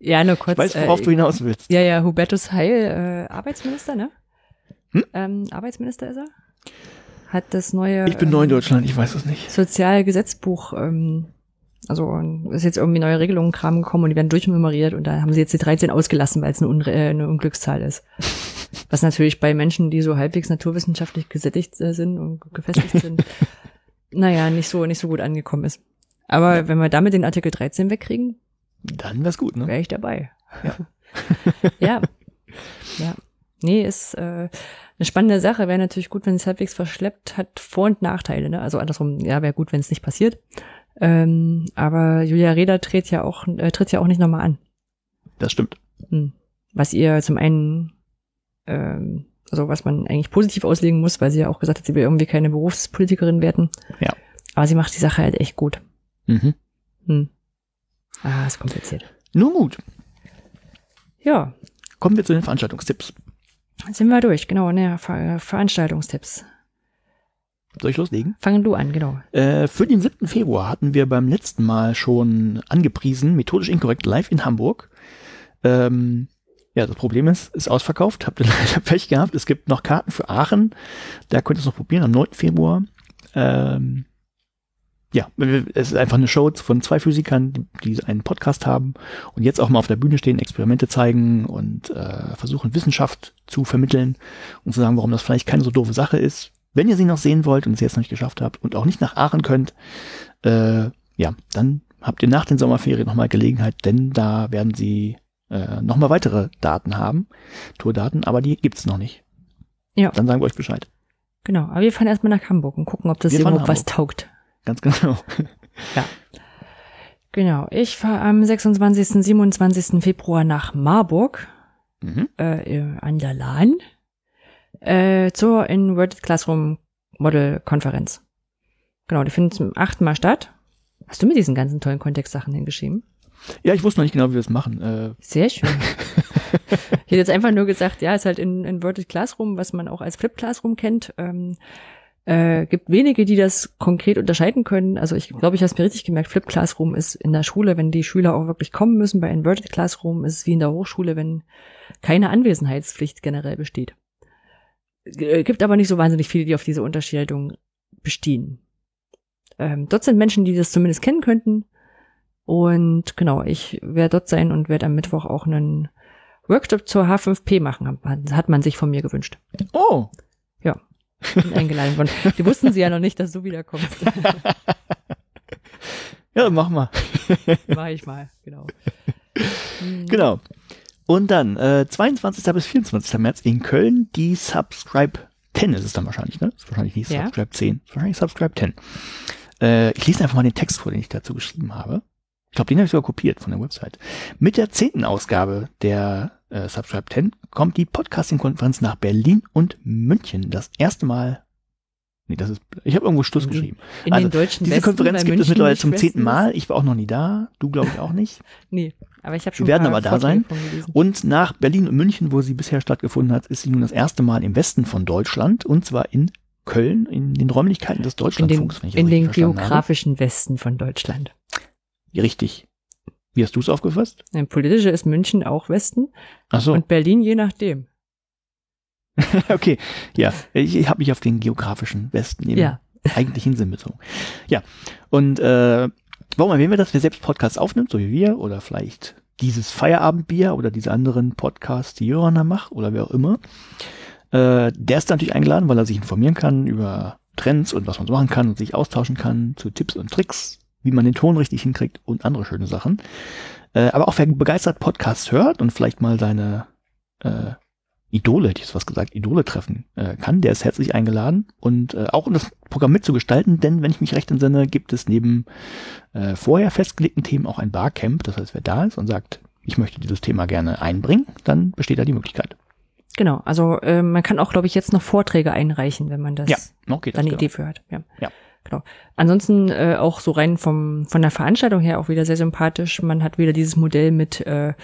Ja, nur kurz. Ich weiß, worauf äh, du hinaus willst. Ja, ja, Hubertus Heil, äh, Arbeitsminister, ne? Hm? Ähm, Arbeitsminister ist er? Hat das neue. Ich bin neu in ähm, Deutschland, ich weiß es nicht. Sozialgesetzbuch, ähm, also ist jetzt irgendwie neue Regelungen Kram gekommen und die werden durchmemoriert und da haben sie jetzt die 13 ausgelassen, weil es eine, Unre äh, eine Unglückszahl ist. Was natürlich bei Menschen, die so halbwegs naturwissenschaftlich gesättigt äh, sind und gefestigt sind, naja, nicht so, nicht so gut angekommen ist. Aber ja. wenn wir damit den Artikel 13 wegkriegen, dann wär's gut, ne? Wäre ich dabei. Ja. ja. Ja. Nee, ist äh, eine spannende Sache. Wäre natürlich gut, wenn es halbwegs verschleppt hat. Vor- und Nachteile, ne? Also andersrum, ja, wäre gut, wenn es nicht passiert. Ähm, aber Julia Reda tritt ja auch, äh, tritt ja auch nicht nochmal an. Das stimmt. Hm. Was ihr zum einen ähm, also was man eigentlich positiv auslegen muss, weil sie ja auch gesagt hat, sie will irgendwie keine Berufspolitikerin werden. Ja. Aber sie macht die Sache halt echt gut. Mhm. Hm. Ah, ist kompliziert. Nun gut. Ja. Kommen wir zu den Veranstaltungstipps. Sind wir durch, genau, ne, Ver Veranstaltungstipps. Soll ich loslegen? Fangen du an, genau. Äh, für den 7. Februar hatten wir beim letzten Mal schon angepriesen, methodisch inkorrekt live in Hamburg. Ähm, ja, das Problem ist, ist ausverkauft. Habt ihr leider Pech gehabt. Es gibt noch Karten für Aachen. Da könnt ihr es noch probieren am 9. Februar. Ähm, ja, es ist einfach eine Show von zwei Physikern, die einen Podcast haben und jetzt auch mal auf der Bühne stehen, Experimente zeigen und äh, versuchen Wissenschaft zu vermitteln und zu sagen, warum das vielleicht keine so doofe Sache ist. Wenn ihr sie noch sehen wollt und es jetzt noch nicht geschafft habt und auch nicht nach Aachen könnt, äh, ja, dann habt ihr nach den Sommerferien nochmal Gelegenheit, denn da werden sie äh, nochmal weitere Daten haben, Tourdaten, aber die gibt's noch nicht. Ja. Dann sagen wir euch Bescheid. Genau, aber wir fahren erstmal nach Hamburg und gucken, ob das wir überhaupt was taugt. Ganz genau. ja. Genau, ich fahre am 26., 27. Februar nach Marburg Mhm. äh, an der LAN äh, zur Inverted Classroom Model Konferenz. Genau, die findet zum achten Mal statt. Hast du mir diesen ganzen tollen Kontextsachen hingeschrieben? Ja, ich wusste noch nicht genau, wie wir das machen. Äh, Sehr schön. ich hätte jetzt einfach nur gesagt, ja, ist halt in Inverted Classroom, was man auch als Flip Classroom kennt. Ähm, äh, gibt wenige, die das konkret unterscheiden können. Also ich glaube, ich habe es mir richtig gemerkt. Flip Classroom ist in der Schule, wenn die Schüler auch wirklich kommen müssen. Bei Inverted Classroom ist es wie in der Hochschule, wenn keine Anwesenheitspflicht generell besteht. Äh, Gibt aber nicht so wahnsinnig viele, die auf diese Unterscheidung bestehen. Ähm, dort sind Menschen, die das zumindest kennen könnten. Und genau, ich werde dort sein und werde am Mittwoch auch einen Workshop zur H5P machen. Hat- man sich von mir gewünscht. oh, Bin eingeladen worden. Die wussten sie ja noch nicht, dass du wiederkommst. ja, mach mal. Mach ich mal, genau. Genau. Und dann, äh, 22. bis 24. März in Köln, die Subscribe 10 ist es dann wahrscheinlich, ne? Ist wahrscheinlich nicht Ja. Subscribe 10, ist wahrscheinlich Subscribe 10. Äh, ich lese einfach mal den Text vor, den ich dazu geschrieben habe. Ich glaube, den habe ich sogar kopiert von der Website. Mit der zehnten Ausgabe der äh, Subscribe 10 kommt die Podcasting-Konferenz nach Berlin und München. Das erste Mal. Nee, das ist. Ich habe irgendwo Stuss Mhm. geschrieben. In also, den deutschen Diese Westen, Konferenz gibt es München mittlerweile nicht zum zehnten Mal. Ich war auch noch nie da. Du glaube ich auch nicht. Nee, aber ich habe schon Wir werden aber da sein. Und nach Berlin und München, wo sie bisher stattgefunden hat, ist sie nun das erste Mal im Westen von Deutschland und zwar in Köln, in den Räumlichkeiten des In den, Deutschlandfunks, in den richtig verstanden geografischen Westen von Deutschland. Richtig. Wie hast du es aufgefasst? Ein politischer ist München auch Westen Ach so, und Berlin je nachdem. okay. Ja, ich, ich habe mich auf den geografischen Westen im Ja. eigentlichen Sinn bezogen. Ja, und äh, warum erwähnen wir das? Wer selbst Podcasts aufnimmt, so wie wir, oder vielleicht dieses Feierabendbier oder diese anderen Podcasts, die Johanna macht, oder wer auch immer, äh, der ist natürlich eingeladen, weil er sich informieren kann über Trends und was man so machen kann und sich austauschen kann zu Tipps und Tricks, wie man den Ton richtig hinkriegt und andere schöne Sachen. Äh, aber auch wer begeistert Podcasts hört und vielleicht mal seine äh, Idole, hätte ich jetzt was gesagt, Idole treffen äh, kann, der ist herzlich eingeladen und äh, auch um das Programm mitzugestalten, denn wenn ich mich recht entsinne, gibt es neben äh, vorher festgelegten Themen auch ein Barcamp. Das heißt, wer da ist und sagt, ich möchte dieses Thema gerne einbringen, dann besteht da die Möglichkeit. Genau, also äh, man kann auch, glaube ich, jetzt noch Vorträge einreichen, wenn man das Ja, okay, da eine genau. Idee für hat. Ja. Ja. Genau. Ansonsten äh, auch so rein vom von der Veranstaltung her auch wieder sehr sympathisch. Man hat wieder dieses Modell mit äh,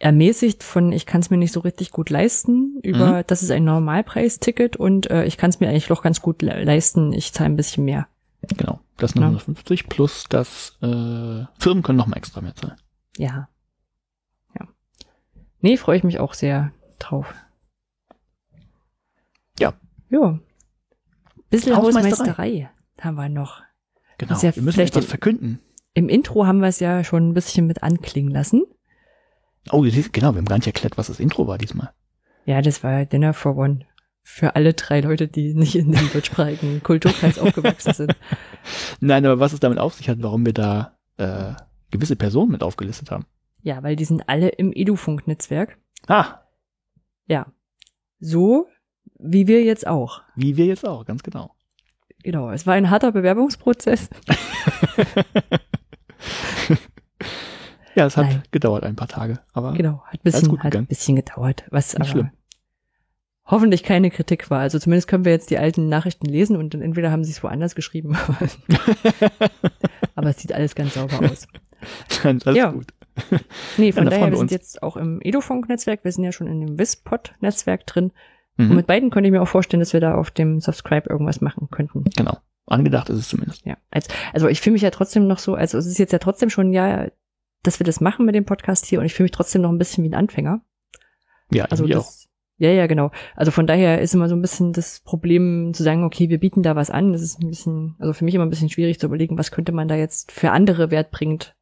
ermäßigt von ich kann es mir nicht so richtig gut leisten über Mhm. das ist ein Normalpreisticket und äh, ich kann es mir eigentlich doch ganz gut le leisten. Ich zahle ein bisschen mehr. Genau, das Ja. 950 plus das äh, Firmen können noch mal extra mehr zahlen. Ja. Ja. Nee, freue ich mich auch sehr drauf. Ja. Ja. Bisschen Hausmeisterei. Hausmeisterei haben wir noch. Genau, ja wir müssen etwas verkünden. Im Intro haben wir es ja schon ein bisschen mit anklingen lassen. Oh, genau, wir haben gar nicht erklärt, was das Intro war diesmal. Ja, das war Dinner for One. Für alle drei Leute, die nicht in dem deutschsprachigen Kulturkreis aufgewachsen sind. Nein, aber was es damit auf sich hat, warum wir da äh, gewisse Personen mit aufgelistet haben. Ja, weil die sind alle im Edufunk-Netzwerk. Ah, Ja. So wie wir jetzt auch. wie wir jetzt auch, ganz genau. Genau. Es war ein harter Bewerbungsprozess. Ja, es hat Nein. gedauert ein paar Tage, aber Genau. Hat ein bisschen, hat ein bisschen gedauert. Was Nicht aber schlimm. hoffentlich keine Kritik war. Also zumindest können wir jetzt die alten Nachrichten lesen und dann entweder haben sie es woanders geschrieben. aber es sieht alles ganz sauber aus. dann ist alles Ja. gut. Nee, von da daher, wir sind jetzt auch im Edufunk-Netzwerk. Wir sind ja schon in dem Wispod-Netzwerk drin. Mhm, Und mit beiden könnte ich mir auch vorstellen, dass wir da auf dem Subscribe irgendwas machen könnten. genau. Angedacht ist es zumindest. Ja. Als, also ich fühle mich ja trotzdem noch so, also es ist jetzt ja trotzdem schon ein Jahr, dass wir das machen mit dem Podcast hier und ich fühle mich trotzdem noch ein bisschen wie ein Anfänger. Ja, Also irgendwie auch. das, ja, ja, genau. Also von daher ist immer so ein bisschen das Problem zu sagen, okay, wir bieten da was an. Das ist ein bisschen, also für mich immer ein bisschen schwierig zu überlegen, was könnte man da jetzt für andere wertbringend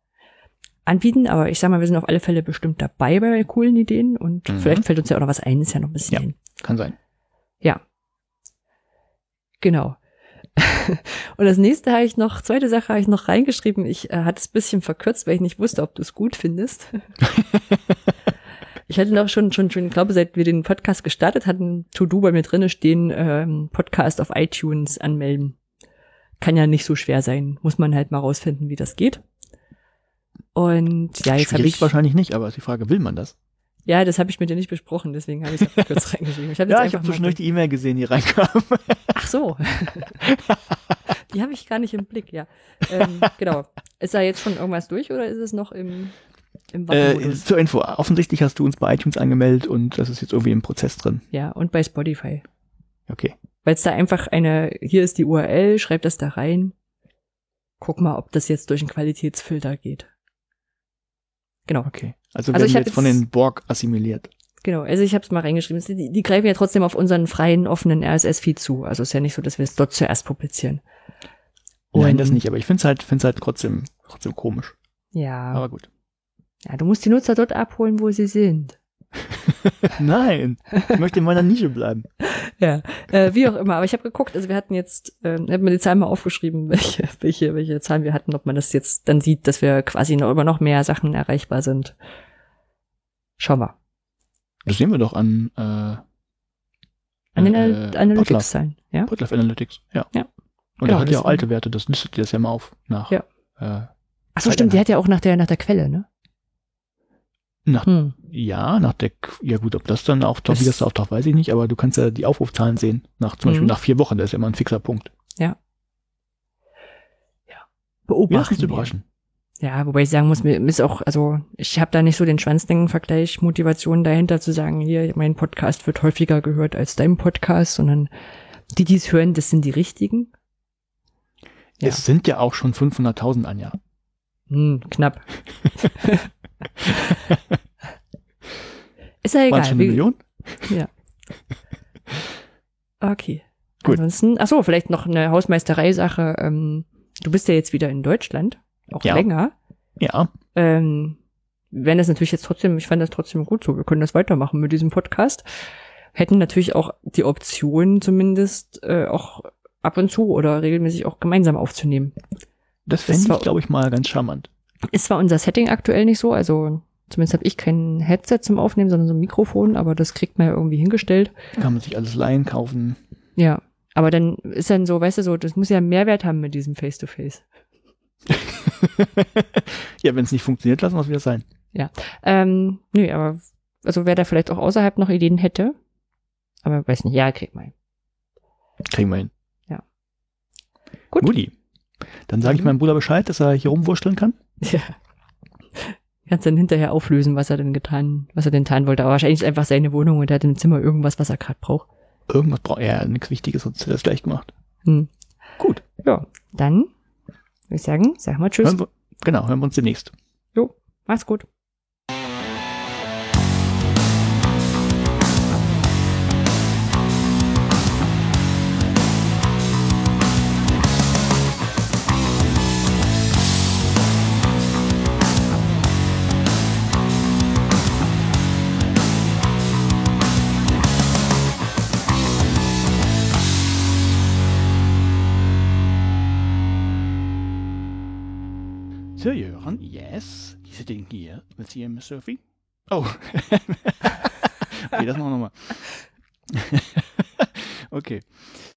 anbieten. Aber ich sag mal, wir sind auf alle Fälle bestimmt dabei bei coolen Ideen und Mhm. vielleicht fällt uns ja auch noch was ein, ist ja noch ein bisschen Ja. hin. Kann sein. Ja. Genau. Und das nächste habe ich noch, zweite Sache habe ich noch reingeschrieben. Ich äh, hatte es ein bisschen verkürzt, weil ich nicht wusste, ob du es gut findest. ich hatte noch schon, schon, schon, ich glaube, seit wir den Podcast gestartet hatten, To-Do bei mir drinne stehen, ähm, Podcast auf iTunes anmelden. Kann ja nicht so schwer sein. Muss man halt mal rausfinden, wie das geht. Und ja, jetzt habe ich wahrscheinlich nicht, aber ist die Frage, will man das? ja, das habe ich mit dir nicht besprochen, deswegen habe ich es kurz reingeschrieben. Ich hab jetzt Ja, ich einfach habe zwischendurch die E-Mail gesehen, die reinkam. Ach so. die habe ich gar nicht im Blick, ja. Ähm, genau. Ist da jetzt schon irgendwas durch oder ist es noch im, im Äh, zur Info, offensichtlich hast du uns bei iTunes angemeldet und das ist jetzt irgendwie im Prozess drin. ja, und bei Spotify. Okay. Weil es da einfach eine, hier ist die URL, schreib das da rein. Guck mal, ob das jetzt durch einen Qualitätsfilter geht. Genau, Okay. Also, Also ich jetzt von den Borg assimiliert. genau. Also ich habe es mal reingeschrieben. Die, die greifen ja trotzdem auf unseren freien, offenen RSS-Feed zu. Also ist ja nicht so, dass wir es dort zuerst publizieren. Nein, Und- das nicht, aber ich finde es halt, find's halt trotzdem, trotzdem komisch. Ja. Aber gut. ja, du musst die Nutzer dort abholen, wo sie sind. Nein, ich möchte in meiner Nische bleiben. Ja, äh, wie auch immer. Aber ich habe geguckt, also wir hatten jetzt, ähm, ich habe mir die Zahlen mal aufgeschrieben, welche, welche, welche Zahlen wir hatten, ob man das jetzt dann sieht, dass wir quasi noch über noch mehr Sachen erreichbar sind. Schauen wir. Das sehen wir doch an, äh, An den äh, Al- Analytics-Zahlen, ja? Podlove Analytics, ja. Ja. Und Genau, er hat ja auch alte Werte, das listet dir das ja mal auf nach. Ja. Äh, Ach so, stimmt, die hat ja auch nach der, nach der Quelle, ne? Nach, Hm. ja, nach der, ja gut, ob das dann auftaucht, wie Das- da auftaucht, weiß ich nicht, aber du kannst ja die Aufrufzahlen sehen, nach, zum Beispiel Mhm. nach vier Wochen, das ist ja immer ein fixer Punkt. Wir lassen Beobachten. wir. überraschen. Ja, wobei ich sagen muss, mir ist auch, also ich habe da nicht so den Schwanzdenken-Vergleich, Motivation dahinter zu sagen, hier, mein Podcast wird häufiger gehört als dein Podcast, sondern die, die es hören, das sind die richtigen. Ja. Es sind ja auch schon 500.000 an Jahr. Hm, knapp. ist ja egal. schon eine Million? Okay. Gut. Ansonsten, ach so, vielleicht noch eine Hausmeisterei-Sache. Ähm, du bist ja jetzt wieder in Deutschland, auch Ja. länger. Ja, Ähm, werden das natürlich jetzt trotzdem, ich fand das trotzdem gut so, wir können das weitermachen mit diesem Podcast. Hätten natürlich auch die Option zumindest äh, auch ab und zu oder regelmäßig auch gemeinsam aufzunehmen. das fände ich, glaube ich, mal ganz charmant. Ist zwar unser Setting aktuell nicht so, also zumindest habe ich kein Headset zum Aufnehmen, sondern so ein Mikrofon, aber das kriegt man ja irgendwie hingestellt. Kann man sich alles leihen, kaufen. Ja, aber dann ist dann so, weißt du, so, das muss ja einen Mehrwert haben mit diesem Face-to-Face. ja, wenn es nicht funktioniert, lassen wir es wieder sein. Ähm, nö, aber also wer da vielleicht auch außerhalb noch Ideen hätte, aber weiß nicht, ja, kriegt man. hin. Kriegen wir hin. Gut. Mutti. Dann sage ich Mhm. meinem Bruder Bescheid, dass er hier rumwurschteln kann. Ja. Kannst dann hinterher auflösen, was er denn getan, was er denn getan wollte. Aber wahrscheinlich ist einfach seine Wohnung und er hat im Zimmer irgendwas, was er gerade braucht. Irgendwas braucht er, nichts Wichtiges, sonst hätte er es gleich gemacht. Hm. Gut. Ja, dann würde ich sagen, sag mal Tschüss. Hören wir, genau, hören wir uns demnächst. Jo, mach's gut. Jöran, yes, sitting here with you, Miss Sophie. Oh. okay, das machen wir nochmal. okay.